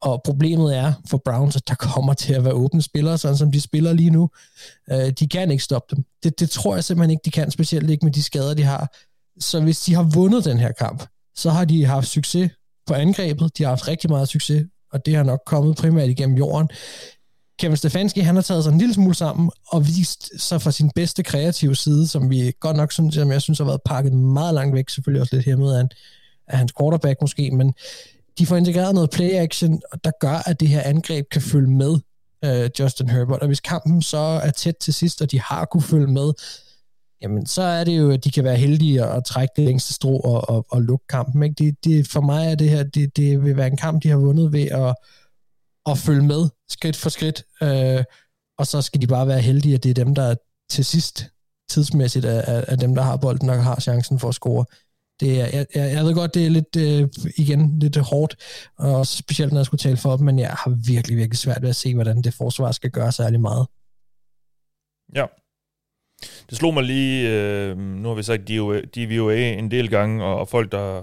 Speaker 6: Og problemet er for Browns, at der kommer til at være åbne spillere, sådan som de spiller lige nu. Uh, de kan ikke stoppe dem. Det, det tror jeg simpelthen ikke, de kan, specielt ikke med de skader, de har. Så hvis de har vundet den her kamp, så har de haft succes på angrebet. De har haft rigtig meget succes, og det har nok kommet primært igennem jorden. Kevin Stefanski, han har taget sig en lille smule sammen og vist sig fra sin bedste kreative side, som vi godt nok synes, som jeg synes har været pakket meget langt væk, selvfølgelig også lidt hæmmet af, af hans quarterback måske, men de får integreret noget play-action, der gør, at det her angreb kan følge med øh, Justin Herbert. Og hvis kampen så er tæt til sidst, og de har kunne følge med, jamen så er det jo, at de kan være heldige at trække det længste strå og, og, og lukke kampen. Ikke? Det, det, for mig er det her, det, det vil være en kamp, de har vundet ved at, at følge med skridt for skridt, øh, og så skal de bare være heldige, at det er dem, der til sidst tidsmæssigt er, er dem, der har bolden og har chancen for at score det er, jeg, jeg ved godt, det er lidt, øh, igen, lidt hårdt, og specielt når jeg skulle tale for dem, men jeg har virkelig, virkelig svært ved at se, hvordan det forsvar skal gøre særlig meget.
Speaker 5: Ja. Det slog mig lige, øh, nu har vi sagt DVOA en del gange, og, og folk, der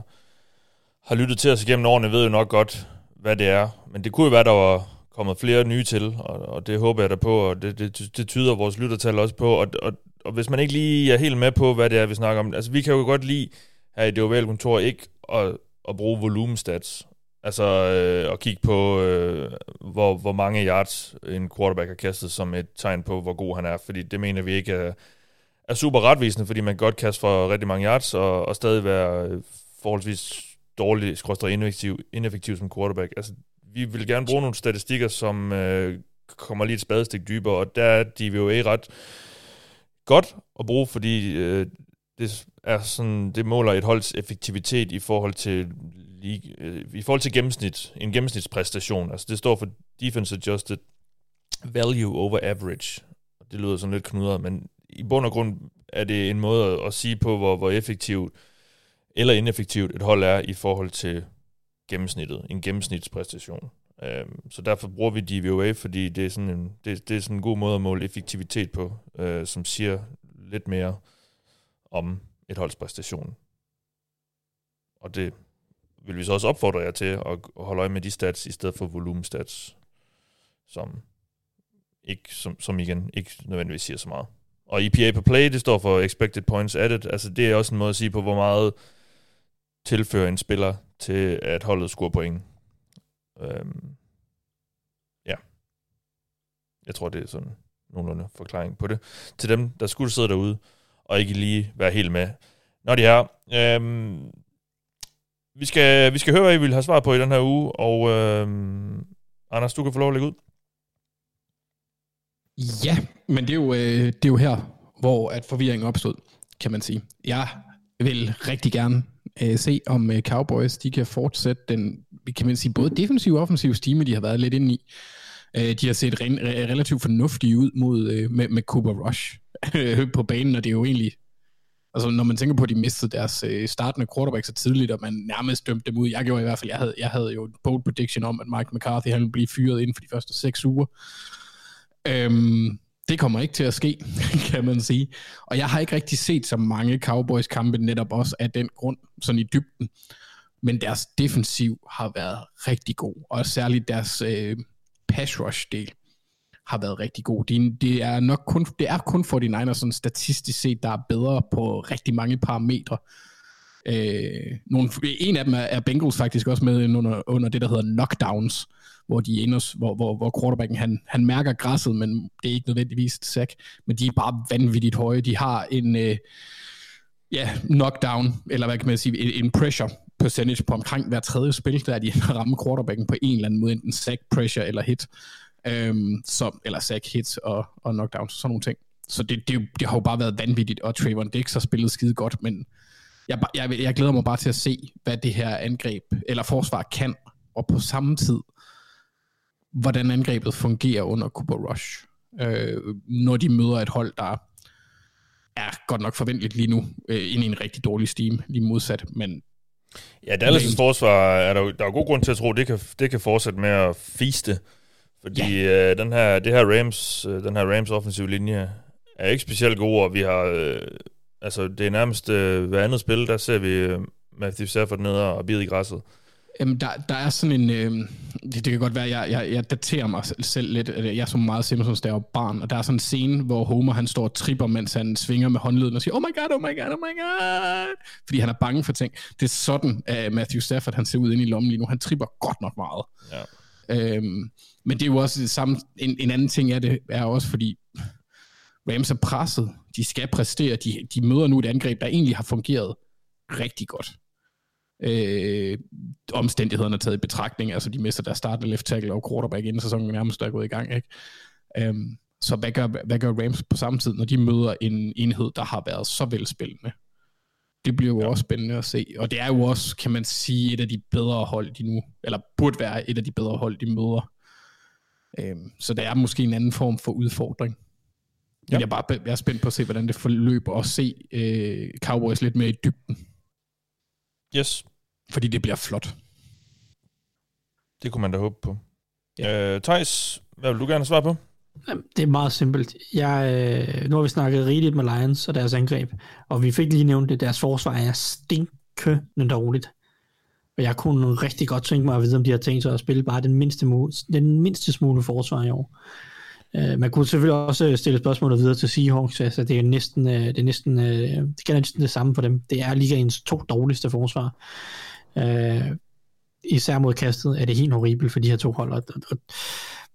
Speaker 5: har lyttet til os igennem årene, ved jo nok godt, hvad det er. Men det kunne jo være, der var kommet flere nye til, og, og det håber jeg da på, og det, det, det tyder vores lyttertal også på. Og, og, og hvis man ikke lige er helt med på, hvad det er, vi snakker om, altså vi kan jo godt lide her i det ovale kontor ikke at, at bruge volumestats. Altså øh, at kigge på, øh, hvor, hvor mange yards en quarterback har kastet som et tegn på, hvor god han er. Fordi det mener vi ikke er, er super retvisende, fordi man kan godt kaste for rigtig mange yards og, og stadig være øh, forholdsvis dårlig, skråstrej ineffektiv, ineffektiv som quarterback. Altså, vi vil gerne bruge nogle statistikker, som øh, kommer lige et spadestik dybere, og der er DVOA ret godt at bruge, fordi øh, det er sådan, det måler et holds effektivitet i forhold til øh, i forhold til gennemsnit, en gennemsnitspræstation. Altså det står for defense adjusted value over average. Det lyder sådan lidt knudret, men i bund og grund er det en måde at sige på, hvor, hvor effektivt eller ineffektivt et hold er i forhold til gennemsnittet, en gennemsnitspræstation. Øhm, så derfor bruger vi DVOA, fordi det er sådan en, det, det er sådan en god måde at måle effektivitet på, øh, som siger lidt mere om et holds præstation. Og det vil vi så også opfordre jer til at holde øje med de stats, i stedet for volumestats, som, ikke, som, som igen ikke nødvendigvis siger så meget. Og EPA per play, det står for expected points added. Altså det er også en måde at sige på, hvor meget tilføre en spiller til, at holdet scorer point. Øhm, ja. Jeg tror, det er sådan nogenlunde forklaring på det. Til dem, der skulle sidde derude, og ikke lige være helt med. Når de er. Øhm, vi, skal, vi skal høre, hvad I vil have svar på i den her uge, og øhm, Anders, du kan få lov at lægge ud.
Speaker 7: Ja, men det er jo, øh, det er jo her, hvor at forvirringen opstod, kan man sige. Jeg vil rigtig gerne øh, se, om øh, Cowboys de kan fortsætte den, kan man sige, både defensiv og offensiv stime, de har været lidt inde i. Øh, de har set re- re- relativt fornuftige ud mod, øh, med, med Cooper Rush øh, på banen, og det er jo egentlig, altså når man tænker på, at de mistede deres øh, startende quarterback så tidligt, og man nærmest dømte dem ud. Jeg gjorde i hvert fald, jeg havde, jeg havde jo en bold prediction om, at Mike McCarthy han ville blive fyret inden for de første seks uger. Øhm, det kommer ikke til at ske, kan man sige. Og jeg har ikke rigtig set så mange Cowboys-kampe netop også af den grund, sådan i dybden. Men deres defensiv har været rigtig god, og særligt deres øh, pass rush del har været rigtig god. De, det er nok kun, det er kun 49ers sådan statistisk set, der er bedre på rigtig mange parametre. Øh, nogle, en af dem er, er Bengals faktisk også med under, under det, der hedder knockdowns, hvor de ender, hvor, hvor, hvor quarterbacken han, han mærker græsset, men det er ikke nødvendigvis et sack, men de er bare vanvittigt høje. De har en øh, ja, knockdown, eller hvad kan man sige, en, en pressure percentage på omkring hver tredje spil, der er de rammer quarterbacken på en eller anden måde, enten sack, pressure eller hit, øhm, som, eller sack, hit og, og knockdown, sådan nogle ting. Så det, det, det har jo bare været vanvittigt, og Trayvon Dix har spillet skide godt, men jeg, jeg, jeg glæder mig bare til at se, hvad det her angreb, eller forsvar kan, og på samme tid, hvordan angrebet fungerer under Cooper Rush, øh, når de møder et hold, der er godt nok forventeligt lige nu, øh, ind i en rigtig dårlig steam, lige modsat, men
Speaker 5: Ja, Dallas' forsvar er der, der er god grund til at tro, at det kan, det kan fortsætte med at fiste. Fordi ja. øh, den her, det her Rams, øh, den her Rams offensive linje er ikke specielt god, og vi har, øh, altså det er nærmest øh, hver andet spil, der ser vi øh, Matthew Stafford ned og bide i græsset.
Speaker 7: Jamen, der, der er sådan en... Øh, det, det kan godt være, jeg, jeg, jeg daterer mig selv lidt. Jeg så meget Simpsons, da jeg var barn, og der er sådan en scene, hvor Homer han står og tripper, mens han svinger med håndleden og siger, oh my god, oh my god, oh my god, fordi han er bange for ting. Det er sådan, at Matthew Stafford han ser ud inde i lommen lige nu. Han tripper godt nok meget. Ja. Øhm, men det er jo også det samme. En, en anden ting er det er også, fordi Rams er presset. De skal præstere. De, de møder nu et angreb, der egentlig har fungeret rigtig godt øh, omstændighederne taget i betragtning. Altså, de mister deres startende left tackle og quarterback inden sæsonen nærmest er gået i gang. Ikke? Um, så hvad gør, hvad gør Rams på samme tid, når de møder en enhed, der har været så velspillende? Det bliver jo ja. også spændende at se. Og det er jo også, kan man sige, et af de bedre hold, de nu, eller burde være et af de bedre hold, de møder. Um, så det er måske en anden form for udfordring. Ja. Jeg, er bare, jeg er spændt på at se, hvordan det forløber, og se uh, Cowboys lidt mere i dybden.
Speaker 5: Yes.
Speaker 7: Fordi det bliver flot.
Speaker 5: Det kunne man da håbe på. Ja. Øh, Thijs, hvad vil du gerne svare på?
Speaker 8: Det er meget simpelt. Jeg, øh, nu har vi snakket rigeligt med Lions og deres angreb, og vi fik lige nævnt det, deres forsvar er stinkende dårligt. Og jeg kunne rigtig godt tænke mig at vide, om de har tænkt sig at spille bare den mindste, den mindste smule forsvar i år. Øh, man kunne selvfølgelig også øh, stille spørgsmålet videre til Seahawks, altså det er næsten, øh, det er næsten, øh, det er næsten det samme for dem. Det er ligaens to dårligste forsvar. Uh, især mod kastet er det helt horribelt for de her to hold, og, og,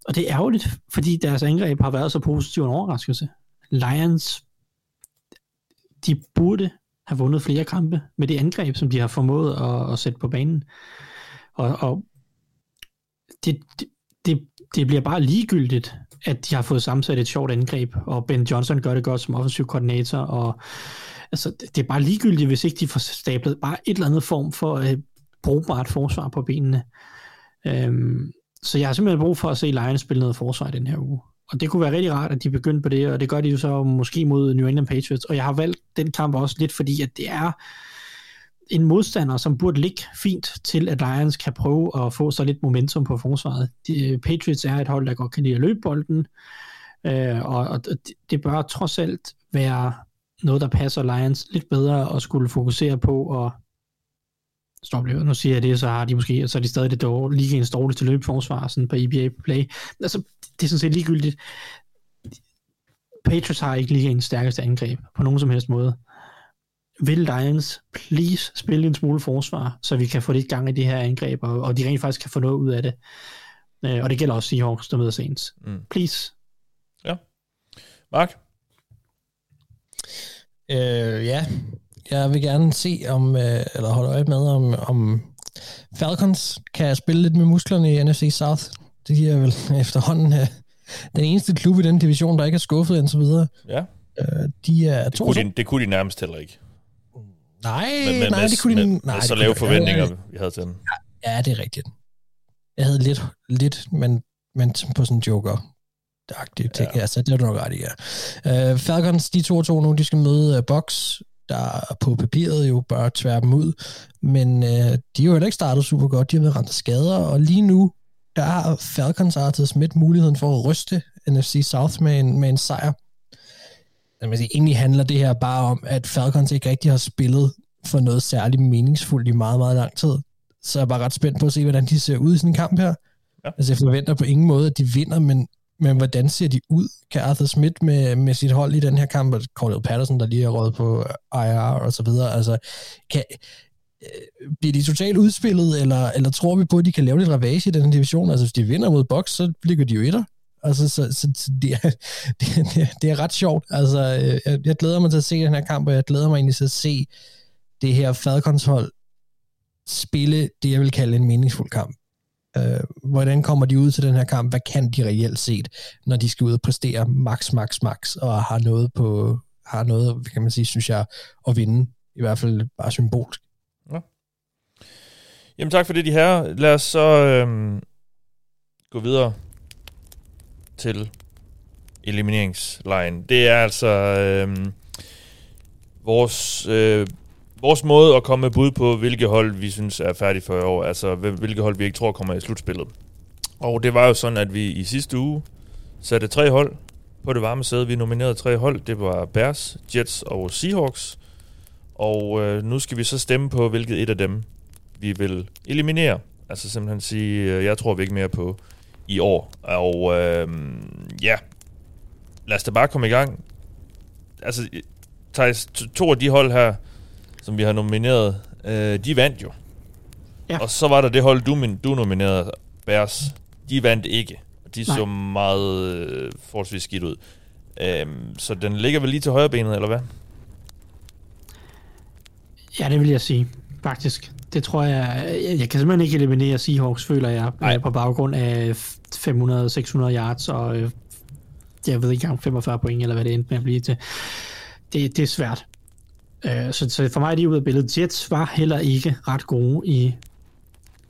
Speaker 8: og det er ærgerligt, fordi deres angreb har været så positiv en overraskelse. Lions, de burde have vundet flere kampe med det angreb, som de har formået at, at sætte på banen. Og, og det, det, det, det bliver bare ligegyldigt, at de har fået sammensat et sjovt angreb, og Ben Johnson gør det godt som offensiv koordinator, og altså, det er bare ligegyldigt, hvis ikke de får stablet bare et eller andet form for øh, brugbart forsvar på benene. Øhm, så jeg har simpelthen brug for at se Lions spille noget forsvar i den her uge. Og det kunne være rigtig rart, at de begyndte på det, og det gør de jo så måske mod New England Patriots. Og jeg har valgt den kamp også lidt, fordi at det er en modstander, som burde ligge fint til, at Lions kan prøve at få så lidt momentum på forsvaret. De, øh, Patriots er et hold, der godt kan lide at løbe bolden, øh, og, og det bør trods alt være noget, der passer Lions lidt bedre og skulle fokusere på at Stop lige. Nu siger jeg det, så har de måske, så er de stadig det dårlige, ligegens dårligste løbeforsvar sådan på EBA Play. Altså, det er sådan set ligegyldigt. Patriots har ikke ligegens stærkeste angreb på nogen som helst måde. Vil Lions please spille en smule forsvar, så vi kan få lidt gang i de her angreb, og, og de rent faktisk kan få noget ud af det. Øh, og det gælder også Seahawks, der møder Saints. Mm. Please.
Speaker 5: Ja. Mark?
Speaker 6: Øh, ja, jeg vil gerne se, om, øh, eller holde øje med, om, om Falcons kan spille lidt med musklerne i NFC South. Det er vel efterhånden øh, den eneste klub i den division, der ikke er skuffet indtil videre.
Speaker 5: Ja.
Speaker 6: Øh, de er
Speaker 5: det, kunne de, det kunne de nærmest heller ikke.
Speaker 6: Nej,
Speaker 5: men, men,
Speaker 6: nej, det kunne de...
Speaker 5: Med,
Speaker 6: nej,
Speaker 5: så lave forventninger,
Speaker 6: ja,
Speaker 5: vi havde til dem.
Speaker 6: Ja, det er rigtigt. Jeg havde lidt, lidt men, men på sådan en joker agtige ting. Ja. ja, så det er du nok ret i, ja. Uh, Falcons, de to og to nu, de skal møde uh, Box, der på papiret jo bør tvære dem ud, men uh, de har jo heller ikke startet super godt. De har været ramt af skader, og lige nu, der har Falcons Arthur Smith muligheden for at ryste NFC South med en, med en sejr. Jeg sige, egentlig handler det her bare om, at Falcons ikke rigtig har spillet for noget særligt meningsfuldt i meget, meget lang tid. Så jeg er bare ret spændt på at se, hvordan de ser ud i sådan en kamp her. Ja. Altså, jeg forventer på ingen måde, at de vinder, men, men hvordan ser de ud? Kan Arthur Smith med, med sit hold i den her kamp, og Cordell Patterson, der lige har råd på IR og så videre, altså, kan, øh, bliver de totalt udspillet, eller, eller tror vi på, at de kan lave lidt ravage i den division? Altså, hvis de vinder mod Box, så ligger de jo etter. Altså, så, så, så det, er, det, det, det er ret sjovt. Altså, øh, jeg, jeg glæder mig til at se den her kamp, og jeg glæder mig egentlig til at se det her fadkontrol spille det, jeg vil kalde en meningsfuld kamp. Øh, hvordan kommer de ud til den her kamp? Hvad kan de reelt set, når de skal ud og præstere max, max, max, og har noget på, har noget, kan man sige, synes jeg, at vinde. I hvert fald bare symbolsk. Ja.
Speaker 5: Jamen tak for det, de her. Lad os så øhm, gå videre til elimineringslejen. Det er altså øh, vores øh, vores måde at komme med bud på, hvilke hold vi synes er færdige for i år, altså hvilke hold vi ikke tror kommer i slutspillet. Og det var jo sådan, at vi i sidste uge satte tre hold på det varme sæde. Vi nominerede tre hold. Det var Bears, Jets og Seahawks. Og øh, nu skal vi så stemme på, hvilket et af dem vi vil eliminere. Altså simpelthen sige, øh, jeg tror vi ikke mere på i år. Og øh, ja, lad os da bare komme i gang. Altså, Thijs, to af de hold her, som vi har nomineret, øh, de vandt jo. Ja. Og så var der det hold, du, du nominerede, Bears. De vandt ikke. De Nej. så meget øh, forholdsvis skidt ud. Øhm, så den ligger vel lige til højre benet, eller hvad?
Speaker 8: Ja, det vil jeg sige, faktisk. Det tror jeg... Jeg, kan simpelthen ikke eliminere Seahawks, føler jeg, Nej. på baggrund af 500-600 yards og øh, jeg ved ikke engang 45 point, eller hvad det endte med at blive til. Det, det er svært. Øh, så, så for mig er de ude af billedet. Jets var heller ikke ret gode i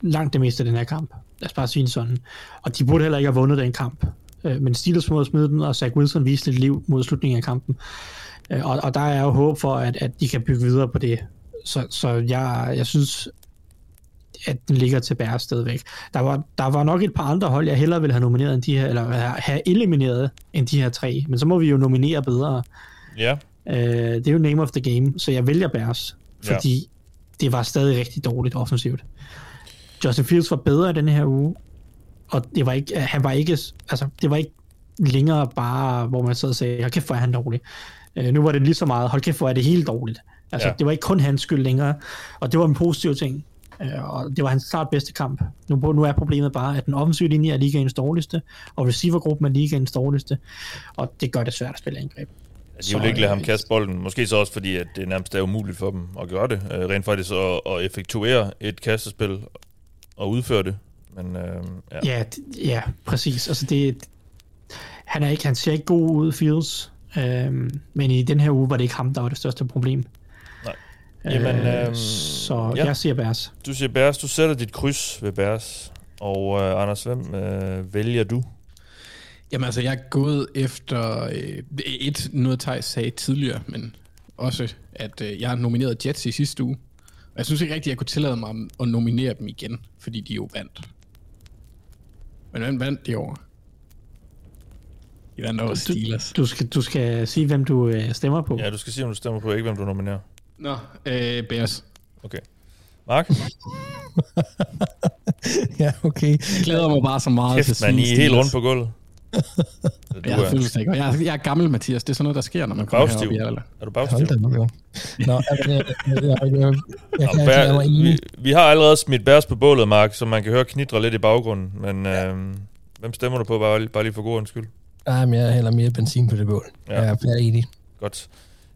Speaker 8: langt det meste af den her kamp. Lad os bare sige sådan. Og de burde heller ikke have vundet den kamp. Øh, men Steelers måde at smide den, og Zach Wilson viste lidt liv mod slutningen af kampen. Øh, og, og der er jo håb for, at, at de kan bygge videre på det. Så, så jeg, jeg synes, at den ligger til bære stadigvæk. Der var, der var nok et par andre hold, jeg hellere ville have nomineret end de her, eller have elimineret end de her tre. Men så må vi jo nominere bedre.
Speaker 5: Ja.
Speaker 8: Uh, det er jo name of the game, så jeg vælger Bears, fordi ja. det var stadig rigtig dårligt offensivt. Justin Fields var bedre i denne her uge, og det var ikke, han var ikke, altså, det var ikke længere bare, hvor man sad og sagde, hold kæft, hvor er han dårlig. Uh, nu var det lige så meget, hold kæft, hvor er det helt dårligt. Altså, ja. det var ikke kun hans skyld længere, og det var en positiv ting. Uh, og det var hans klart bedste kamp. Nu, nu er problemet bare, at den offensive linje er ligaens dårligste, og receivergruppen er ligaens dårligste, og det gør det svært at spille angreb.
Speaker 5: De vil ikke lade ham kaste bolden. Måske så også fordi, at det nærmest er umuligt for dem at gøre det. Øh, rent faktisk at, at effektuere et kastespil og udføre det. Men, øh,
Speaker 8: ja. Ja, ja, præcis. Altså det, han, er ikke, han ser ikke god ud, Fields. Øh, men i den her uge var det ikke ham, der var det største problem.
Speaker 5: Jamen, øh,
Speaker 8: øh, så ja. jeg siger Bærs.
Speaker 5: Du siger Bærs. Du sætter dit kryds ved Bærs. Og øh, Anders, hvem øh, vælger du?
Speaker 7: Jamen altså, jeg er gået efter øh, et, noget Thijs sagde tidligere, men også, at øh, jeg har nomineret Jets i sidste uge. Og jeg synes ikke rigtigt, at jeg kunne tillade mig at nominere dem igen, fordi de jo vandt. Men hvem vandt de over? Jylland over Steelers.
Speaker 8: Du skal, du skal sige, hvem du øh, stemmer på.
Speaker 5: Ja, du skal sige, om du stemmer på, ikke hvem du nominerer.
Speaker 7: Nå, øh, Bears.
Speaker 5: Okay. Mark?
Speaker 6: ja, okay.
Speaker 7: Jeg glæder mig bare så meget
Speaker 5: Kæft,
Speaker 7: til at
Speaker 5: man, I
Speaker 7: sige
Speaker 5: er helt rundt på gulvet.
Speaker 7: Jeg er fuldstændig godt. Jeg, er- jeg er gammel, Mathias. Det er sådan noget, der sker, når man kommer
Speaker 5: Bagstiv.
Speaker 7: herop i alder.
Speaker 5: Er du
Speaker 6: Hold
Speaker 5: bagstiv?
Speaker 6: Nå, jeg, jeg, jeg, jeg, jeg, jeg kan
Speaker 5: Bær, vi, vi har allerede smidt bærs på bålet, Mark, så man kan høre knitre lidt i baggrunden. Men øh, hvem stemmer du på, bare, bare lige for god undskyld?
Speaker 6: Nej, men jeg hælder mere benzin på det bål.
Speaker 5: Ja.
Speaker 6: Ja. Jeg er enig.
Speaker 5: Godt.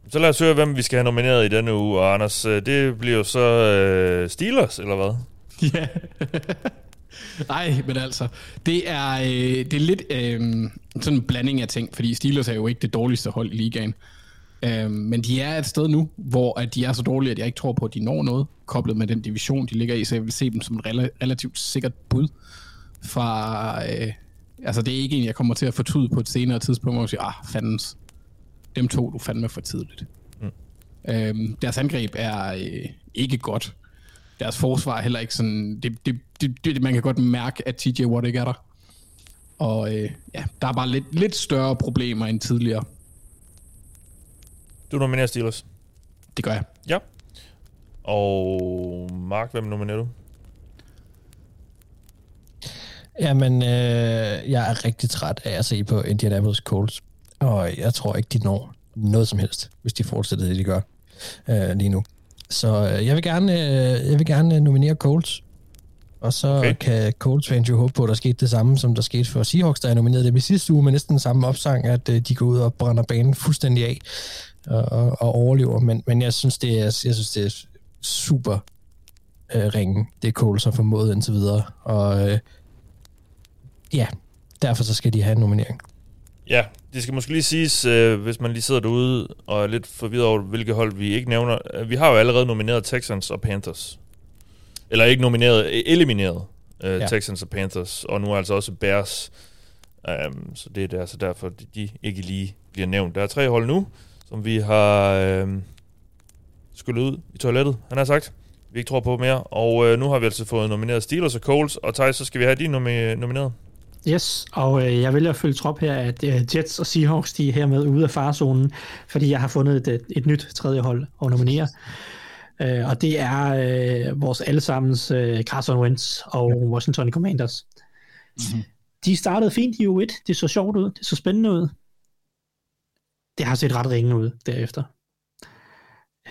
Speaker 5: Så lad os høre, hvem vi skal have nomineret i denne uge. Og Anders, øh, det bliver jo så øh, Steelers, eller hvad?
Speaker 7: Ja. Nej, men altså, det er, øh, det er lidt øh, sådan en blanding af ting, fordi Steelers er jo ikke det dårligste hold i ligaen. Øh, men de er et sted nu, hvor at de er så dårlige, at jeg ikke tror på, at de når noget, koblet med den division, de ligger i, så jeg vil se dem som et rel- relativt sikkert bud fra... Øh, altså, det er ikke en, jeg kommer til at fortryde på et senere tidspunkt, hvor jeg siger, ah, fandens, dem to du fandme for tidligt. Mm. Øhm, deres angreb er øh, ikke godt. Deres forsvar er heller ikke sådan... Det, det, det, det, man kan godt mærke, at TJ Watt ikke er der. Og øh, ja, der er bare lidt, lidt større problemer end tidligere.
Speaker 5: Du nominerer Steelers.
Speaker 7: Det gør jeg.
Speaker 5: Ja. Og Mark, hvem nominerer du?
Speaker 6: Jamen, øh, jeg er rigtig træt af at se på Indianapolis Colts. Og jeg tror ikke, de når noget som helst, hvis de fortsætter det, de gør øh, lige nu. Så øh, jeg vil gerne, øh, jeg vil gerne nominere Colts. Og så
Speaker 5: Okay.
Speaker 6: kan Colts fans jo håbe på, at der skete det samme, som der skete for Seahawks, der er nomineret dem i sidste uge, med næsten den samme opsang, at øh, de går ud og brænder banen fuldstændig af og, og, overlever. Men, men jeg synes, det er, jeg synes, det er super øh, ringen, det Colts har formået indtil videre. Og øh, ja, derfor så skal de have en nominering.
Speaker 5: Ja, det skal måske lige siges, øh, hvis man lige sidder derude og er lidt forvirret over, hvilke hold vi ikke nævner. Øh, Vi har jo allerede nomineret Texans og Panthers. Eller ikke nomineret, øh, elimineret øh, ja. Texans og Panthers, og nu er altså også Bears. Um, så det er der, så derfor de, de ikke lige bliver nævnt. Der er tre hold nu, som vi har øh, skyllet ud i toilettet, han har sagt. Vi ikke tror på mere. Og øh, nu har vi altså fået nomineret Steelers og Coles. Og Thijs, så skal vi have de nomi- nomineret.
Speaker 8: Yes, og øh, jeg vælger at følge trop her, at øh, Jets og Seahawks, de er hermed ude af farezonen, fordi jeg har fundet et, et nyt tredje hold at nominere. Øh, og det er øh, vores allesammens øh, Carson Wentz og Washington Commanders. Mm-hmm. De startede fint i U1, det så sjovt ud, det så spændende ud. Det har set ret ringe ud derefter.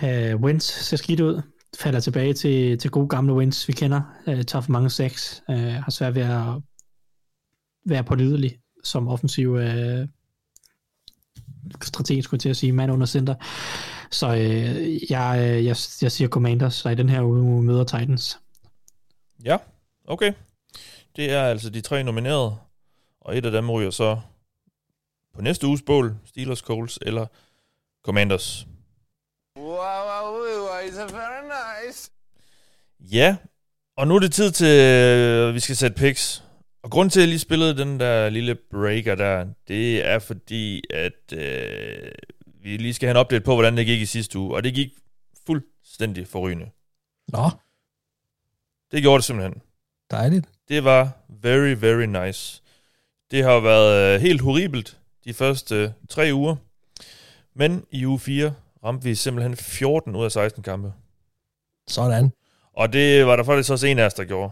Speaker 8: Øh, Wentz ser skidt ud, falder tilbage til, til gode gamle Wentz, vi kender, øh, tager for mange sacks, øh, har svært ved at være pålidelig som offensiv øh, strateg, skulle jeg til at sige, mand under center. Så øh, jeg, øh, jeg, jeg siger Commanders, så i den her uge møder Titans.
Speaker 5: Ja, okay. Det er altså de tre nominerede, og et af dem ryger så på næste uges bål, Steelers, Coles eller Commanders.
Speaker 2: Wow, wow, wow, it's very nice.
Speaker 5: Ja, og nu er det tid til, at vi skal sætte picks. Og grund til, at jeg lige spillede den der lille breaker der, det er fordi, at øh, vi lige skal have en update på, hvordan det gik i sidste uge. Og det gik fuldstændig forrygende.
Speaker 6: Nå,
Speaker 5: Det gjorde det simpelthen.
Speaker 6: dejligt.
Speaker 5: Det var very, very nice. Det har været øh, helt horribelt de første øh, tre uger. Men i uge 4 ramte vi simpelthen 14 ud af 16 kampe.
Speaker 6: Sådan.
Speaker 5: Og det var der faktisk også en af os, der gjorde.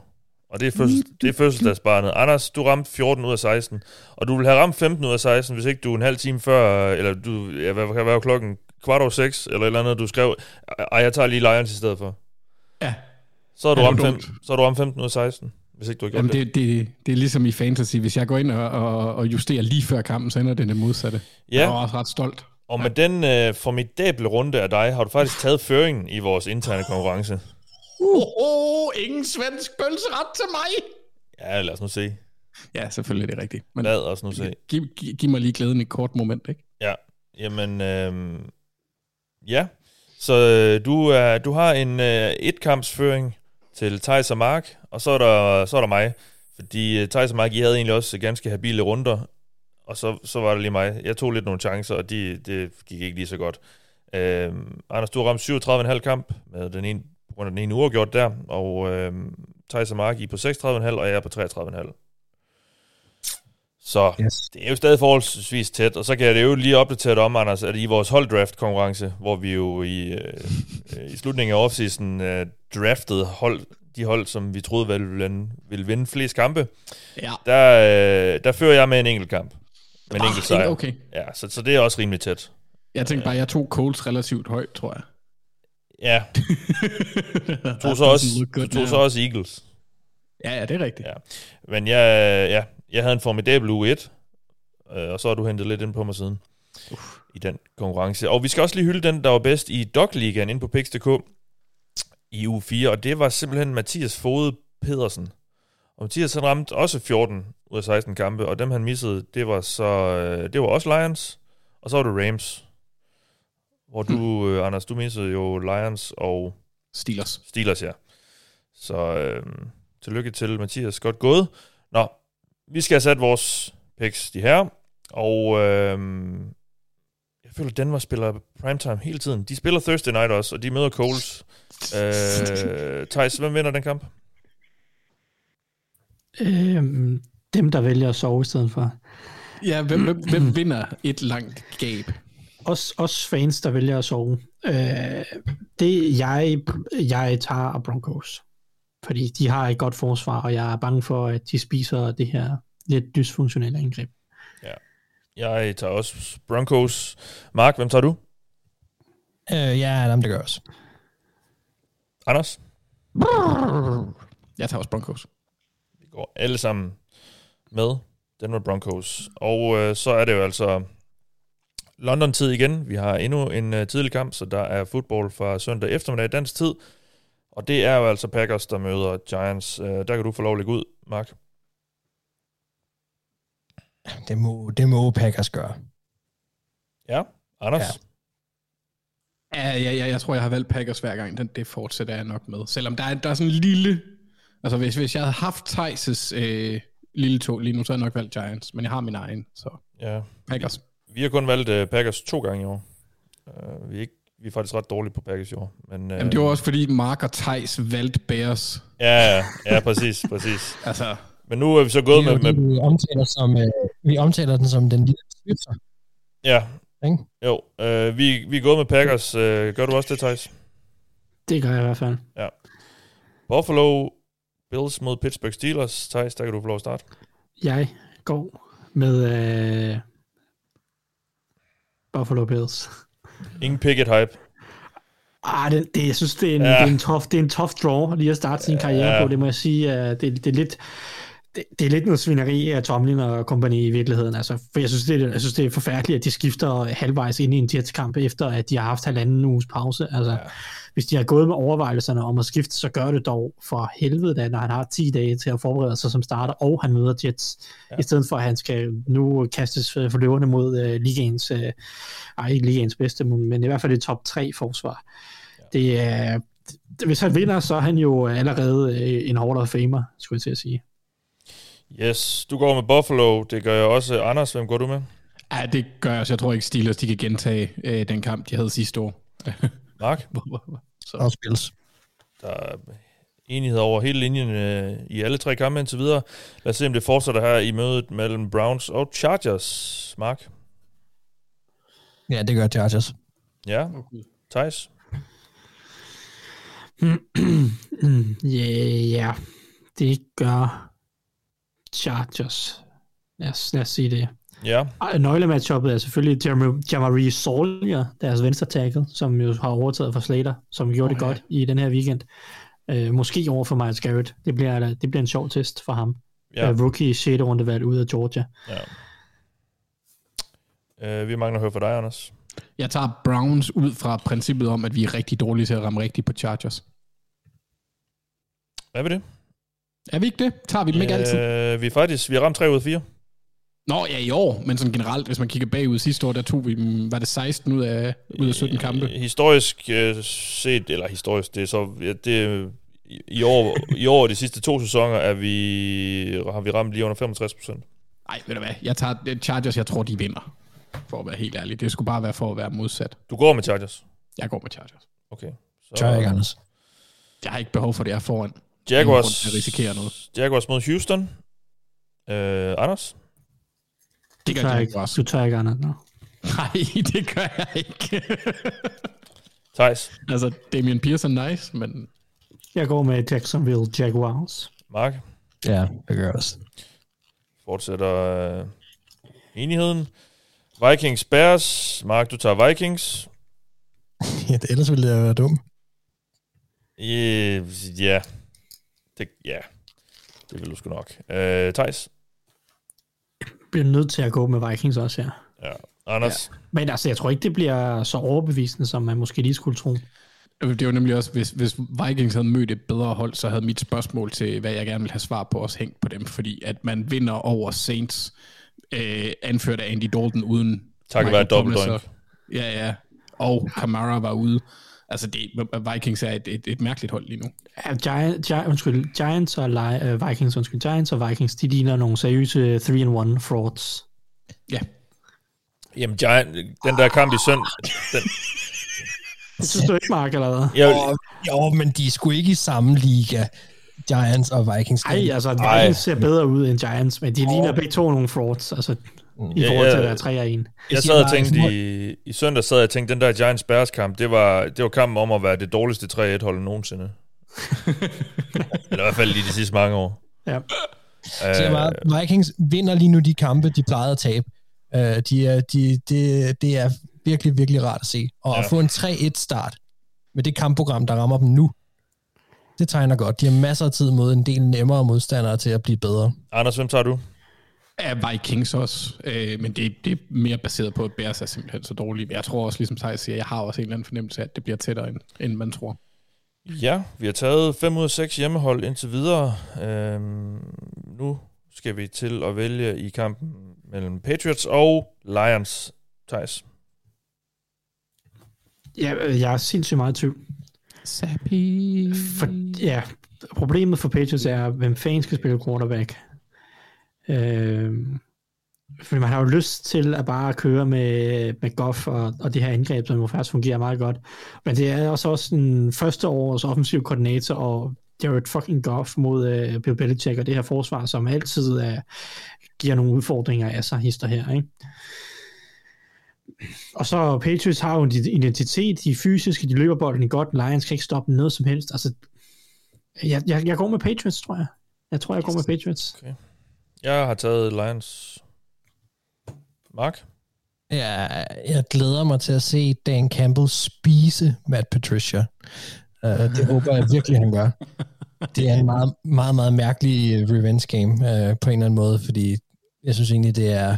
Speaker 5: Og det er, fødsel, det er fødselsdagsbarnet. Anders, du ramte 14 ud af 16. Og du ville have ramt 15 ud af 16, hvis ikke du en halv time før, eller du, ja, hvad kan være klokken, kvart over 6, eller et eller andet, du skrev, ej, jeg tager lige Lions i stedet for.
Speaker 7: Ja.
Speaker 5: Så har du,
Speaker 7: Ja,
Speaker 5: ramt,
Speaker 7: var
Speaker 5: fem, så har du ramt 15 ud af 16, hvis ikke du har gjort
Speaker 7: Jamen,
Speaker 5: det.
Speaker 7: det, det, det er ligesom i fantasy. Hvis jeg går ind og, og, og justerer lige før kampen, så ender det det modsatte.
Speaker 5: Ja.
Speaker 7: Jeg er også ret stolt.
Speaker 5: Og med den øh, formidable runde af dig, har du faktisk taget føringen i vores interne konkurrence.
Speaker 7: Oh, oh, ingen svensk pølseret til mig!
Speaker 5: Ja, lad os nu se.
Speaker 7: Ja, selvfølgelig er det rigtigt. Men
Speaker 5: Lad os nu se.
Speaker 7: giv, giv, giv mig lige glæden i et kort moment, ikke?
Speaker 5: Ja, jamen, øh, ja. Så øh, du, er, du har en øh, etkampsføring til Thijs og Mark, og så er der, så er der mig. Fordi øh, Thijs og Mark, I havde egentlig også ganske habile runder, og så, så var det lige mig. Jeg tog lidt nogle chancer, og de, det gik ikke lige så godt. Øh, Anders, du har ramt 37,5 kamp med den ene, på grund af den ene uafgjort der, og øh, Thijs og Mark, I er på 36,5, og jeg er på 33,5. Så
Speaker 6: Yes.
Speaker 5: det er jo stadig forholdsvis tæt, og så kan jeg det jo lige opdatere dig om, Anders, at i vores holddraft-konkurrence, hvor vi jo i, øh, i slutningen af offseason øh, draftede hold, de hold, som vi troede ville, vinde- ville vinde flest kampe,
Speaker 7: Ja.
Speaker 5: der, øh, der fører jeg med en enkelt kamp. Med en
Speaker 7: Ah,
Speaker 5: enkelt sejr.
Speaker 7: okay.
Speaker 5: Ja, så, så det er også rimelig tæt.
Speaker 7: Jeg tænkte bare, jeg tog Coles relativt højt, tror jeg.
Speaker 5: Ja, du tog så også, du tog så også Eagles.
Speaker 7: Ja, ja, det er rigtigt.
Speaker 5: Ja. Men jeg, ja, jeg havde en formidabel uge 1, øh, og så har du hentet lidt ind på mig siden Uff. i den konkurrence. Og vi skal også lige hylde den, der var bedst i Dog-ligaen inde på Pix.dk i uge 4, og det var simpelthen Mathias Fode Pedersen. Og Mathias han ramte også 14 ud af 16 kampe, og dem han missede, det var så øh, det var også Lions, og så var det Rams. Hvor du, øh, Anders, du missede jo Lions og
Speaker 7: Steelers.
Speaker 5: Steelers, ja. Så øh, tillykke til Mathias. Godt gået. Nå, vi skal have sat vores picks de her. Og øh, jeg føler, at Denver spiller primetime hele tiden. De spiller Thursday night også, og de møder Coles. Øh, Thijs, hvem vinder den kamp?
Speaker 8: Øhm, dem, der vælger at sove i stedet for.
Speaker 7: Ja, hvem, hvem, hvem vinder et langt gab?
Speaker 8: Os, os fans, der vælger at sove. Øh, det jeg, jeg tager af Broncos. Fordi de har et godt forsvar, og jeg er bange for, at de spiser det her lidt dysfunktionelle angreb.
Speaker 5: Jeg tager også Broncos. Mark, hvem tager du?
Speaker 6: Øh, ja, jamen, det gør jeg også.
Speaker 5: Anders?
Speaker 7: Jeg tager også Broncos.
Speaker 5: Vi går alle sammen med Denver Broncos. Og øh, så er det jo altså London-tid igen. Vi har endnu en øh, tidlig kamp, så der er fodbold fra søndag eftermiddag dansk tid. Og det er jo altså Packers, der møder Giants. Øh, der kan du få lov at lægge ud, Mark.
Speaker 6: Det må, det må Packers gøre.
Speaker 5: Ja, Anders?
Speaker 6: Ja.
Speaker 7: Ja, ja, ja, jeg tror, jeg har valgt Packers hver gang. Den, det fortsætter jeg nok med. Selvom der er, der er sådan en lille... Altså, hvis, hvis jeg havde haft Thijs' øh, lille tog lige nu, så havde jeg nok valgt Giants. Men jeg har min egen, så
Speaker 5: Ja.
Speaker 7: Packers.
Speaker 5: Vi har kun valgt øh, Packers to gange i år. Uh, vi, er ikke, vi er faktisk ret dårlige på Packers i år. Men, øh,
Speaker 7: Jamen, det var også fordi Mark og Thijs valgte Bears.
Speaker 5: Ja, ja, ja, præcis, præcis.
Speaker 7: Altså,
Speaker 5: Men nu er vi så gået med, med
Speaker 6: det, vi omtaler, som, øh, vi omtaler den som den lille svipser.
Speaker 5: Ja.
Speaker 6: Ikke?
Speaker 5: Jo, øh, vi, vi er gået med Packers. Øh, gør du også det, Thijs?
Speaker 8: Det gør jeg i hvert fald.
Speaker 5: Ja. Buffalo Bills mod Pittsburgh Steelers. Thijs, der kan du få lov at starte.
Speaker 8: Jeg går med øh, Buffalo Bills.
Speaker 5: Ingen picket hype.
Speaker 8: Ah, det, det, jeg synes, det er en,
Speaker 5: Ja.
Speaker 8: det er en, tough, det er en tough draw lige at starte sin karriere
Speaker 5: Ja.
Speaker 8: på. Det må jeg sige. Uh, det, det er lidt det, det er lidt noget svineri af Tomlin og kompagni i virkeligheden. Altså, for jeg synes, det er, jeg synes, det er forfærdeligt, at de skifter halvvejs ind i en Jets-kamp, efter at de har haft halvanden uges pause. Altså, ja. Hvis de har gået med overvejelserne om at skifte, så gør det dog for helvede, da, når han har 10 dage til at forberede sig som starter, og han møder Jets, ja. i stedet for at han skal nu kastes for løverne mod uh, ligaens, uh, ej, ikke ligaens bedste, men i hvert fald det top 3 forsvar. Ja. Det er, hvis han vinder, så er han jo allerede øh, en Hall of Famer, skulle jeg til at sige.
Speaker 5: Yes, du går med Buffalo. Det gør jeg også. Anders, hvem går du med?
Speaker 7: ja, det gør jeg også. Jeg tror ikke, Steelers de kan gentage øh, den kamp, de havde sidste år.
Speaker 5: Mark?
Speaker 7: så.
Speaker 6: Og spils.
Speaker 5: Der er enighed over hele linjen øh, i alle tre kampe indtil videre. Lad os se, om det fortsætter her i mødet mellem Browns og Chargers. Mark?
Speaker 6: Ja, det gør Chargers.
Speaker 5: Ja. Thijs?
Speaker 8: Ja, yeah, det gør Chargers. Lad os, lad os sige det.
Speaker 5: Ja.
Speaker 8: Ej, Nøglematchuppet er selvfølgelig Jam- Jamari Sawyer, deres venstre tackle, som jo har overtaget for Slater, som gjorde oh, det
Speaker 7: ja.
Speaker 8: godt i den her weekend. Uh, måske over for Miles Garrett. Det bliver, det bliver en sjov test for ham.
Speaker 5: Ja.
Speaker 8: Uh, rookie 6. rundevalg ud af Georgia.
Speaker 5: ja. Øh, vi mangler at høre fra dig, Anders.
Speaker 7: Jeg tager Browns ud fra princippet om, at vi er rigtig dårlige til at ramme rigtigt på Chargers.
Speaker 5: Hvad vil det?
Speaker 7: Er vi ikke det? Tager vi dem ikke altid?
Speaker 5: Øh, vi er faktisk, vi har ramt 3 ud af 4.
Speaker 7: Nå, ja, i år, men sådan generelt, hvis man kigger bagud sidste år, der tog vi dem, var det 16 ud af, ud af 17 kampe?
Speaker 5: Historisk øh, set, eller historisk, det er så, ja, det, i- år, i år de sidste to sæsoner, er vi, har vi ramt lige under 65 procent.
Speaker 7: Nej, ved du hvad, jeg tager Chargers, jeg tror, de vinder. For at være helt ærlig. Det skulle bare være for at være modsat.
Speaker 5: Du går med Chargers?
Speaker 7: Jeg går med Chargers.
Speaker 5: Okay. Så,
Speaker 6: Tør jeg ikke, Anders.
Speaker 7: Jeg har ikke behov for det, jeg er foran. Grund
Speaker 5: Jaguars,
Speaker 7: til at risikere noget.
Speaker 5: Jaguars mod Houston. Øh, Anders?
Speaker 7: Det gør
Speaker 8: tager
Speaker 7: Jaguars.
Speaker 8: ikke, du tager ikke andet, no.
Speaker 7: Nej, det gør jeg ikke.
Speaker 5: Thijs,
Speaker 7: altså, Damian Pearson nice, men
Speaker 8: Jeg går med Jacksonville Jaguars.
Speaker 5: Mark,
Speaker 6: Ja, det gør jeg også.
Speaker 5: fortsætter øh, enigheden. Vikings Bears. Mark, du tager Vikings.
Speaker 6: Ja, det, ellers ville det være dumt.
Speaker 5: Øh, ja. Det, ja. Det vil du sgu nok. Øh, Thijs.
Speaker 8: Bliver nødt til at gå med Vikings også, ja.
Speaker 5: Ja. Anders. Ja.
Speaker 8: Men altså, jeg tror ikke, det bliver så overbevisende, som man måske lige skulle tro.
Speaker 7: det var nemlig også, hvis, hvis Vikings havde mødt et bedre hold, så havde mit spørgsmål til, hvad jeg gerne vil have svar på, også hængt på dem, fordi at man vinder over Saints, øh, anført af Andy Dalton uden...
Speaker 5: Takket være
Speaker 7: og- Ja, ja. Og Kamara var ude. Altså, det, Vikings er et, et, et mærkeligt hold lige nu.
Speaker 8: Ja, Giant, Giant, undskyld, Giants og Li- uh, Vikings, undskyld, Giants og Vikings, de ligner nogle seriøse 3-1 frauds.
Speaker 7: Ja.
Speaker 5: Jamen, Giant, den der kamp i sønd... Den,
Speaker 8: Det synes du ikke, Mark, eller hvad?
Speaker 6: Jo, jo, men de er sgu ikke i samme liga, Giants og Vikings.
Speaker 8: Ej, altså,
Speaker 5: Ej.
Speaker 8: Vikings ser bedre ud end Giants, men de ligner begge to nogle frauds, altså, i
Speaker 5: Ja,
Speaker 8: forhold til at være 3 og 1.
Speaker 5: jeg sad og tænkte i, i søndag, sad jeg og tænkte, den der Giants Bears kamp, det var, det var kampen om at være det dårligste 3-1-hold nogensinde. Eller i hvert fald i de sidste mange år.
Speaker 8: Ja.
Speaker 6: Så jeg bare, Vikings vinder lige nu de kampe, de plejede at tabe. Uh, de er, de, det, det er virkelig, virkelig rart at se. Og ja. at få en 3-1 start med det kampprogram, der rammer dem nu, det tegner godt. De har masser af tid mod en del nemmere modstandere til at blive bedre.
Speaker 5: Anders, hvem tager du?
Speaker 7: Er Vikings også, øh, men det, det er mere baseret på, at Bears er simpelthen så dårlige. Jeg tror også, ligesom Thijs siger, jeg har også en eller anden fornemmelse af, at det bliver tættere, end, end man tror.
Speaker 5: Ja, vi har taget 5 ud af 6 hjemmehold indtil videre. Øhm, nu skal vi til at vælge i kampen mellem Patriots og Lions. Thijs.
Speaker 8: Ja, øh, jeg er sindssygt meget i tvivl.
Speaker 7: Sappy.
Speaker 8: For, ja, problemet for Patriots er, hvem fanden skal spille quarterback. Øh, fordi man har jo lyst til at bare køre med, med Goff og, og det her angreb, som jo faktisk fungerer meget godt. Men det er også, også en første års offensiv koordinator, og Jared fucking Goff mod uh, Bill Belichick og det her forsvar, som altid uh, giver nogle udfordringer af sig, hister her, ikke? Og så Patriots har jo en identitet, de er fysiske, de løber bolden godt, Lions kan ikke stoppe noget som helst. Altså, jeg, jeg, jeg går med Patriots, tror jeg. Jeg tror, jeg går med Patriots.
Speaker 5: Okay. Jeg har taget Lions. Mark?
Speaker 6: Ja, jeg glæder mig til at se Dan Campbell spise Matt Patricia. Uh, det håber jeg virkelig, han gør. Det er en meget, meget, meget mærkelig revenge game uh, på en eller anden måde, fordi jeg synes egentlig, det er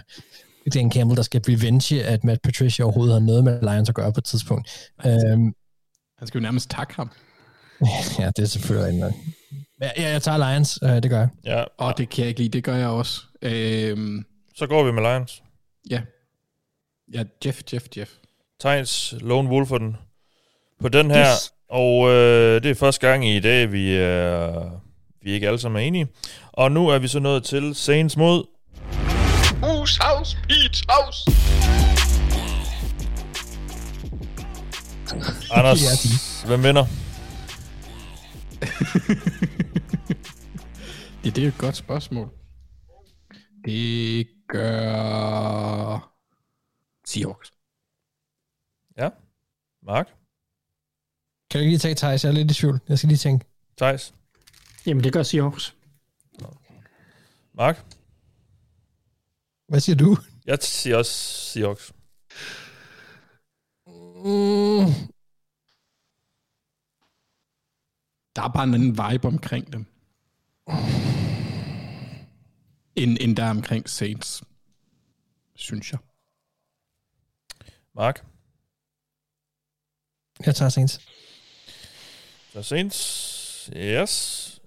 Speaker 6: Dan Campbell, der skal revenge, at Matt Patricia overhovedet har noget med Lions at gøre på et tidspunkt. Um,
Speaker 7: Han skal jo nærmest takke ham.
Speaker 6: ja, det er selvfølgelig en Ja, jeg, jeg tager Lions, uh, det gør jeg.
Speaker 5: Ja.
Speaker 7: Og det kan jeg ikke lide, det gør jeg også. Øhm,
Speaker 5: Så går vi med Lions.
Speaker 7: ja. Ja, Jeff, Jeff, Jeff.
Speaker 5: Tegns Lone Wolf på den, på den her.
Speaker 8: Yes.
Speaker 5: Og øh, det er første gang i dag, vi er, vi er ikke alle sammen er enige. Og nu er vi så nået til Saints mod...
Speaker 7: Hus, house, beach, house.
Speaker 5: Anders, hvem vinder?
Speaker 7: Ja, det er et godt spørgsmål. Det gør... Seahawks.
Speaker 5: Ja. Mark?
Speaker 6: Kan du ikke lige tage Thijs? Jeg er lidt i tvivl. Jeg skal lige tænke.
Speaker 5: Thijs?
Speaker 8: Jamen, det gør Seahawks.
Speaker 5: Mark?
Speaker 6: Hvad siger du?
Speaker 5: Jeg siger også Seahawks.
Speaker 6: Mm,
Speaker 7: Der er bare en anden vibe omkring dem. End, end der er omkring Saints. Synes jeg.
Speaker 5: Mark?
Speaker 6: jeg tager Saints.
Speaker 5: Så Saints. Yes.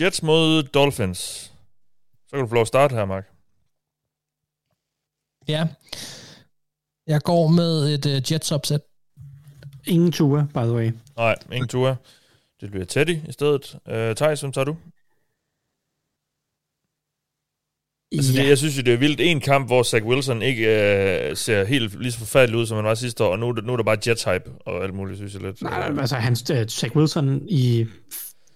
Speaker 5: Jets mod Dolphins. Så kan du få lov at starte her, Mark.
Speaker 6: Ja. Jeg går med et uh, Jets opsæt.
Speaker 8: Ingen ture, by the way.
Speaker 5: Nej, ingen tur. Det bliver Teddy i stedet. Uh, Thijs, hvem tager du? Altså, det, jeg synes jo, det er vildt. En kamp, hvor Zach Wilson ikke uh, ser helt lige så forfærdelig ud, som han var sidste år, og nu, er nu er der bare Jets hype og alt muligt, synes jeg lidt.
Speaker 8: Nej, altså han, uh, Zach Wilson i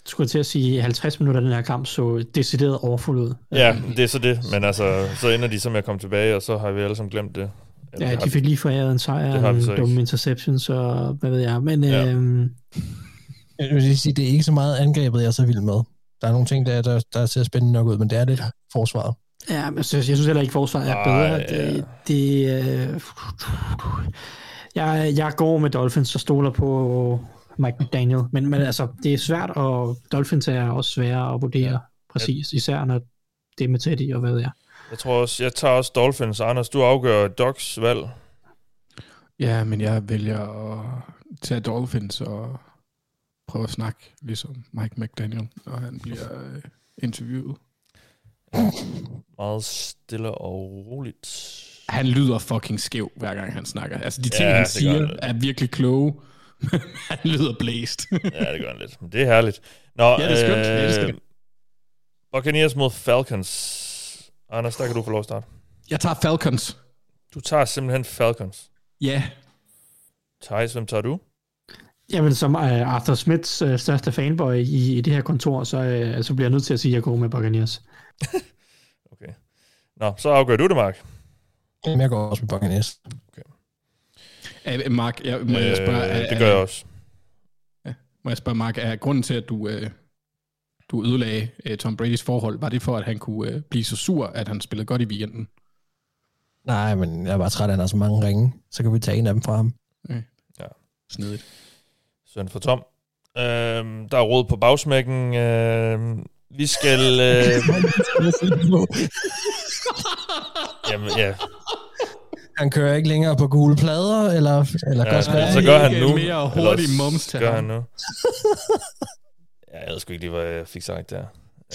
Speaker 8: skulle jeg til at sige, 50 minutter den her kamp så decideret overfuld ud.
Speaker 5: Ja, det er så det. Men altså, så ender de så med at komme tilbage, og så har vi alle sammen glemt det. Eller,
Speaker 8: Ja, de fik lige foræret en sejr, en dum interception, så hvad ved jeg. Men
Speaker 5: Ja.
Speaker 8: ja.
Speaker 6: Jeg vil sige, det er ikke så meget angrebet, jeg er så vild med. Der er nogle ting, der, der, der ser spændende nok ud, men det er lidt forsvaret.
Speaker 8: ja, men jeg synes, jeg synes heller ikke, forsvaret er
Speaker 5: Ej,
Speaker 8: bedre.
Speaker 5: ja.
Speaker 8: Det, det, øh, jeg, jeg går med Dolphins og stoler på Mike McDaniel, men, men altså, det er svært, og Dolphins er også svære at vurdere ja. præcis, især når det er med Teddy og hvad ved jeg.
Speaker 5: Jeg tror også, jeg tager også Dolphins. Anders, du afgør Docs valg.
Speaker 7: Ja, men jeg vælger at tage Dolphins og prøve at snakke, ligesom Mike McDaniel, når han bliver øh, interviewet.
Speaker 5: Meget stille og roligt.
Speaker 7: Han lyder fucking skæv, hver gang han snakker. Altså, de ting,
Speaker 5: Ja,
Speaker 7: han siger,
Speaker 5: han
Speaker 7: er virkelig kloge. han lyder blæst.
Speaker 5: Ja, det gør han lidt. Men det er herligt. Nå,
Speaker 7: Ja, det er skønt. Elsker det.
Speaker 5: Buccaneers mod Falcons. Anders, der kan du få lov at starte.
Speaker 7: jeg tager Falcons.
Speaker 5: Du tager simpelthen Falcons.
Speaker 7: Ja.
Speaker 5: Thijs, hvem tager du?
Speaker 8: Jamen, som uh, Arthur Smiths uh, største fanboy i, i det her kontor, så, uh, så bliver jeg nødt til at sige, at jeg går med Buccaneers.
Speaker 5: Okay. Nå, så afgør du det, Mark.
Speaker 6: Jamen, jeg går også med Buccaneers.
Speaker 7: Uh, Mark, jeg, må jeg spørge...
Speaker 5: Øh,
Speaker 7: er-
Speaker 5: det gør jeg også.
Speaker 7: Må jeg spørge, Mark, er grunden til, at du, øh, du ødelagde øh, Tom Bradys forhold, var det for, at han kunne øh, blive så sur, at han spillede godt i weekenden?
Speaker 6: Nej, men jeg er bare træt af, at han har så mange ringe. Så kan vi tage en af dem fra ham.
Speaker 7: Snedigt.
Speaker 5: Søn for Tom. Øhm, der er råd på bagsmækken. Øhm, vi skal... Øh, jamen, ja.
Speaker 6: Han kører ikke længere på gule plader, eller, eller
Speaker 5: ja
Speaker 6: godt
Speaker 5: så, så gør han nu.
Speaker 7: mere hurtig mums til
Speaker 5: gør han nu. Ja, jeg ved sgu ikke lige, hvad jeg fik sagt der.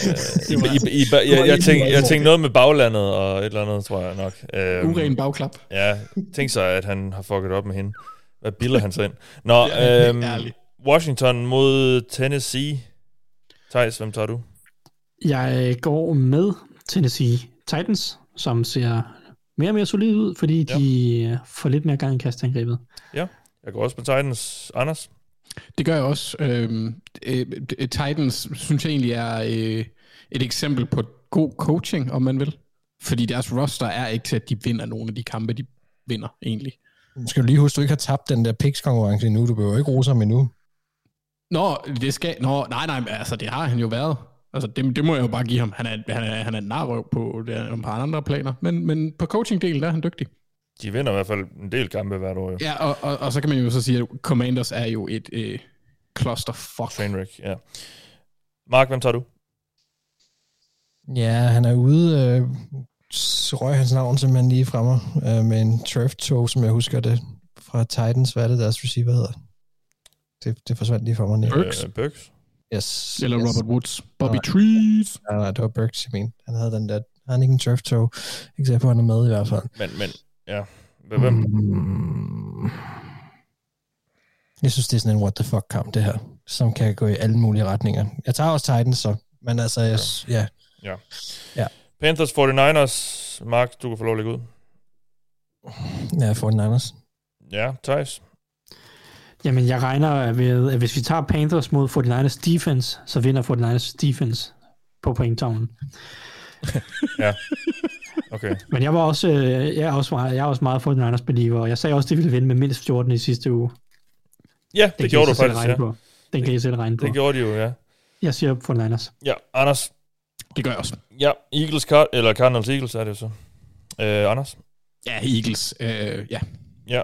Speaker 5: Øh, I, I, I, I, jeg, jeg, tænkte, jeg tænkte noget med baglandet og et eller andet, tror jeg nok. Øhm,
Speaker 7: Uren bagklap.
Speaker 5: Ja, tænk så, at han har fucket op med hende. Hvad bilder han sig ind? Nå, øhm,
Speaker 7: ærligt.
Speaker 5: Washington mod Tennessee. Thijs, hvem tager du?
Speaker 8: Jeg går med Tennessee Titans, som ser mere og mere solid ud, fordi
Speaker 5: Ja.
Speaker 8: de øh, får lidt mere gang i kastangrebet.
Speaker 5: Ja, jeg går også på Titans. Anders?
Speaker 7: Det gør jeg også. Øhm, øh, øh, Titans synes jeg egentlig er øh, et eksempel på god coaching, om man vil. Fordi deres roster er ikke til, at de vinder nogle af de kampe, de vinder egentlig.
Speaker 6: Skal du lige huske, at du ikke har tabt den der picks-konkurrence endnu. Du behøver ikke rose ham endnu.
Speaker 7: Nå, det skal... Nå, nej, nej, altså, det har han jo været. Altså, det, det må jeg jo bare give ham. Han er, han er, han er en narrøv på det et par andre planer. Men, men på coaching-delen, der er han dygtig.
Speaker 5: De vinder i hvert fald en del kampe hvert år. Jo.
Speaker 7: Ja, og, og, og så kan man jo så sige, at Commanders er jo et øh, clusterfuck.
Speaker 5: Trainwreck, ja. Mark, hvem tager du?
Speaker 6: Ja, han er ude. Øh, røg hans navn simpelthen lige fra mig øh, med en turf toe, som jeg husker det fra Titans. Hvad er det, deres receiver hedder? Det, det forsvandt lige fra mig.
Speaker 7: Burks?
Speaker 5: Øh, Burks?
Speaker 6: Yes.
Speaker 7: Eller
Speaker 6: yes.
Speaker 7: Robert Woods. Bobby
Speaker 6: Nej.
Speaker 7: Trees.
Speaker 6: Nej, nej, det var Burks, jeg mente. Han havde den der... Han ikke en turf toe? Ikke sikker på, han er med i hvert fald.
Speaker 5: Men, men, ja. Hvem?
Speaker 6: Mm. Jeg synes, det er sådan en what the fuck kamp, det her. Som kan gå i alle mulige retninger. Jeg tager også Titans, så. Men altså, jeg, ja.
Speaker 5: Ja.
Speaker 6: Ja.
Speaker 5: Panthers 49ers. Mark, du kan få lov at lægge ud.
Speaker 6: Ja, 49ers.
Speaker 5: Ja, Thijs.
Speaker 8: Jamen, jeg regner med, at hvis vi tager Panthers mod 49ers defense, så vinder 49ers defense på pointtavlen.
Speaker 5: Ja. Okay.
Speaker 8: Men jeg var også, øh, jeg er også meget, jeg er også meget 49ers believer, og jeg sagde også, at de ville vinde med mindst 14 i sidste uge.
Speaker 5: Ja, det, det gjorde du faktisk,
Speaker 8: regne
Speaker 5: ja.
Speaker 8: På. Den kan I selv regne på.
Speaker 5: Det gjorde de jo, ja.
Speaker 8: Jeg siger 49ers.
Speaker 5: Ja, Anders.
Speaker 7: Det gør jeg også.
Speaker 5: Ja, Eagles, Card eller Cardinals Eagles er det jo så. Øh, Anders.
Speaker 7: Ja, Eagles. Øh, ja.
Speaker 5: Ja,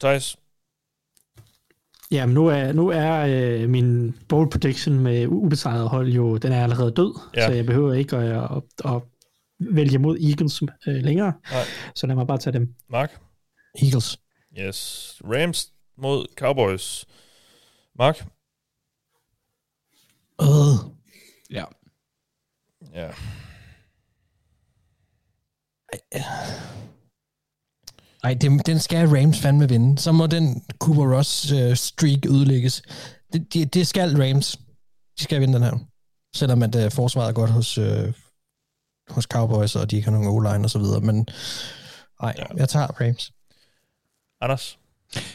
Speaker 5: Thijs.
Speaker 8: Jamen, nu er, nu er øh, min bold prediction med ubesejret hold jo, den er allerede død,
Speaker 5: Ja.
Speaker 8: så jeg behøver ikke at, at, at vælge mod Eagles øh, længere.
Speaker 5: Nej.
Speaker 8: Så lad mig bare tage dem.
Speaker 5: Mark.
Speaker 6: Eagles.
Speaker 5: Yes. Rams mod Cowboys. Mark.
Speaker 6: Øh.
Speaker 7: Ja.
Speaker 5: Ja.
Speaker 6: Ej, det, den skal Rams fandme vinde. Så må den Cooper Ross øh, streak ødelægges. Det, det, det skal Rams. De skal vinde den her. Selvom at øh, forsvaret er godt hos, øh, hos Cowboys, og de ikke har nogen O-line og så videre. Men nej, ja. jeg tager Rams.
Speaker 5: Anders.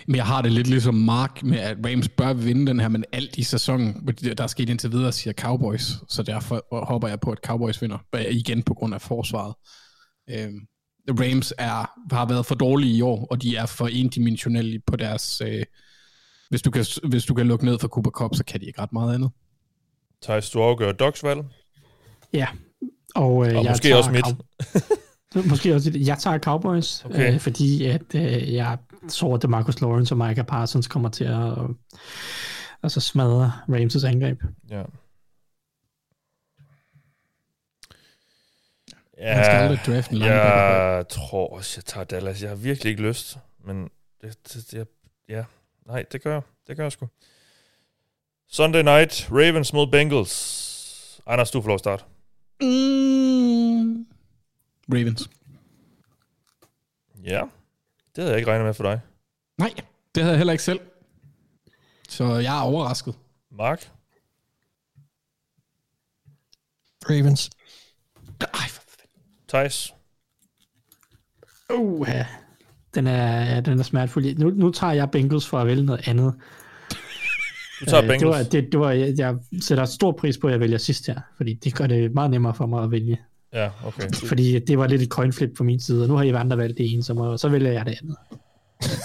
Speaker 7: Men jeg har det lidt ligesom Mark med, at Rams bør vinde den her, men alt i sæsonen, der er sket indtil videre, siger Cowboys. Så derfor håber jeg på, at Cowboys vinder. Igen på grund af forsvaret. Øhm, Rams er, har været for dårlige i år, og de er for endimensionelle på deres... Øh, hvis, du kan, hvis du kan lukke ned for Cooper Cup, så kan de ikke ret meget andet.
Speaker 5: Thijs, du afgør Dogs valg.
Speaker 8: Ja, og, øh,
Speaker 5: og
Speaker 8: jeg
Speaker 5: måske også mit.
Speaker 8: måske også, jeg tager Cowboys, okay. øh, fordi at, øh, jeg tror, at Marcus Lawrence og Micah Parsons kommer til at øh, altså smadre Rams' angreb.
Speaker 5: Ja.
Speaker 7: Ja, Han skal draften
Speaker 5: jeg tror også, jeg tager Dallas. Jeg har virkelig ikke lyst, men det, det, det, ja, nej, det gør jeg. Det gør jeg sgu. Sunday night, Ravens mod Bengals. Anders, du får lov at starte.
Speaker 7: Mm. Ravens.
Speaker 5: Ja, det havde jeg ikke regnet med for dig.
Speaker 7: Nej, det havde jeg heller ikke selv. Så jeg er overrasket.
Speaker 5: Mark?
Speaker 6: Ravens.
Speaker 7: Ej,
Speaker 5: Thijs?
Speaker 8: Uh, ja. Den er, den er smertefuld. Nu, nu tager jeg Bengals for at vælge noget andet.
Speaker 5: Du tager Bengals?
Speaker 8: Det var, det, det var, jeg, jeg sætter stor pris på, at jeg vælger sidst her, fordi det gør det meget nemmere for mig at vælge.
Speaker 5: Ja, okay.
Speaker 8: Fordi det var lidt et coin flip på min side, og nu har I andre valgt det ene, så, må, så vælger jeg det andet.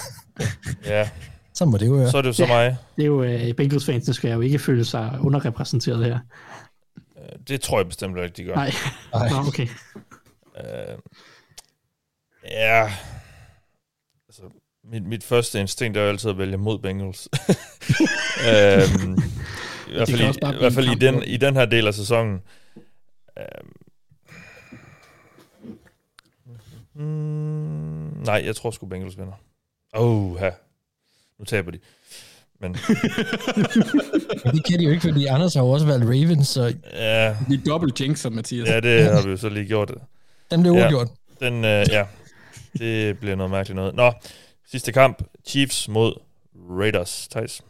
Speaker 5: ja.
Speaker 6: Så må det jo være.
Speaker 5: Så er det jo så
Speaker 8: ja,
Speaker 5: mig.
Speaker 8: Det er jo, uh, Bengals fans, skal jo ikke føle sig underrepræsenteret her.
Speaker 5: Det tror jeg bestemt ikke, de gør.
Speaker 8: Nej,
Speaker 6: Nej.
Speaker 8: Nå, okay.
Speaker 5: Uh, ja, altså, mit, mit første instinkt er jo altid at vælge mod Bengals. um, I hvert fald, i, i, hvert fald i, den, i den her del af sæsonen. Um, mm, nej, jeg tror sgu Bengals vinder. Oh, ha. Nu taber de. Men...
Speaker 6: det kan de jo ikke, fordi Anders har jo også valgt Ravens, så...
Speaker 5: Ja.
Speaker 7: Vi er dobbelt jinxer, Mathias.
Speaker 5: Ja, det har vi jo så lige gjort.
Speaker 6: Den blev
Speaker 5: ja.
Speaker 6: uafgjort.
Speaker 5: Den, øh, ja. Det bliver noget mærkeligt noget. Nå, sidste kamp. Chiefs mod Raiders. Thijs?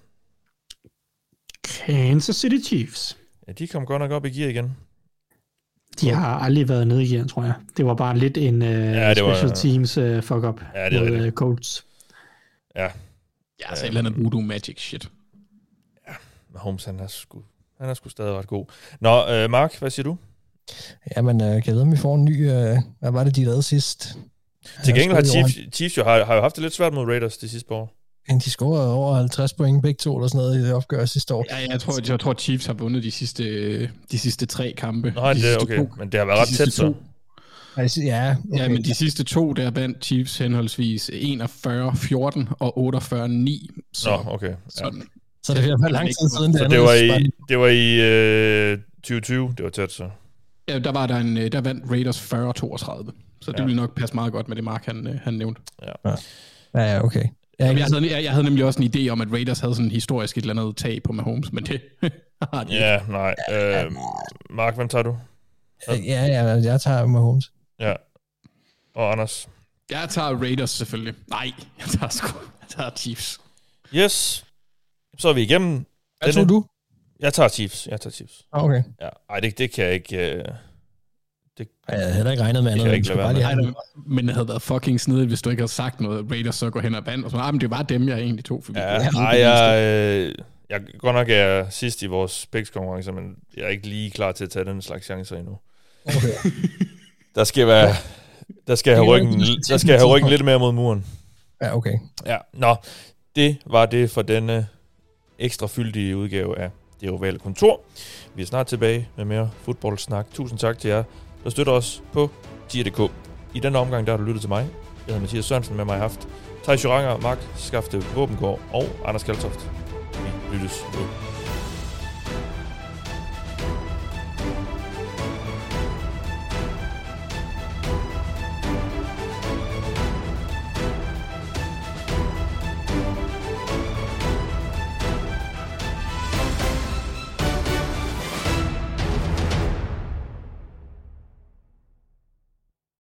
Speaker 8: Kansas City Chiefs.
Speaker 5: Ja, de kom godt nok op i gear igen.
Speaker 8: De har aldrig været nede i gear, tror jeg. Det var bare lidt en uh, ja, det special var, teams uh, fuck-up
Speaker 5: ja, det
Speaker 8: med uh, Colts.
Speaker 5: Ja.
Speaker 7: Ja, altså et eller andet voodoo magic shit.
Speaker 5: Ja, Mahomes, han er sgu, han er sgu stadig ret god. Nå, øh, Mark, hvad siger du?
Speaker 6: Jamen, øh, kan jeg vide, om vi får en ny... Øh, hvad var det, de lavede sidst?
Speaker 5: Til gengæld har Chiefs, Chiefs jo, har, har jo haft det lidt svært mod Raiders de sidste år.
Speaker 6: Men de scorede over 50 point begge to, eller sådan noget, i det opgør sidste år.
Speaker 7: Ja, jeg tror, jeg tror Chiefs har vundet de sidste, de sidste tre kampe.
Speaker 5: Nej,
Speaker 7: de
Speaker 5: det er okay, to. men det har været ret tæt så.
Speaker 6: Ja,
Speaker 7: okay. ja, men de sidste to, der vandt Chiefs henholdsvis 41-14 og 48-9.
Speaker 5: Så, Nå, okay. Ja.
Speaker 7: Sådan.
Speaker 6: Så det har været lang tid siden.
Speaker 5: Det, så det var i, det var i øh, 2020, det var tæt så.
Speaker 7: Ja, der var der en, der vandt Raiders 40-32. Så det ja. ville nok passe meget godt med det, Mark han, han nævnte.
Speaker 5: Ja,
Speaker 6: ja, ja okay.
Speaker 7: Jeg, jeg, havde, jeg, jeg havde nemlig også en idé om, at Raiders havde sådan en historisk et eller andet tag på Mahomes, men det har de
Speaker 5: Ja, nej. Øh, Mark, hvem tager du?
Speaker 6: Ja, ja, jeg tager Mahomes.
Speaker 5: Ja. Og Anders?
Speaker 7: Jeg tager Raiders selvfølgelig. Nej, jeg tager sgu. Jeg tager Chiefs.
Speaker 5: Yes. Så er vi igennem.
Speaker 6: Hvad tror du?
Speaker 5: Jeg tager Chiefs. Jeg tager Chiefs.
Speaker 6: Okay.
Speaker 5: Ja, ej, det, det kan jeg ikke... Uh...
Speaker 6: Det, jeg havde heller ikke regnet med andet.
Speaker 5: Jeg ikke bare
Speaker 7: lige med. Men det havde været fucking snedigt, hvis du ikke havde sagt noget. Raiders så går hen og vand. Og så, ah, men det var dem, jeg egentlig tog.
Speaker 5: For ja, ej, jeg, øh, jeg godt nok er sidst i vores konkurrence, men jeg er ikke lige klar til at tage den slags chancer endnu. Okay. der skal være... Der skal jeg have ryggen, der skal jeg have ryggen lidt mere mod muren.
Speaker 6: Ja, okay.
Speaker 5: Ja, nå. Det var det for denne ekstra fyldige udgave af det Ovale Kontor. Vi er snart tilbage med mere fodboldsnak. Tusind tak til jer, der støtter os på tier.dk. I denne omgang, der har du lyttet til mig. Jeg hedder Mathias Sørensen, med mig haft Thijs Joranger, Mark Skafte Våbengård og Anders Kaltoft. Vi lyttes ud.